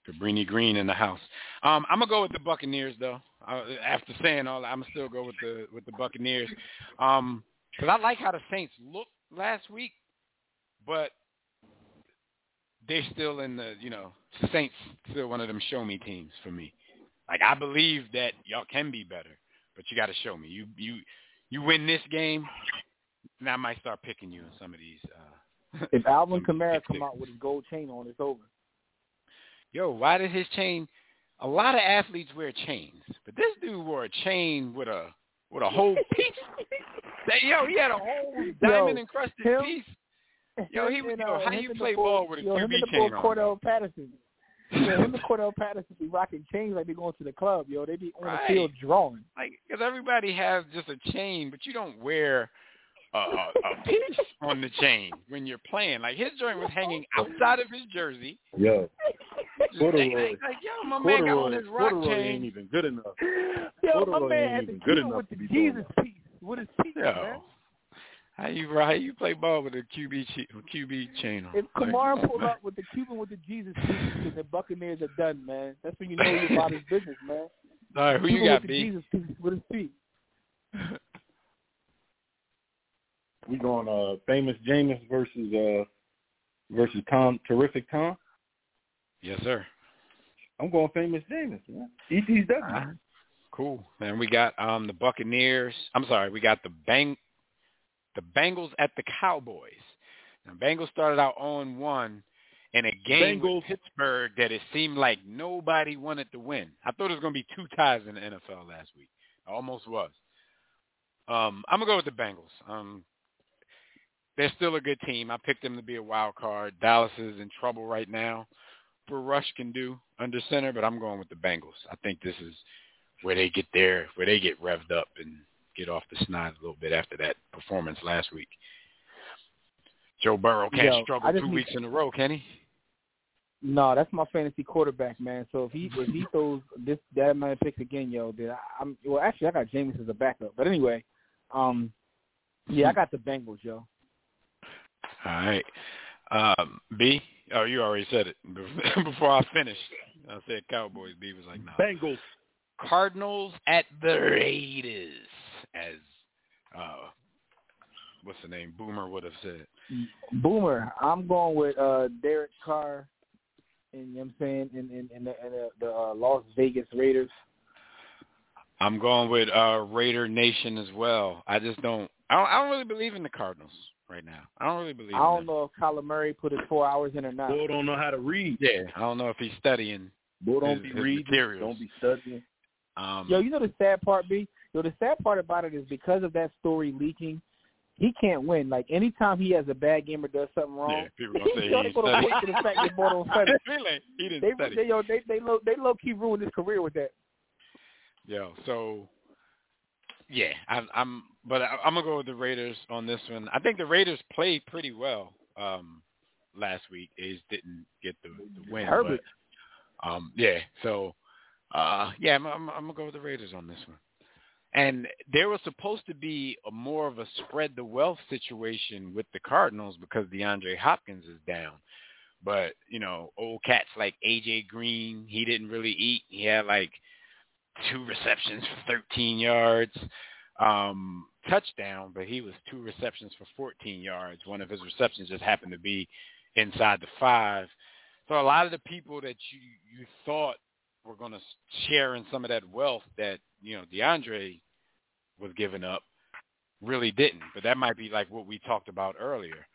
[SPEAKER 3] Cabrini Green in the house. Um, I'm gonna go with the Buccaneers though. Uh, after saying all that, I'm still go with the with the Buccaneers. Um, because I like how the Saints looked last week, but they're still in the you know Saints still one of them show me teams for me. Like I believe that y'all can be better, but you got to show me. You you you win this game, and I might start picking you in some of these. Uh, <laughs>
[SPEAKER 10] If Alvin Kamara come out with his gold chain on, it's over.
[SPEAKER 3] Yo, why did his chain? A lot of athletes wear chains, but this dude wore a chain with a with a whole piece. <laughs> That- Yo, he had a whole diamond encrusted piece. Yo, he
[SPEAKER 10] Him
[SPEAKER 3] was.
[SPEAKER 10] and,
[SPEAKER 3] Yo,
[SPEAKER 10] uh,
[SPEAKER 3] how do
[SPEAKER 10] him
[SPEAKER 3] you
[SPEAKER 10] and the
[SPEAKER 3] play
[SPEAKER 10] boy-
[SPEAKER 3] ball with a
[SPEAKER 10] yo, him
[SPEAKER 3] QB
[SPEAKER 10] and the
[SPEAKER 3] chain
[SPEAKER 10] boy
[SPEAKER 3] on?
[SPEAKER 10] Cordarrelle Patterson. Yo, him and Cordarrelle Patterson be rocking chains like they going to the club. Yo, they be on
[SPEAKER 3] Right.
[SPEAKER 10] the field drawing.
[SPEAKER 3] Like, because everybody has just a chain, but you don't wear a, a, a <laughs> piece on the chain when you're playing. Like his joint was hanging outside of his jersey.
[SPEAKER 6] Yo,
[SPEAKER 3] Just
[SPEAKER 6] Corduroy,
[SPEAKER 3] like, like, yo, my man got on his rock
[SPEAKER 6] Corduroy ain't even good enough.
[SPEAKER 10] Yo,
[SPEAKER 6] Corduroy
[SPEAKER 10] my man
[SPEAKER 6] ain't
[SPEAKER 10] had
[SPEAKER 6] even
[SPEAKER 10] to
[SPEAKER 6] good enough
[SPEAKER 10] with
[SPEAKER 6] to
[SPEAKER 10] the
[SPEAKER 6] be
[SPEAKER 10] Jesus
[SPEAKER 6] that.
[SPEAKER 10] piece. With his piece, man.
[SPEAKER 3] Yo, how you how you play ball with a QB chi- QB chain on?
[SPEAKER 10] If
[SPEAKER 3] Like,
[SPEAKER 10] Kamara
[SPEAKER 3] come on,
[SPEAKER 10] pull up with the Cuban with the Jesus piece, then the Buccaneers are done, man. That's when you know you're about his business, man.
[SPEAKER 3] All right, who you got,
[SPEAKER 10] with the
[SPEAKER 3] B?
[SPEAKER 10] Jesus piece with his feet. <laughs>
[SPEAKER 6] We going uh famous Jameis versus uh versus Tom terrific Tom.
[SPEAKER 3] Yes, sir.
[SPEAKER 6] I'm going famous Jameis, man. ET's
[SPEAKER 3] All
[SPEAKER 6] definitely.
[SPEAKER 3] right. Cool. And we got um the Buccaneers. I'm sorry, we got the Bang the Bengals at the Cowboys. Now Bengals started out on one in a game
[SPEAKER 6] Bengals.
[SPEAKER 3] with Pittsburgh that it seemed like nobody wanted to win. I thought it was going to be two ties in the NFL last week. Almost was. Um, I'm gonna go with the Bengals. Um, they're still a good team. I picked them to be a wild card. Dallas is in trouble right now. For Rush can do under center, but I'm going with the Bengals. I think this is where they get there, where they get revved up and get off the snide a little bit after that performance last week. Joe Burrow can't
[SPEAKER 10] Yo,
[SPEAKER 3] struggle two
[SPEAKER 10] need-
[SPEAKER 3] weeks in a row, can he?
[SPEAKER 10] No, that's my fantasy quarterback, man. So if he if he throws this that amount of picks again, yo, then I, I'm well. Actually, I got James as a backup. But anyway, um, yeah, I got the Bengals, yo.
[SPEAKER 3] All right. Um, B, oh, you already said it <laughs> before I finished. I said Cowboys. B was like, no.
[SPEAKER 6] Bengals.
[SPEAKER 3] Cardinals at the Raiders, as uh, what's the name? Boomer would have said.
[SPEAKER 10] Boomer, I'm going with uh Derek Carr, and you know what I'm saying, in in, in the, in the, the uh, Las Vegas Raiders.
[SPEAKER 3] I'm going with uh, Raider Nation as well. I just don't. I don't, I don't really believe in the Cardinals right now. I don't really believe.
[SPEAKER 10] I
[SPEAKER 3] in
[SPEAKER 10] don't
[SPEAKER 3] them.
[SPEAKER 10] know if Kyler Murray put his four hours in or not.
[SPEAKER 6] Boy don't know how to read.
[SPEAKER 3] Yeah, I don't know if he's studying.
[SPEAKER 6] Boy don't
[SPEAKER 3] his-
[SPEAKER 6] be
[SPEAKER 3] his
[SPEAKER 6] reading.
[SPEAKER 3] materials.
[SPEAKER 6] Don't be studying.
[SPEAKER 3] Um,
[SPEAKER 10] Yo, you know the sad part, B? Yo, the sad part about it is because of that story leaking, he can't win. Like anytime he has a bad game or does something wrong,
[SPEAKER 3] Yeah, people <laughs> gonna say he
[SPEAKER 10] point to the fact that boy don't. <laughs>
[SPEAKER 3] Really? He didn't
[SPEAKER 10] They,
[SPEAKER 3] study.
[SPEAKER 10] they, yo, they, they low, they low key ruined his career with that.
[SPEAKER 3] Yo, so yeah, I'm, I'm but I, I'm gonna go with the Raiders on this one. I think the Raiders played pretty well um last week. They just didn't get the, the win.
[SPEAKER 10] Herbert.
[SPEAKER 3] But, um, yeah, so uh, yeah, I'm, I'm, I'm gonna go with the Raiders on this one. And there was supposed to be a more of a spread the wealth situation with the Cardinals because DeAndre Hopkins is down. But, you know, old cats like AJ Green, he didn't really eat. He had like two receptions for 13 yards, um, touchdown, but he was two receptions for 14 yards. One of his receptions just happened to be inside the five. So a lot of the people that you you thought were going to share in some of that wealth that you know DeAndre was giving up really didn't. But that might be like what we talked about earlier.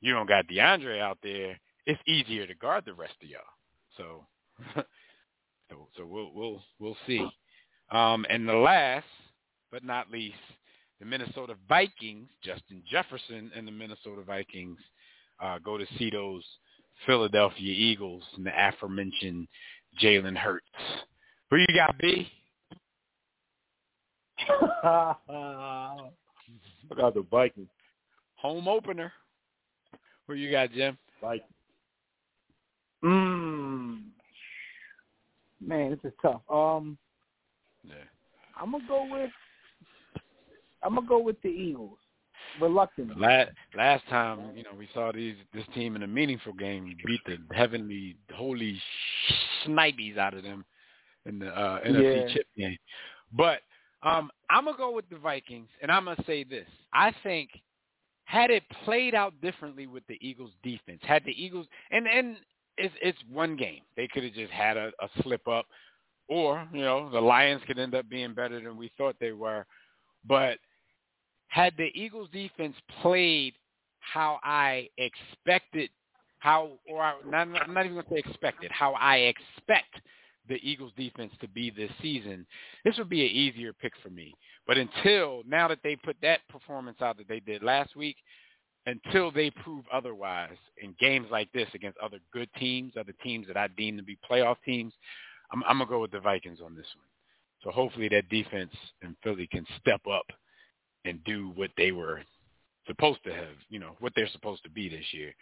[SPEAKER 3] You don't got DeAndre out there. It's easier to guard the rest of y'all. So, <laughs> so, so we'll we'll we'll see. Um, and the last but not least, the Minnesota Vikings, Justin Jefferson and the Minnesota Vikings uh, go to see those Philadelphia Eagles and the aforementioned Jalen Hurts. Who you got, B?
[SPEAKER 6] I got the Vikings.
[SPEAKER 3] Home opener. Who you got, Jim?
[SPEAKER 6] Vikings.
[SPEAKER 10] Mm. Man, this is tough. Um,
[SPEAKER 3] Yeah.
[SPEAKER 10] I'm gonna go with I'm gonna go with the Eagles. Reluctantly.
[SPEAKER 3] Last last time, you know, we saw these this team in a meaningful game beat the heavenly holy snipies out of them in the uh, NFC
[SPEAKER 10] Yeah.
[SPEAKER 3] chip game. But um, I'm gonna go with the Vikings, and I'm gonna say this: I think had it played out differently with the Eagles' defense, had the Eagles and and it's it's one game, they could have just had a, a slip up, or you know the Lions could end up being better than we thought they were, but had the Eagles defense played how I expected, how or I, not, I'm not even to say expected, how I expect the Eagles defense to be this season, this would be an easier pick for me. But until now that they put that performance out that they did last week, until they prove otherwise in games like this against other good teams, other teams that I deem to be playoff teams, I'm, I'm gonna go with the Vikings on this one. So hopefully that defense in Philly can step up and do what they were supposed to have, you know, what they're supposed to be this year.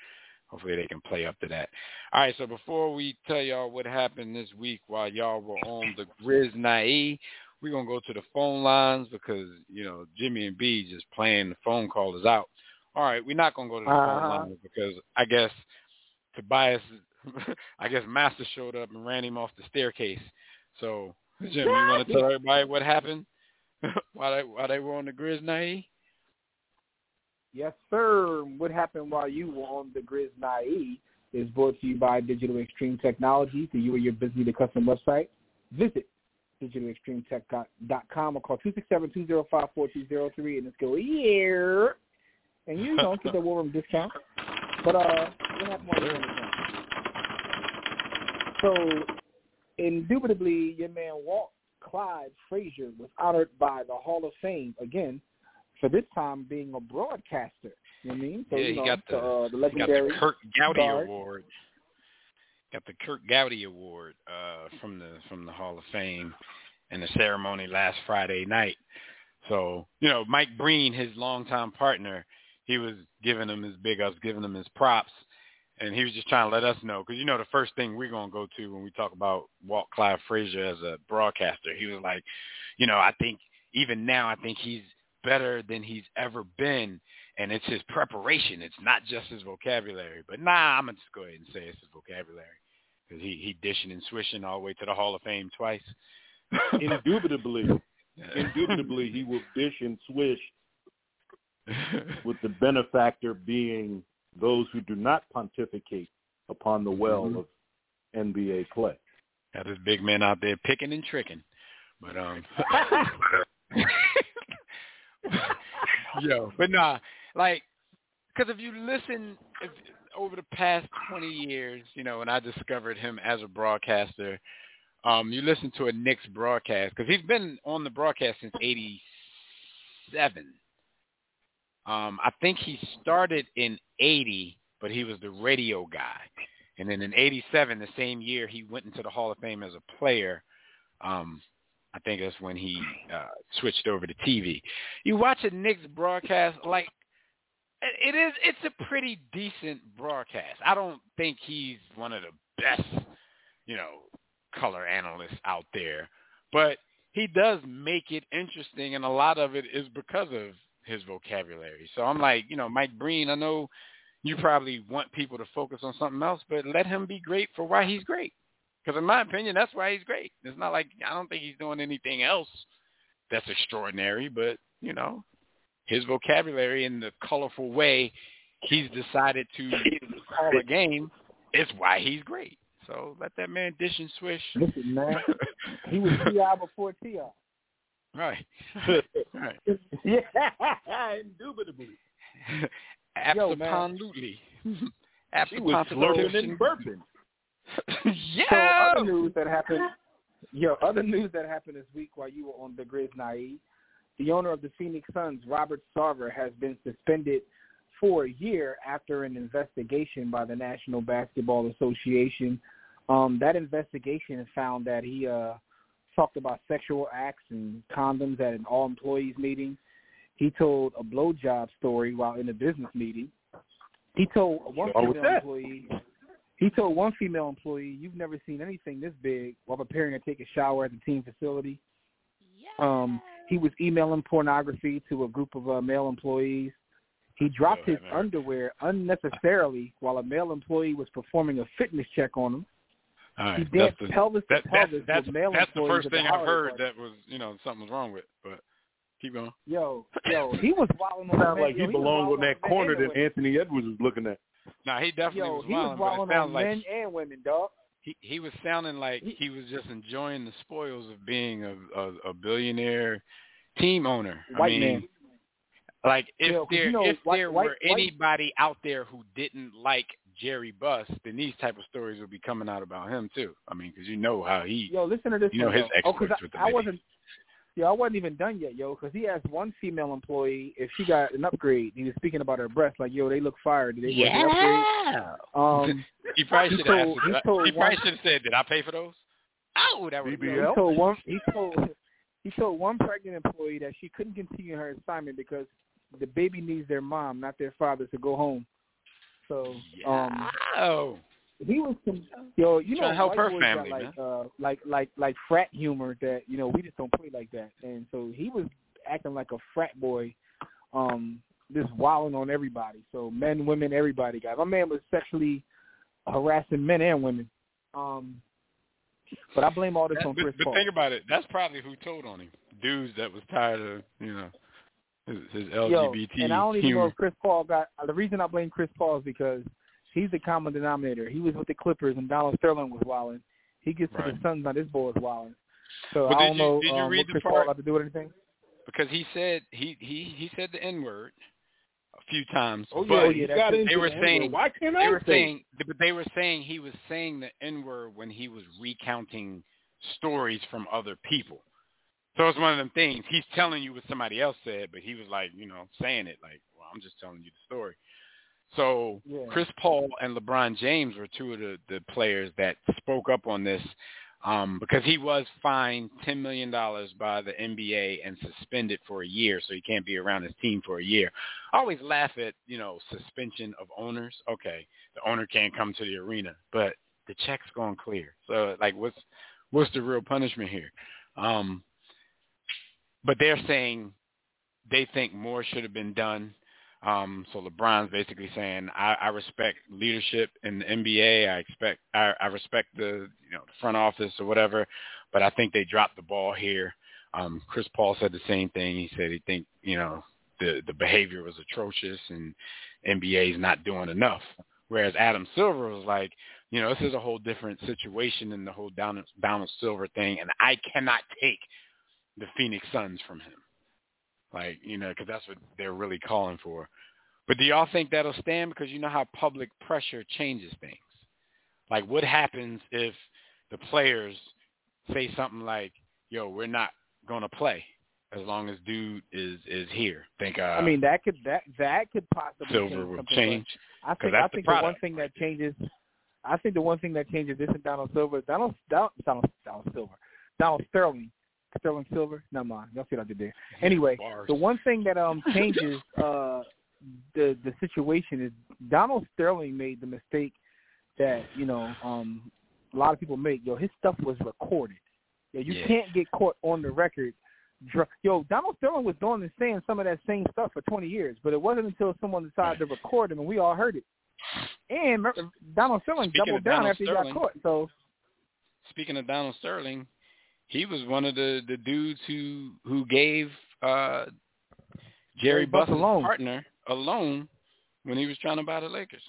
[SPEAKER 3] Hopefully they can play up to that. All right, so before we tell y'all what happened this week while y'all were on the Grizz Naive, we're going to go to the phone lines because, you know, Jimmy and B just playing the phone callers out. All right, we're not going to go to the
[SPEAKER 10] Uh-huh.
[SPEAKER 3] phone lines because I guess Tobias, <laughs> I guess Master showed up and ran him off the staircase. So, Jimmy, you want to tell everybody what happened <laughs> while they, while they were on the Grizz Naive?
[SPEAKER 10] Yes, sir. What happened while you were on the Grizz Naive is brought to you by Digital Extreme Technology. So you or your business a custom website? Visit digitalextremetech.com or call 267-205-4203 and let's go here. And you don't get the <laughs> war room discount. But uh, what happened while you were on the? So, indubitably, your man Walt Clyde Frazier was honored by the Hall of Fame again for this time being a broadcaster. You know what I mean? So,
[SPEAKER 3] yeah,
[SPEAKER 10] you
[SPEAKER 3] he
[SPEAKER 10] know,
[SPEAKER 3] got the,
[SPEAKER 10] uh, the
[SPEAKER 3] he got
[SPEAKER 10] legendary
[SPEAKER 3] the Curt Gowdy
[SPEAKER 10] guard.
[SPEAKER 3] Award. Got the Curt Gowdy Award uh, from the from the Hall of Fame, in the ceremony last Friday night. So, you know, Mike Breen, his longtime partner, he was giving him his big ups, giving him his props, and he was just trying to let us know because you know the first thing we're gonna go to when we talk about Walt Clyde Frazier as a broadcaster, he was like, you know, I think even now I think he's better than he's ever been, and it's his preparation. It's not just his vocabulary. But nah, I'm gonna just go ahead and say it's his vocabulary because he he dishing and swishing all the way to the Hall of Fame twice. <laughs>
[SPEAKER 6] Indubitably, <laughs> indubitably, he will dish and swish with the benefactor being those who do not pontificate upon the well
[SPEAKER 3] Mhm.
[SPEAKER 6] of NBA play.
[SPEAKER 3] Got this big man out there picking and tricking. But um <laughs> Yo, <laughs> but nah, like cuz if you listen if, over the past 20 years, you know, when I discovered him as a broadcaster, um you listen to a Knicks broadcast cuz he's been on the broadcast since 87. Um I think he started in 80, but he was the radio guy. And then in 87, the same year, he went into the Hall of Fame as a player. Um, I think that's when he uh, switched over to TV. You watch a Knicks broadcast, like it is. It's a pretty decent broadcast. I don't think he's one of the best, you know, color analysts out there, but he does make it interesting, and a lot of it is because of his vocabulary. So I'm like, you know, Mike Breen. I know you probably want people to focus on something else, but let him be great for why he's great. Because in my opinion, that's why he's great. It's not like I don't think he's doing anything else that's extraordinary, but you know, his vocabulary and the colorful way he's decided to call a game is why he's great. So let that man dish and swish.
[SPEAKER 10] Listen, man, <laughs> he was Ti before Ti.
[SPEAKER 3] Right. <laughs> right.
[SPEAKER 6] yeah, indubitably. <laughs>
[SPEAKER 3] Absolutely.
[SPEAKER 6] She was slurping and burping.
[SPEAKER 3] Yeah. <laughs>
[SPEAKER 10] So other news that happened, yo, other news that happened this week while you were on the Grizz Naive, the owner of the Phoenix Suns, Robert Sarver, has been suspended for a year after an investigation by the National Basketball Association. Um, that investigation found that he uh, talked about sexual acts and condoms at an all employees meeting. He told a blowjob story while in a business meeting. He told one
[SPEAKER 6] what's
[SPEAKER 10] female employee he told one female employee, "You've never seen anything this big." While preparing to take a shower at the team facility, um, he was emailing pornography to a group of uh, male employees. He dropped his underwear unnecessarily while a male employee was performing a fitness check on him.
[SPEAKER 3] All right.
[SPEAKER 10] He
[SPEAKER 3] That's
[SPEAKER 10] danced
[SPEAKER 3] the,
[SPEAKER 10] pelvis to
[SPEAKER 3] that, that's,
[SPEAKER 10] pelvis
[SPEAKER 3] that's,
[SPEAKER 10] with male
[SPEAKER 3] that's the
[SPEAKER 10] employees
[SPEAKER 3] first
[SPEAKER 10] at the
[SPEAKER 3] thing I've heard
[SPEAKER 10] party.
[SPEAKER 3] that was, you know, something was wrong with. But keep going.
[SPEAKER 10] Yo, yo, he was wilding on
[SPEAKER 6] Sounds
[SPEAKER 10] men.
[SPEAKER 6] like
[SPEAKER 10] yo,
[SPEAKER 6] he belonged
[SPEAKER 10] wilding
[SPEAKER 6] on that corner that. Anthony Edwards was looking at.
[SPEAKER 3] Nah, he definitely
[SPEAKER 10] Yo,
[SPEAKER 3] was
[SPEAKER 10] he was
[SPEAKER 3] wilding, but it
[SPEAKER 10] wilding
[SPEAKER 3] like
[SPEAKER 10] men and women, dog.
[SPEAKER 3] he he was sounding like he was just enjoying the spoils of being a a, a billionaire team owner. I
[SPEAKER 10] White
[SPEAKER 3] mean,
[SPEAKER 10] man.
[SPEAKER 3] like if
[SPEAKER 10] Yo,
[SPEAKER 3] there
[SPEAKER 10] you know,
[SPEAKER 3] if
[SPEAKER 10] white-
[SPEAKER 3] there
[SPEAKER 10] white-
[SPEAKER 3] were
[SPEAKER 10] white-
[SPEAKER 3] anybody out there who didn't like Jerry Buss, then these type of stories would be coming out about him too. I mean, because you know how he,
[SPEAKER 10] Yo, listen to this.
[SPEAKER 3] you know his.
[SPEAKER 10] Oh, 'cause
[SPEAKER 3] with the
[SPEAKER 10] I, I wasn't. Yeah, I wasn't even done yet, yo, because he asked one female employee if she got an upgrade. He was speaking about her breasts, like, yo, they look fire. Did they get an upgrade? Um, <laughs>
[SPEAKER 3] he probably should have asked.
[SPEAKER 10] he
[SPEAKER 3] He,
[SPEAKER 10] told
[SPEAKER 3] he probably
[SPEAKER 10] one-
[SPEAKER 3] should have said, "Did I pay for those?" Oh, that was
[SPEAKER 10] He told one. He told. He told one pregnant employee that she couldn't continue her assignment because the baby needs their mom, not their father, to go home. So, um,
[SPEAKER 3] Oh,
[SPEAKER 10] he was some, yo, you know,
[SPEAKER 3] to help
[SPEAKER 10] white
[SPEAKER 3] her
[SPEAKER 10] boys
[SPEAKER 3] family,
[SPEAKER 10] got like uh like like like frat humor that you know we just don't play like that, and so he was acting like a frat boy, um, just wilding on everybody. So men, women, everybody. Guys, my man was sexually harassing men and women. Um, but I blame all this
[SPEAKER 3] That-
[SPEAKER 10] on Chris
[SPEAKER 3] but
[SPEAKER 10] Paul.
[SPEAKER 3] think about it. That's probably who told on him. Dudes that was tired of you know his, his
[SPEAKER 10] Yo,
[SPEAKER 3] LGBT
[SPEAKER 10] and I don't even know if Chris Paul got. The reason I blame Chris Paul is because he's the common denominator. He was with the Clippers, and Donald Sterling was wilding. He gets to the Suns, now this boy is wilding. So
[SPEAKER 3] But
[SPEAKER 10] I
[SPEAKER 3] did
[SPEAKER 10] don't
[SPEAKER 3] you-
[SPEAKER 10] know
[SPEAKER 3] did you
[SPEAKER 10] um,
[SPEAKER 3] read
[SPEAKER 10] what
[SPEAKER 3] the
[SPEAKER 10] Chris
[SPEAKER 3] part-
[SPEAKER 10] Paul got to do with anything.
[SPEAKER 3] because he said he he he said the N word a few times.
[SPEAKER 6] Oh,
[SPEAKER 3] but
[SPEAKER 6] yeah, he got
[SPEAKER 3] they were
[SPEAKER 6] the N-word.
[SPEAKER 3] saying
[SPEAKER 6] Why can't
[SPEAKER 3] they
[SPEAKER 6] I
[SPEAKER 3] were
[SPEAKER 6] say
[SPEAKER 3] saying but they were saying he was saying the N word when he was recounting stories from other people. So it's one of them things. He's telling you what somebody else said, but he was like, you know, saying it like, well, I'm just telling you the story. So
[SPEAKER 10] Yeah.
[SPEAKER 3] Chris Paul and LeBron James were two of the, the players that spoke up on this. um, because he was fined ten million dollars by the NBA and suspended for a year, so he can't be around his team for a year. I always laugh at you know suspension of owners. Okay, the owner can't come to the arena, but the check's going clear. So like, what's what's the real punishment here? Um, but they're saying they think more should have been done. Um, so LeBron's basically saying, I, I respect leadership in the NBA. I expect, I, I respect the, you know, the front office or whatever, but I think they dropped the ball here. Um, Chris Paul said the same thing. He said he think, you know, the the behavior was atrocious and NBA is not doing enough. Whereas Adam Silver was like, you know, this is a whole different situation than the whole Donald, Donald Silver thing, and I cannot take the Phoenix Suns from him. Like, you know, because that's what they're really calling for. But do y'all think that'll stand? Because you know how public pressure changes things. Like, what happens if the players say something like, "Yo, we're not going to play as long as dude is is here." Think. Uh,
[SPEAKER 10] I mean, that could that that could possibly
[SPEAKER 3] Silver
[SPEAKER 10] change
[SPEAKER 3] will change.
[SPEAKER 10] I think I think the, one thing that changes. I think the one thing that changes this in Donald Silver, Donald Donald Donald, Donald Silver, Donald Sterling, Sterling Silver. Not mine. Y'all see what I did there. Anyway,
[SPEAKER 3] Bars.
[SPEAKER 10] the one thing that um changes uh the the situation is Donald Sterling made the mistake that you know um a lot of people make. Yo, his stuff was recorded. Yo, you
[SPEAKER 3] Yeah.
[SPEAKER 10] can't get caught on the record. Yo, Donald Sterling was doing and saying some of that same stuff for 20 years, but it wasn't until someone decided to record him and we all heard it. And Donald Sterling
[SPEAKER 3] Speaking
[SPEAKER 10] doubled down
[SPEAKER 3] Donald
[SPEAKER 10] after he got caught. So
[SPEAKER 3] Speaking of Donald Sterling, he was one of the the dudes who who gave uh Jerry
[SPEAKER 10] Buss
[SPEAKER 3] Buss's
[SPEAKER 10] a loan.
[SPEAKER 3] partner a loan when he was trying to buy the Lakers.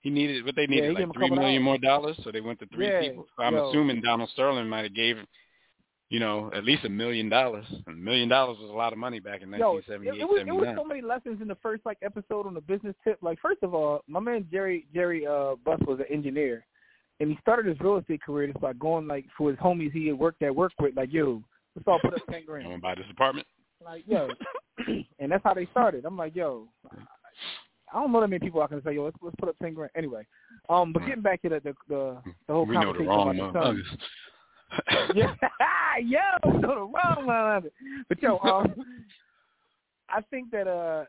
[SPEAKER 3] He needed what they needed
[SPEAKER 10] him
[SPEAKER 3] like three million
[SPEAKER 10] dollars.
[SPEAKER 3] more dollars, so they went to three
[SPEAKER 10] Yeah,
[SPEAKER 3] people. So I'm
[SPEAKER 10] yo.
[SPEAKER 3] assuming Donald Sterling might have gave you know, at least a million dollars. A million dollars was a lot of money back in
[SPEAKER 10] Yo, it,
[SPEAKER 3] 1978,
[SPEAKER 10] it was it was so many lessons in the first like episode on the business tip. Like first of all, my man Jerry Jerry uh Buss was an engineer, and he started his real estate career just by going like for his homies he had worked at work with, like yo, let's all put up ten grand,
[SPEAKER 3] gonna buy this apartment.
[SPEAKER 10] like yo, and that's how they started. I'm like yo, I don't know that many people I can say yo, let's let's put up ten grand. Anyway, um, but getting back to the the the, the whole
[SPEAKER 3] we know the wrong
[SPEAKER 10] about the <laughs> yeah, <laughs> yo, no, the wrong one of it. But yo, um, I think that uh,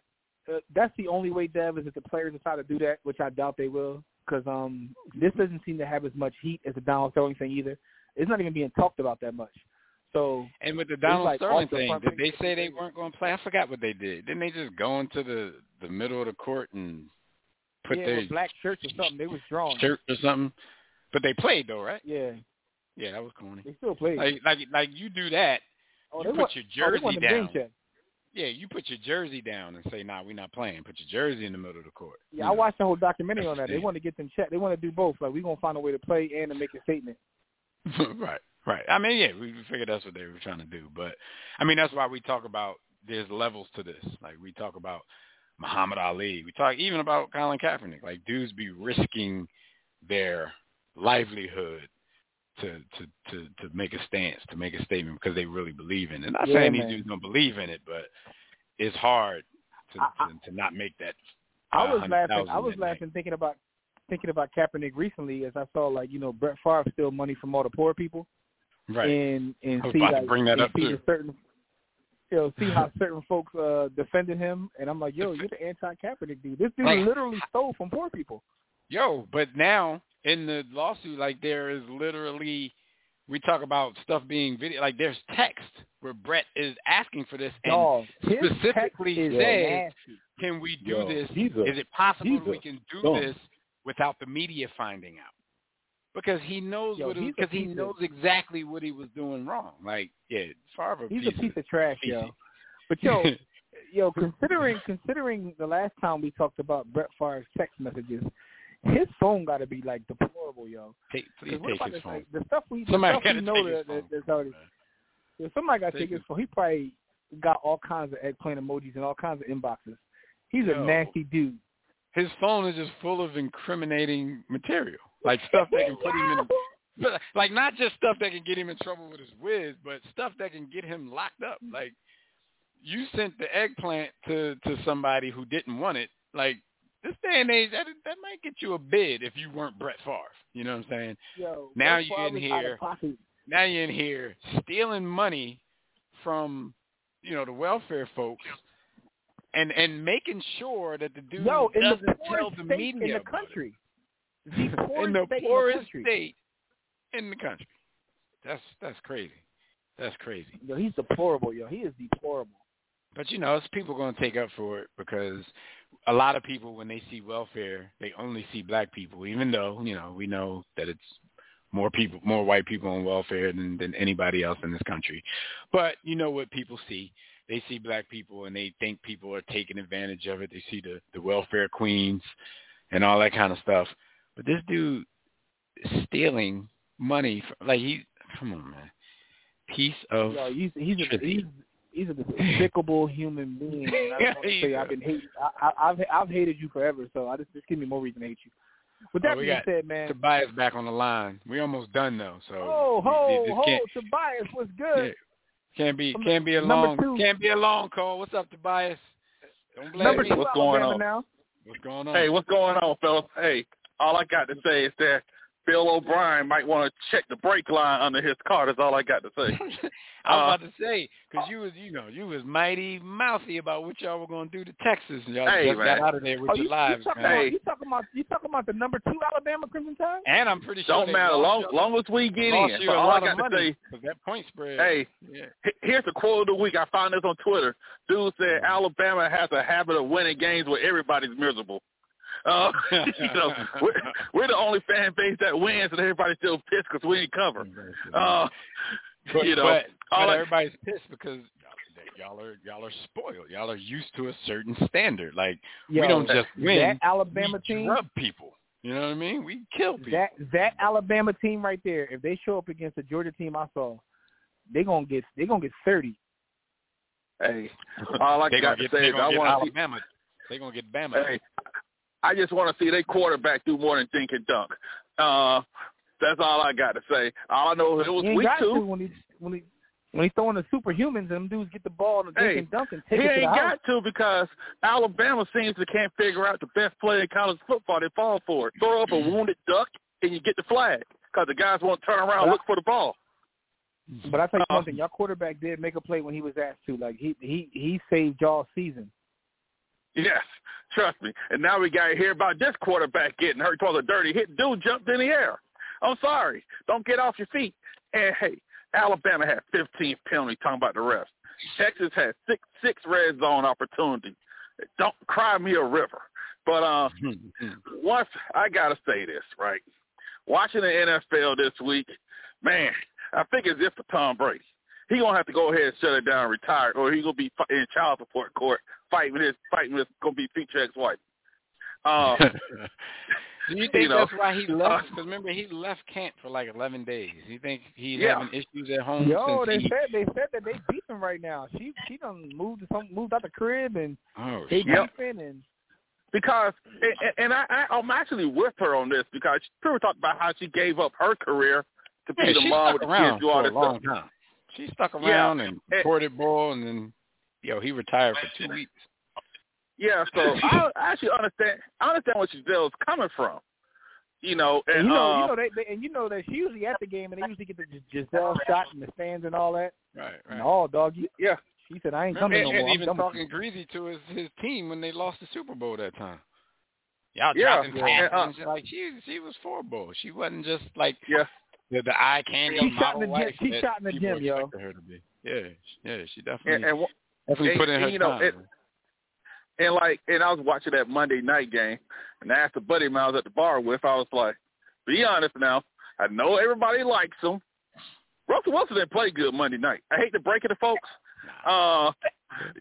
[SPEAKER 10] uh, that's the only way, Dev, is if the players decide to do that, which I doubt they will, because um, this doesn't seem to have as much heat as the Donald Sterling thing either. It's not even being talked about that much. So
[SPEAKER 3] And with the Donald
[SPEAKER 10] like
[SPEAKER 3] Sterling thing, did they say they weren't going to play? I forgot what they did. Didn't they just go into the the middle of the court and put
[SPEAKER 10] yeah,
[SPEAKER 3] their
[SPEAKER 10] black shirts or something, they was drawn.
[SPEAKER 3] shirt or something? But they played though, right?
[SPEAKER 10] Yeah,
[SPEAKER 3] Yeah, that was corny.
[SPEAKER 10] they still played.
[SPEAKER 3] Like like like you do that,
[SPEAKER 10] oh,
[SPEAKER 3] you put
[SPEAKER 10] want,
[SPEAKER 3] your
[SPEAKER 10] oh,
[SPEAKER 3] jersey
[SPEAKER 10] game
[SPEAKER 3] down. Yeah, you put your jersey down and say, "Nah, we're not playing." Put your jersey in the middle of the court.
[SPEAKER 10] Yeah,
[SPEAKER 3] You
[SPEAKER 10] I
[SPEAKER 3] know.
[SPEAKER 10] watched the whole documentary on that. They <laughs> want to get them checked. They want to do both. Like we're gonna find a way to play and to make a statement. <laughs>
[SPEAKER 3] right, right. I mean, yeah, we we figured that's what they were trying to do. But I mean, that's why we talk about there's levels to this. Like we talk about Muhammad Ali. We talk even about Colin Kaepernick. Like dudes be risking their livelihood to to to to make a stance, to make a statement because they really believe in it. Not
[SPEAKER 10] Yeah,
[SPEAKER 3] saying
[SPEAKER 10] man.
[SPEAKER 3] these dudes don't believe in it, but it's hard to
[SPEAKER 10] I-
[SPEAKER 3] to, to not make that.
[SPEAKER 10] I was laughing. I was
[SPEAKER 3] that night.
[SPEAKER 10] laughing thinking about thinking about Kaepernick recently as I saw like you know Brett Favre steal money from all the poor people
[SPEAKER 3] Right.
[SPEAKER 10] and and see
[SPEAKER 3] about to
[SPEAKER 10] like
[SPEAKER 3] bring that up,
[SPEAKER 10] see
[SPEAKER 3] too.
[SPEAKER 10] certain you know see how <laughs> certain folks uh defended him and I'm like yo you're the anti Kaepernick dude this dude
[SPEAKER 3] Like-
[SPEAKER 10] literally stole from poor people
[SPEAKER 3] Yo, but now in the lawsuit, like there is literally, we talk about stuff being video. Like there's text where Brett is asking for this and
[SPEAKER 10] Dog,
[SPEAKER 3] specifically says, "Can we do
[SPEAKER 6] Yo,
[SPEAKER 3] this?
[SPEAKER 6] a-
[SPEAKER 3] is it possible we can do
[SPEAKER 6] dumb.
[SPEAKER 3] this without the media finding out?" Because he knows
[SPEAKER 10] Yo,
[SPEAKER 3] what
[SPEAKER 10] he's
[SPEAKER 3] because he
[SPEAKER 10] piece of-
[SPEAKER 3] knows exactly what he was doing wrong. Like, yeah, Favre,
[SPEAKER 10] he's a piece of trash yo but yo <laughs> yo considering considering the last time we talked about Brett Favre's text messages his phone got to be like deplorable yo
[SPEAKER 3] Take, please take his
[SPEAKER 10] this,
[SPEAKER 3] phone.
[SPEAKER 10] like, the stuff we the
[SPEAKER 3] Somebody
[SPEAKER 10] stuff we
[SPEAKER 3] gotta
[SPEAKER 10] know
[SPEAKER 3] take
[SPEAKER 10] that,
[SPEAKER 3] his
[SPEAKER 10] that
[SPEAKER 3] phone.
[SPEAKER 10] that's already if somebody got to
[SPEAKER 3] Take
[SPEAKER 10] take his phone, he probably got all kinds of eggplant emojis and all kinds of inboxes. He's a nasty dude.
[SPEAKER 3] his phone is just full of incriminating material, like stuff that can put him in. <laughs> But, like not just stuff that can get him in trouble with his whiz, but stuff that can get him locked up. Like you sent the eggplant to to somebody who didn't want it. Like this day and age, that that might get you a bid if you weren't Brett Favre. You know what I'm saying?
[SPEAKER 10] Yo,
[SPEAKER 3] Now
[SPEAKER 10] Brett
[SPEAKER 3] you
[SPEAKER 10] Favre
[SPEAKER 3] getting
[SPEAKER 10] is out of
[SPEAKER 3] here- now you're in here stealing money from you know the welfare folks and and making sure that the dude
[SPEAKER 10] Yo, in
[SPEAKER 3] doesn't tell the media
[SPEAKER 10] in the country. <laughs> The
[SPEAKER 3] in the
[SPEAKER 10] state
[SPEAKER 3] poorest
[SPEAKER 10] in the country.
[SPEAKER 3] state in the country. That's that's crazy. That's crazy.
[SPEAKER 10] Yo, he's deplorable, yo. He is deplorable.
[SPEAKER 3] But you know, it's people going to take up for it because a lot of people, when they see welfare, they only see black people. Even though you know we know that it's more people, more white people on welfare than than anybody else in this country. But you know what people see? They see black people and they think people are taking advantage of it. They see the the welfare queens and all that kind of stuff. But this dude is stealing money. From, like he, come on, man, piece of
[SPEAKER 10] Yo, he's he's a, he's he's a <laughs> despicable human being. And I just want to say
[SPEAKER 3] Yeah.
[SPEAKER 10] I've been hating. I, I, I've I've hated you forever, so I just just give me more reason to hate you. With that
[SPEAKER 3] Oh,
[SPEAKER 10] being said, man.
[SPEAKER 3] Tobias back on the line. We almost done though, so
[SPEAKER 10] Oh,
[SPEAKER 3] we-
[SPEAKER 10] ho, ho, Tobias was good.
[SPEAKER 3] yeah, can't be can't be a long can't be a long call. What's up, Tobias? Don't blame
[SPEAKER 10] Number
[SPEAKER 3] me.
[SPEAKER 10] two
[SPEAKER 11] What's going
[SPEAKER 10] Alabama
[SPEAKER 11] on?
[SPEAKER 10] now.
[SPEAKER 3] What's going on?
[SPEAKER 11] Hey, what's going on, fellas? Hey, all I got to say is that Bill O'Brien might want to check the brake line under his car. That's all I got to say. <laughs>
[SPEAKER 3] I was
[SPEAKER 11] Uh,
[SPEAKER 3] about to say because you was you know you was mighty mouthy about what y'all were going to do to Texas, and y'all
[SPEAKER 11] Hey,
[SPEAKER 3] just
[SPEAKER 11] man.
[SPEAKER 3] got out of there with
[SPEAKER 10] Oh,
[SPEAKER 3] your
[SPEAKER 10] you,
[SPEAKER 3] lives.
[SPEAKER 10] you talking
[SPEAKER 3] man.
[SPEAKER 10] about you talking about you talking about the number two Alabama Crimson Tide?
[SPEAKER 3] And I'm pretty sure
[SPEAKER 11] Don't
[SPEAKER 3] they
[SPEAKER 11] matter. Long,
[SPEAKER 3] lost,
[SPEAKER 11] long as we get
[SPEAKER 3] lost
[SPEAKER 11] in. So all I got to
[SPEAKER 3] money
[SPEAKER 11] say,
[SPEAKER 3] 'cause that point spread.
[SPEAKER 11] hey,
[SPEAKER 3] yeah.
[SPEAKER 11] here's the quote of the week. I found this on Twitter. Dude said Alabama has a habit of winning games where everybody's miserable. Uh, <laughs> you know, we're, we're the only fan base that wins, and everybody's still pissed because we ain't cover. Uh,
[SPEAKER 3] But,
[SPEAKER 11] you know,
[SPEAKER 3] but,
[SPEAKER 11] all
[SPEAKER 3] but
[SPEAKER 11] I-
[SPEAKER 3] everybody's pissed because y'all are y'all are spoiled. Y'all are used to a certain standard. Like
[SPEAKER 10] Yo,
[SPEAKER 3] we don't just win.
[SPEAKER 10] That Alabama
[SPEAKER 3] we
[SPEAKER 10] team,
[SPEAKER 3] rub people. You know what I mean? We kill people.
[SPEAKER 10] that that Alabama team right there. If they show up against the Georgia team I saw, they gonna get they gonna get thirty.
[SPEAKER 11] Hey, all I
[SPEAKER 3] they
[SPEAKER 11] got
[SPEAKER 3] gonna get,
[SPEAKER 11] say
[SPEAKER 3] they
[SPEAKER 11] is I
[SPEAKER 3] gonna get
[SPEAKER 11] want to see.
[SPEAKER 3] Alabama. They gonna get Bama.
[SPEAKER 11] Hey, I just want to see their quarterback do more than dink and dunk. Uh, that's all I got to say. All I know is it was
[SPEAKER 10] He ain't
[SPEAKER 11] week
[SPEAKER 10] got to
[SPEAKER 11] two.
[SPEAKER 10] when he when he when he's throwing the superhumans and them dudes get the ball and dink
[SPEAKER 11] Hey,
[SPEAKER 10] and dunk and
[SPEAKER 11] He
[SPEAKER 10] take it to the
[SPEAKER 11] ain't got to because Alabama seems to can't figure out the best play in college football. They fall for it. Throw up a wounded duck and you get the flag because the guys won't turn around and look for the ball.
[SPEAKER 10] But I tell you
[SPEAKER 11] Uh,
[SPEAKER 10] one thing, y'all quarterback did make a play when he was asked to. Like he he he saved y'all season.
[SPEAKER 11] Yes, trust me. And now we got to hear about this quarterback getting hurt because a dirty hit. Dude jumped in the air. I'm sorry. Don't get off your feet. And hey, Alabama had 15 penalties. Talking about the rest. Texas had six six red zone opportunities. Don't cry me a river. But uh, <laughs> once I gotta say this right, watching the NFL this week, man, I think it's if for Tom Brady. He gonna have to go ahead and shut it down, and retire, or he gonna be in child support court fighting with his fighting with gonna be future ex-wife. Uh, <laughs>
[SPEAKER 3] Do you <laughs> think
[SPEAKER 11] you know,
[SPEAKER 3] that's why he left?
[SPEAKER 11] uh,
[SPEAKER 3] Because remember, he left camp for like 11 days. You think he's
[SPEAKER 11] Yeah.
[SPEAKER 3] having issues at home?
[SPEAKER 10] Yo, they
[SPEAKER 3] he,
[SPEAKER 10] said they said that they beefing right now. She she done moved some moved out the crib and
[SPEAKER 3] oh,
[SPEAKER 10] they
[SPEAKER 11] Yep.
[SPEAKER 10] beefing and
[SPEAKER 11] because and, and I, I I'm actually with her on this because she was talking about how she gave up her career to
[SPEAKER 3] yeah,
[SPEAKER 11] be the mom
[SPEAKER 3] stuck
[SPEAKER 11] with the kids, do all this stuff.
[SPEAKER 3] time. She stuck around and
[SPEAKER 11] And-
[SPEAKER 3] recorded ball, and then yo, he retired for two weeks.
[SPEAKER 11] Yeah, so <laughs> I, I actually understand. I understand where Gisele's coming from. You know, and,
[SPEAKER 10] And you know,
[SPEAKER 11] uh,
[SPEAKER 10] you know they, they and you know that she usually at the game and they usually get the Gis- Gisele shot in the stands and all that.
[SPEAKER 3] Right, right.
[SPEAKER 10] All dog, you,
[SPEAKER 11] yeah.
[SPEAKER 10] He said I ain't
[SPEAKER 3] Remember,
[SPEAKER 10] coming no more. I'm
[SPEAKER 3] even
[SPEAKER 10] done with
[SPEAKER 3] talking greasy to his his team when they lost the Super Bowl that time. Y'all
[SPEAKER 11] Yeah,
[SPEAKER 3] dropping
[SPEAKER 11] yeah,
[SPEAKER 3] passes.
[SPEAKER 11] uh,
[SPEAKER 3] like she she was for ball. She wasn't just like
[SPEAKER 11] yeah.
[SPEAKER 3] The, the eye candy
[SPEAKER 10] She shot in the gym- she shot in the gym, yo.
[SPEAKER 3] her to be. Yeah, yeah, she definitely
[SPEAKER 11] and, and,
[SPEAKER 3] definitely
[SPEAKER 11] and-
[SPEAKER 3] put in her
[SPEAKER 11] and, you know,
[SPEAKER 3] time.
[SPEAKER 11] it- and like, and I was watching that Monday night game, and I asked a buddy of mine I was at the bar with, I was like, be honest now, I know everybody likes him. Russell Wilson didn't play good Monday night. I hate to break it to folks, uh,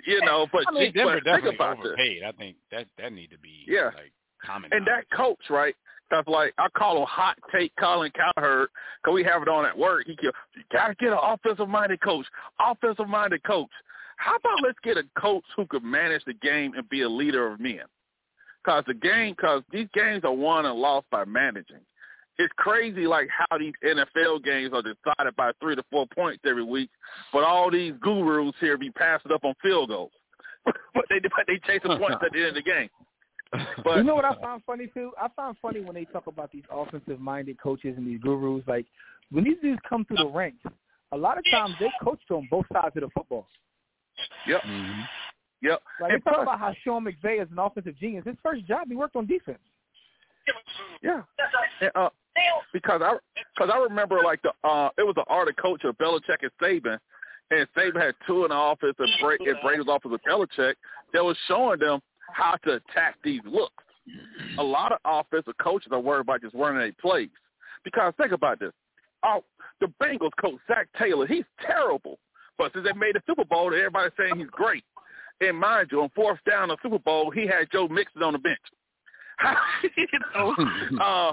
[SPEAKER 11] you know, but,
[SPEAKER 3] I mean, Denver
[SPEAKER 11] but think
[SPEAKER 3] definitely
[SPEAKER 11] about this.
[SPEAKER 3] overpaid. I think that that need to be
[SPEAKER 11] Yeah.
[SPEAKER 3] like common.
[SPEAKER 11] And that coach, right? That's like I call him hot take Colin Cowherd because we have it on at work. He go, you gotta get an offensive minded coach, offensive minded coach. How about let's get a coach who could manage the game and be a leader of men? Because the game, because these games are won and lost by managing. It's crazy, like how these NFL games are decided by three to four points every week, but all these gurus here be passing up on field goals. <laughs> but they but they chasing points at the end of the game. <laughs> But
[SPEAKER 10] you know what I found funny too? I found funny when they talk about these offensive minded coaches and these gurus. Like when these dudes come through the ranks, a lot of times they coached on both sides of the football.
[SPEAKER 11] Yep.
[SPEAKER 3] Mm-hmm.
[SPEAKER 11] Yep.
[SPEAKER 10] Like
[SPEAKER 11] And
[SPEAKER 10] they talk about how Sean McVay is an offensive genius. His first job, he worked on defense.
[SPEAKER 11] Yeah. And, uh, because I because I remember like the uh it was the art of coach of Belichick and Saban, and Saban had two in the office and Brady, and Brady was office of Belichick. That was showing them how to attack these looks. A lot of offensive coaches are worried about just running their plays. Because think about this. Oh, the Bengals coach Zac Taylor, he's terrible. But since they made the Super Bowl, everybody's saying he's great. And mind you, on fourth down the Super Bowl, he had Joe Mixon on the bench. <laughs> you know, <laughs> uh,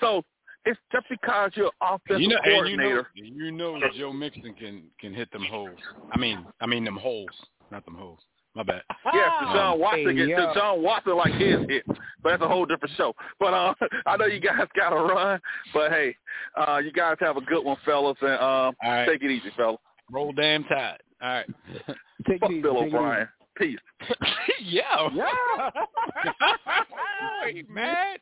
[SPEAKER 11] so it's just because you're offensive
[SPEAKER 3] You know, and you know,
[SPEAKER 11] coordinator.
[SPEAKER 3] you know, Joe Mixon can can hit them holes. I mean, I mean them holes, not them holes. My bad.
[SPEAKER 11] Yes, Deshaun Watson
[SPEAKER 3] Hey,
[SPEAKER 11] gets. Deshaun Watson like his hit, but that's a whole different show. But uh, <laughs> I know you guys got to run, but hey, uh, you guys have a good one, fellas, and um,
[SPEAKER 3] right.
[SPEAKER 11] take it easy, fellas.
[SPEAKER 3] Roll damn tide. All right. <laughs>
[SPEAKER 10] Take
[SPEAKER 11] Fuck
[SPEAKER 10] it easy,
[SPEAKER 11] Bill
[SPEAKER 10] take it
[SPEAKER 11] O'Brien. Peace. <laughs>
[SPEAKER 3] yeah.
[SPEAKER 10] Yeah.
[SPEAKER 3] hey, man.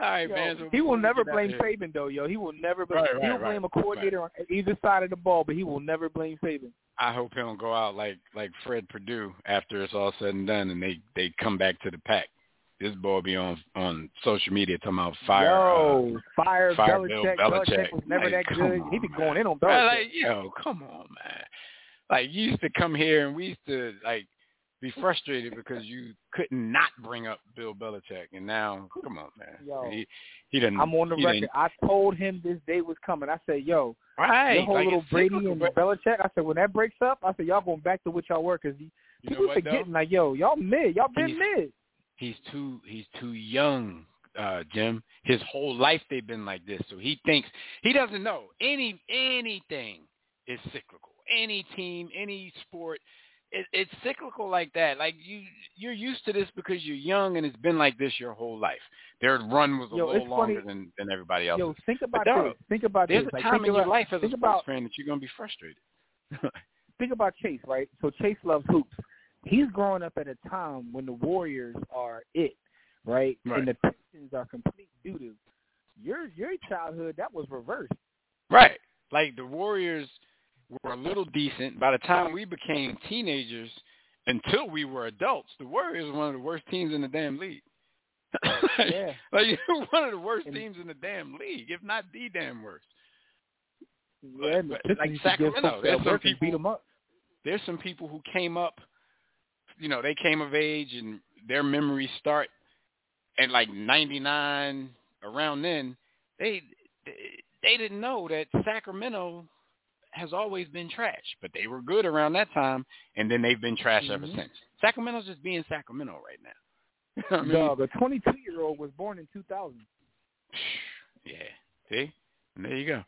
[SPEAKER 3] All right,
[SPEAKER 10] Yo,
[SPEAKER 3] man. So
[SPEAKER 10] he will never blame Saban though, yo. He will never blame.
[SPEAKER 3] Right, right,
[SPEAKER 10] He'll
[SPEAKER 3] right,
[SPEAKER 10] blame a coordinator on either side of the ball, but he will never blame Saban.
[SPEAKER 3] I hope he don't go out like like Fred Purdue after it's all said and done, and they they come back to the pack. This boy be on on social media talking about fire.
[SPEAKER 10] Yo,
[SPEAKER 3] uh,
[SPEAKER 10] fire,
[SPEAKER 3] fire
[SPEAKER 10] Belichick.
[SPEAKER 3] Bill
[SPEAKER 10] Belichick.
[SPEAKER 3] Belichick.
[SPEAKER 10] was never
[SPEAKER 3] Like,
[SPEAKER 10] that good.
[SPEAKER 3] on.
[SPEAKER 10] He be going in on Belichick.
[SPEAKER 3] like, yo, come on, man. Like you used to come here and we used to like be frustrated because you couldn't not bring up Bill Belichick, and now, come on, man.
[SPEAKER 10] Yo,
[SPEAKER 3] he he didn't.
[SPEAKER 10] I'm on the
[SPEAKER 3] he
[SPEAKER 10] record. I told him this day was coming. I said, yo,
[SPEAKER 3] Right,
[SPEAKER 10] your whole
[SPEAKER 3] like,
[SPEAKER 10] little Brady and
[SPEAKER 3] bro.
[SPEAKER 10] Belichick. I said, when that breaks up, I said, y'all going back to what y'all were because people
[SPEAKER 3] what,
[SPEAKER 10] forgetting
[SPEAKER 3] though?
[SPEAKER 10] like, yo, y'all mid. Y'all been
[SPEAKER 3] He's-
[SPEAKER 10] mid.
[SPEAKER 3] he's too he's too young, uh, Jim. His whole life they've been like this, so he thinks he doesn't know any anything is cyclical. Any team, any sport, it, it's cyclical like that. Like you you're used to this because you're young and it's been like this your whole life. Their run was a
[SPEAKER 10] Yo,
[SPEAKER 3] little
[SPEAKER 10] funny-
[SPEAKER 3] longer than than everybody else.
[SPEAKER 10] Yo, think about
[SPEAKER 3] But,
[SPEAKER 10] this. Think about
[SPEAKER 3] There's
[SPEAKER 10] this.
[SPEAKER 3] a
[SPEAKER 10] Like,
[SPEAKER 3] time
[SPEAKER 10] think
[SPEAKER 3] in your
[SPEAKER 10] about-
[SPEAKER 3] life as a sports
[SPEAKER 10] about,
[SPEAKER 3] fan that you're gonna be frustrated. <laughs>
[SPEAKER 10] think about Chase, right? So Chase loves hoops. He's growing up at a time when the Warriors are it, right?
[SPEAKER 3] Right.
[SPEAKER 10] And the Pistons are complete doo doo. Your your childhood that was reversed.
[SPEAKER 3] Right. Like the Warriors were a little decent. By the time we became teenagers, until we were adults, the Warriors were one of the worst teams in the damn league. <laughs>
[SPEAKER 10] Yeah.
[SPEAKER 3] like one of the worst teams in the damn league, if not the damn worst.
[SPEAKER 10] Yeah, and the
[SPEAKER 3] but like
[SPEAKER 10] used to give
[SPEAKER 3] Sacramento, there's some
[SPEAKER 10] and
[SPEAKER 3] people
[SPEAKER 10] beat 'em up.
[SPEAKER 3] There's some people who came up, you know, they came of age and their memories start at like 99 around then. They they didn't know that Sacramento has always been trash, but they were good around that time, and then they've been trash ever
[SPEAKER 10] Mhm.
[SPEAKER 3] since. Sacramento's just being Sacramento right now. <laughs> I mean,
[SPEAKER 10] Dog, a 22 year old was born in 2000. <sighs>
[SPEAKER 3] yeah. See, and there you go,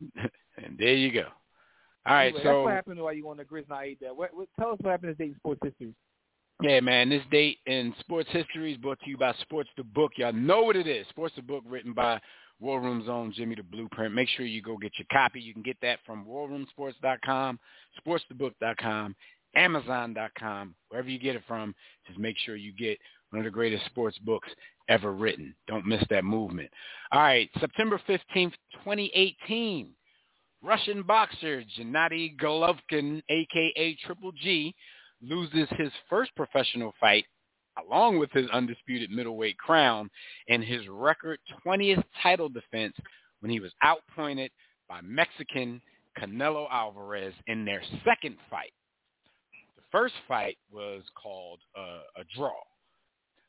[SPEAKER 3] <laughs> and there you go. All right,
[SPEAKER 10] Anyway,
[SPEAKER 3] so
[SPEAKER 10] that's what happened while you on the Grizz and I ate that. What, what, tell us what happened this day in sports history.
[SPEAKER 3] Yeah, man, this date in sports history is brought to you by Sports the Book. Y'all know what it is. Sports the Book written by War Room Zone, Jimmy the Blueprint. Make sure you go get your copy. You can get that from warroomsports.com, sportsthebook.com, amazon.com, wherever you get it from. Just make sure you get one of the greatest sports books ever written. Don't miss that movement. All right, September 15th, 2018. Russian boxer Gennady Golovkin, a.k.a. Triple G, loses his first professional fight along with his undisputed middleweight crown and his record 20th title defense when he was outpointed by Mexican Canelo Alvarez in their second fight. The first fight was called uh, a draw.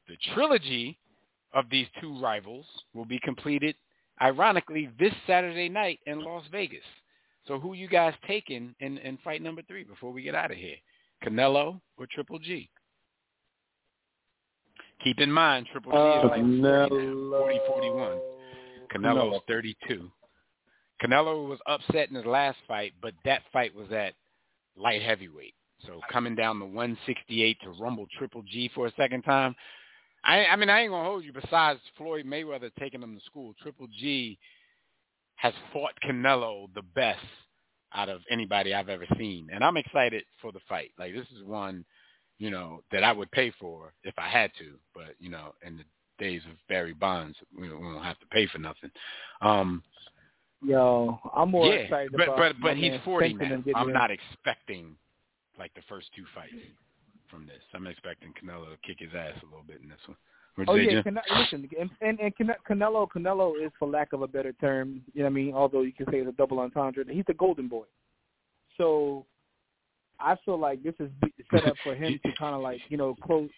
[SPEAKER 3] The trilogy of these two rivals will be completed, ironically, this Saturday night in Las Vegas. So who you guys taking in, in fight number three before we get out of here? Canelo or Triple G? Keep in mind, Triple G is uh, like 40 now, 40, 41. Canelo's 32. Canelo was upset in his last fight, but that fight was at light heavyweight. So coming down to 168 to rumble Triple G for a second time. I, I mean, I ain't gonna hold you. Besides Floyd Mayweather taking him to school, Triple G has fought Canelo the best out of anybody I've ever seen, and I'm excited for the fight. Like this is one, you know, that I would pay for if I had to. But you know, in the days of Barry Bonds. We don't, we don't have to pay for nothing. Um,
[SPEAKER 10] Yo, I'm more
[SPEAKER 3] yeah,
[SPEAKER 10] excited
[SPEAKER 3] but
[SPEAKER 10] about
[SPEAKER 3] but
[SPEAKER 10] my
[SPEAKER 3] but he's
[SPEAKER 10] man
[SPEAKER 3] 40 now. I'm
[SPEAKER 10] in.
[SPEAKER 3] not expecting like the first two fights from this. I'm expecting Canelo to kick his ass a little bit in this one.
[SPEAKER 10] Oh yeah? Cane- listen, and and, and Cane- Canelo, Canelo is, for lack of a better term, you know what I mean. Although you can say it's a double entendre, he's the golden boy. So I feel like this is set up for him to kind of like you know close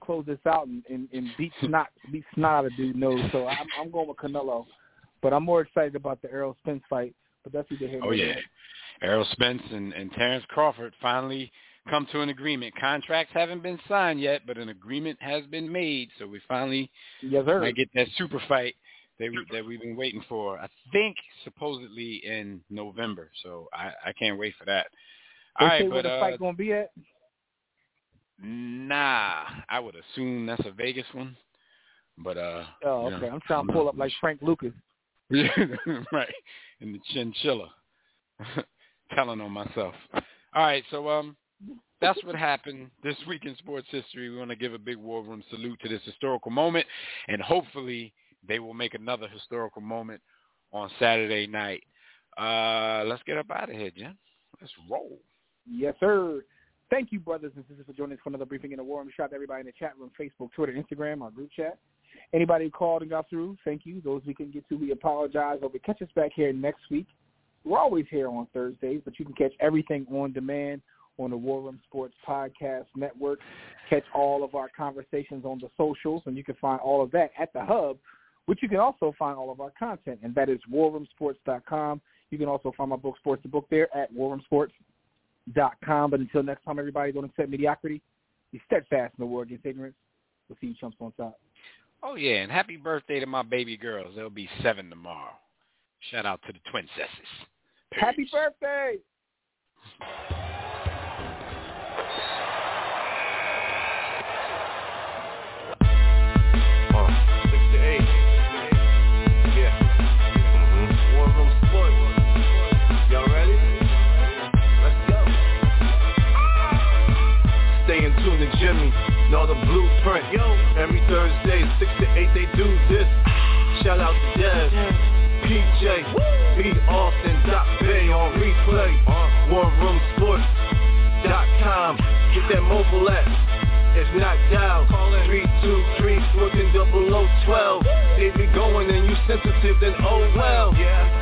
[SPEAKER 10] close this out and, and, and beat snot beat snot out of dude nose. So I'm I'm going with Canelo, but I'm more excited about the Errol Spence fight. But that's either here.
[SPEAKER 3] Oh yeah,
[SPEAKER 10] there.
[SPEAKER 3] Errol Spence and, and Terrence Crawford finally come to an agreement. Contracts haven't been signed yet, but an agreement has been made. So we finally
[SPEAKER 10] Yes, sir.
[SPEAKER 3] might get that super fight that we, that we've been waiting for. I think supposedly in November. So I, I can't wait for that.
[SPEAKER 10] They say where
[SPEAKER 3] but
[SPEAKER 10] the
[SPEAKER 3] uh,
[SPEAKER 10] fight gonna be at?
[SPEAKER 3] nah, I would assume that's a Vegas one. But uh,
[SPEAKER 10] Oh,
[SPEAKER 3] you
[SPEAKER 10] okay.
[SPEAKER 3] know,
[SPEAKER 10] I'm trying to pull up like Frank Lucas.
[SPEAKER 3] Yeah, <laughs> right. In the chinchilla. <laughs> Telling on myself. All right, so um that's what happened this week in sports history. We want to give a big war room salute to this historical moment and hopefully they will make another historical moment on Saturday night. Uh let's get up out of here, Jim. Let's roll.
[SPEAKER 10] Yes, sir. Thank you, brothers and sisters, for joining us for another briefing in the war room. Shout out to everybody in the chat room, Facebook, Twitter, Instagram, our group chat. Anybody who called and got through, thank you. Those we couldn't get to, we apologize. Hope you catch us back here next week. We're always here on Thursdays, but you can catch everything on demand on the War Room Sports Podcast Network. Catch all of our conversations on the socials, and you can find all of that at the hub, which you can also find all of our content, and that is warroomsports.com. You can also find my book, Sports the Book, there at warroomsports.com. But until next time, everybody, don't accept mediocrity. Be steadfast in the war against ignorance. We'll see you chumps on top.
[SPEAKER 3] Oh yeah, and happy birthday to my baby girls. They'll be seven tomorrow. Shout out to the twin twincesses.
[SPEAKER 10] Happy birthday!
[SPEAKER 5] To Jimmy. Know the blueprint. Yo. Every Thursday, six to eight, they do this. Shout out to Dev. PJ. B. Austin. Dot Bay on replay. Uh-huh. WarRoomSports.com. Get that mobile app. If not dial, call in 323 14 0012. They be going and you sensitive, then oh well. Yeah.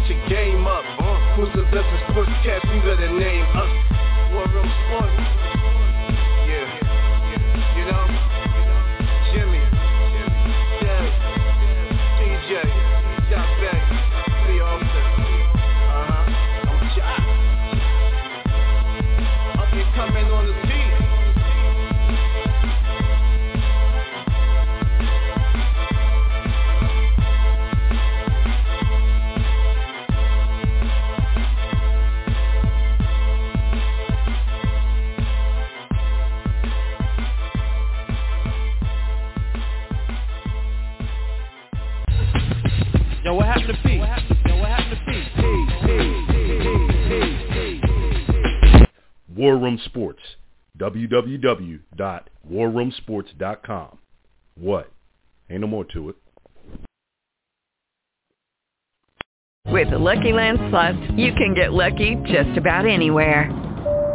[SPEAKER 5] get your game up. Uh. Who's the best sportscast? You better name us.
[SPEAKER 12] Yo, what happened to P? Yo, what happened to P?
[SPEAKER 13] War Room Sports. www.warroomsports.com. What? Ain't no more to it.
[SPEAKER 2] With the Lucky Land Slots, you can get lucky just about anywhere.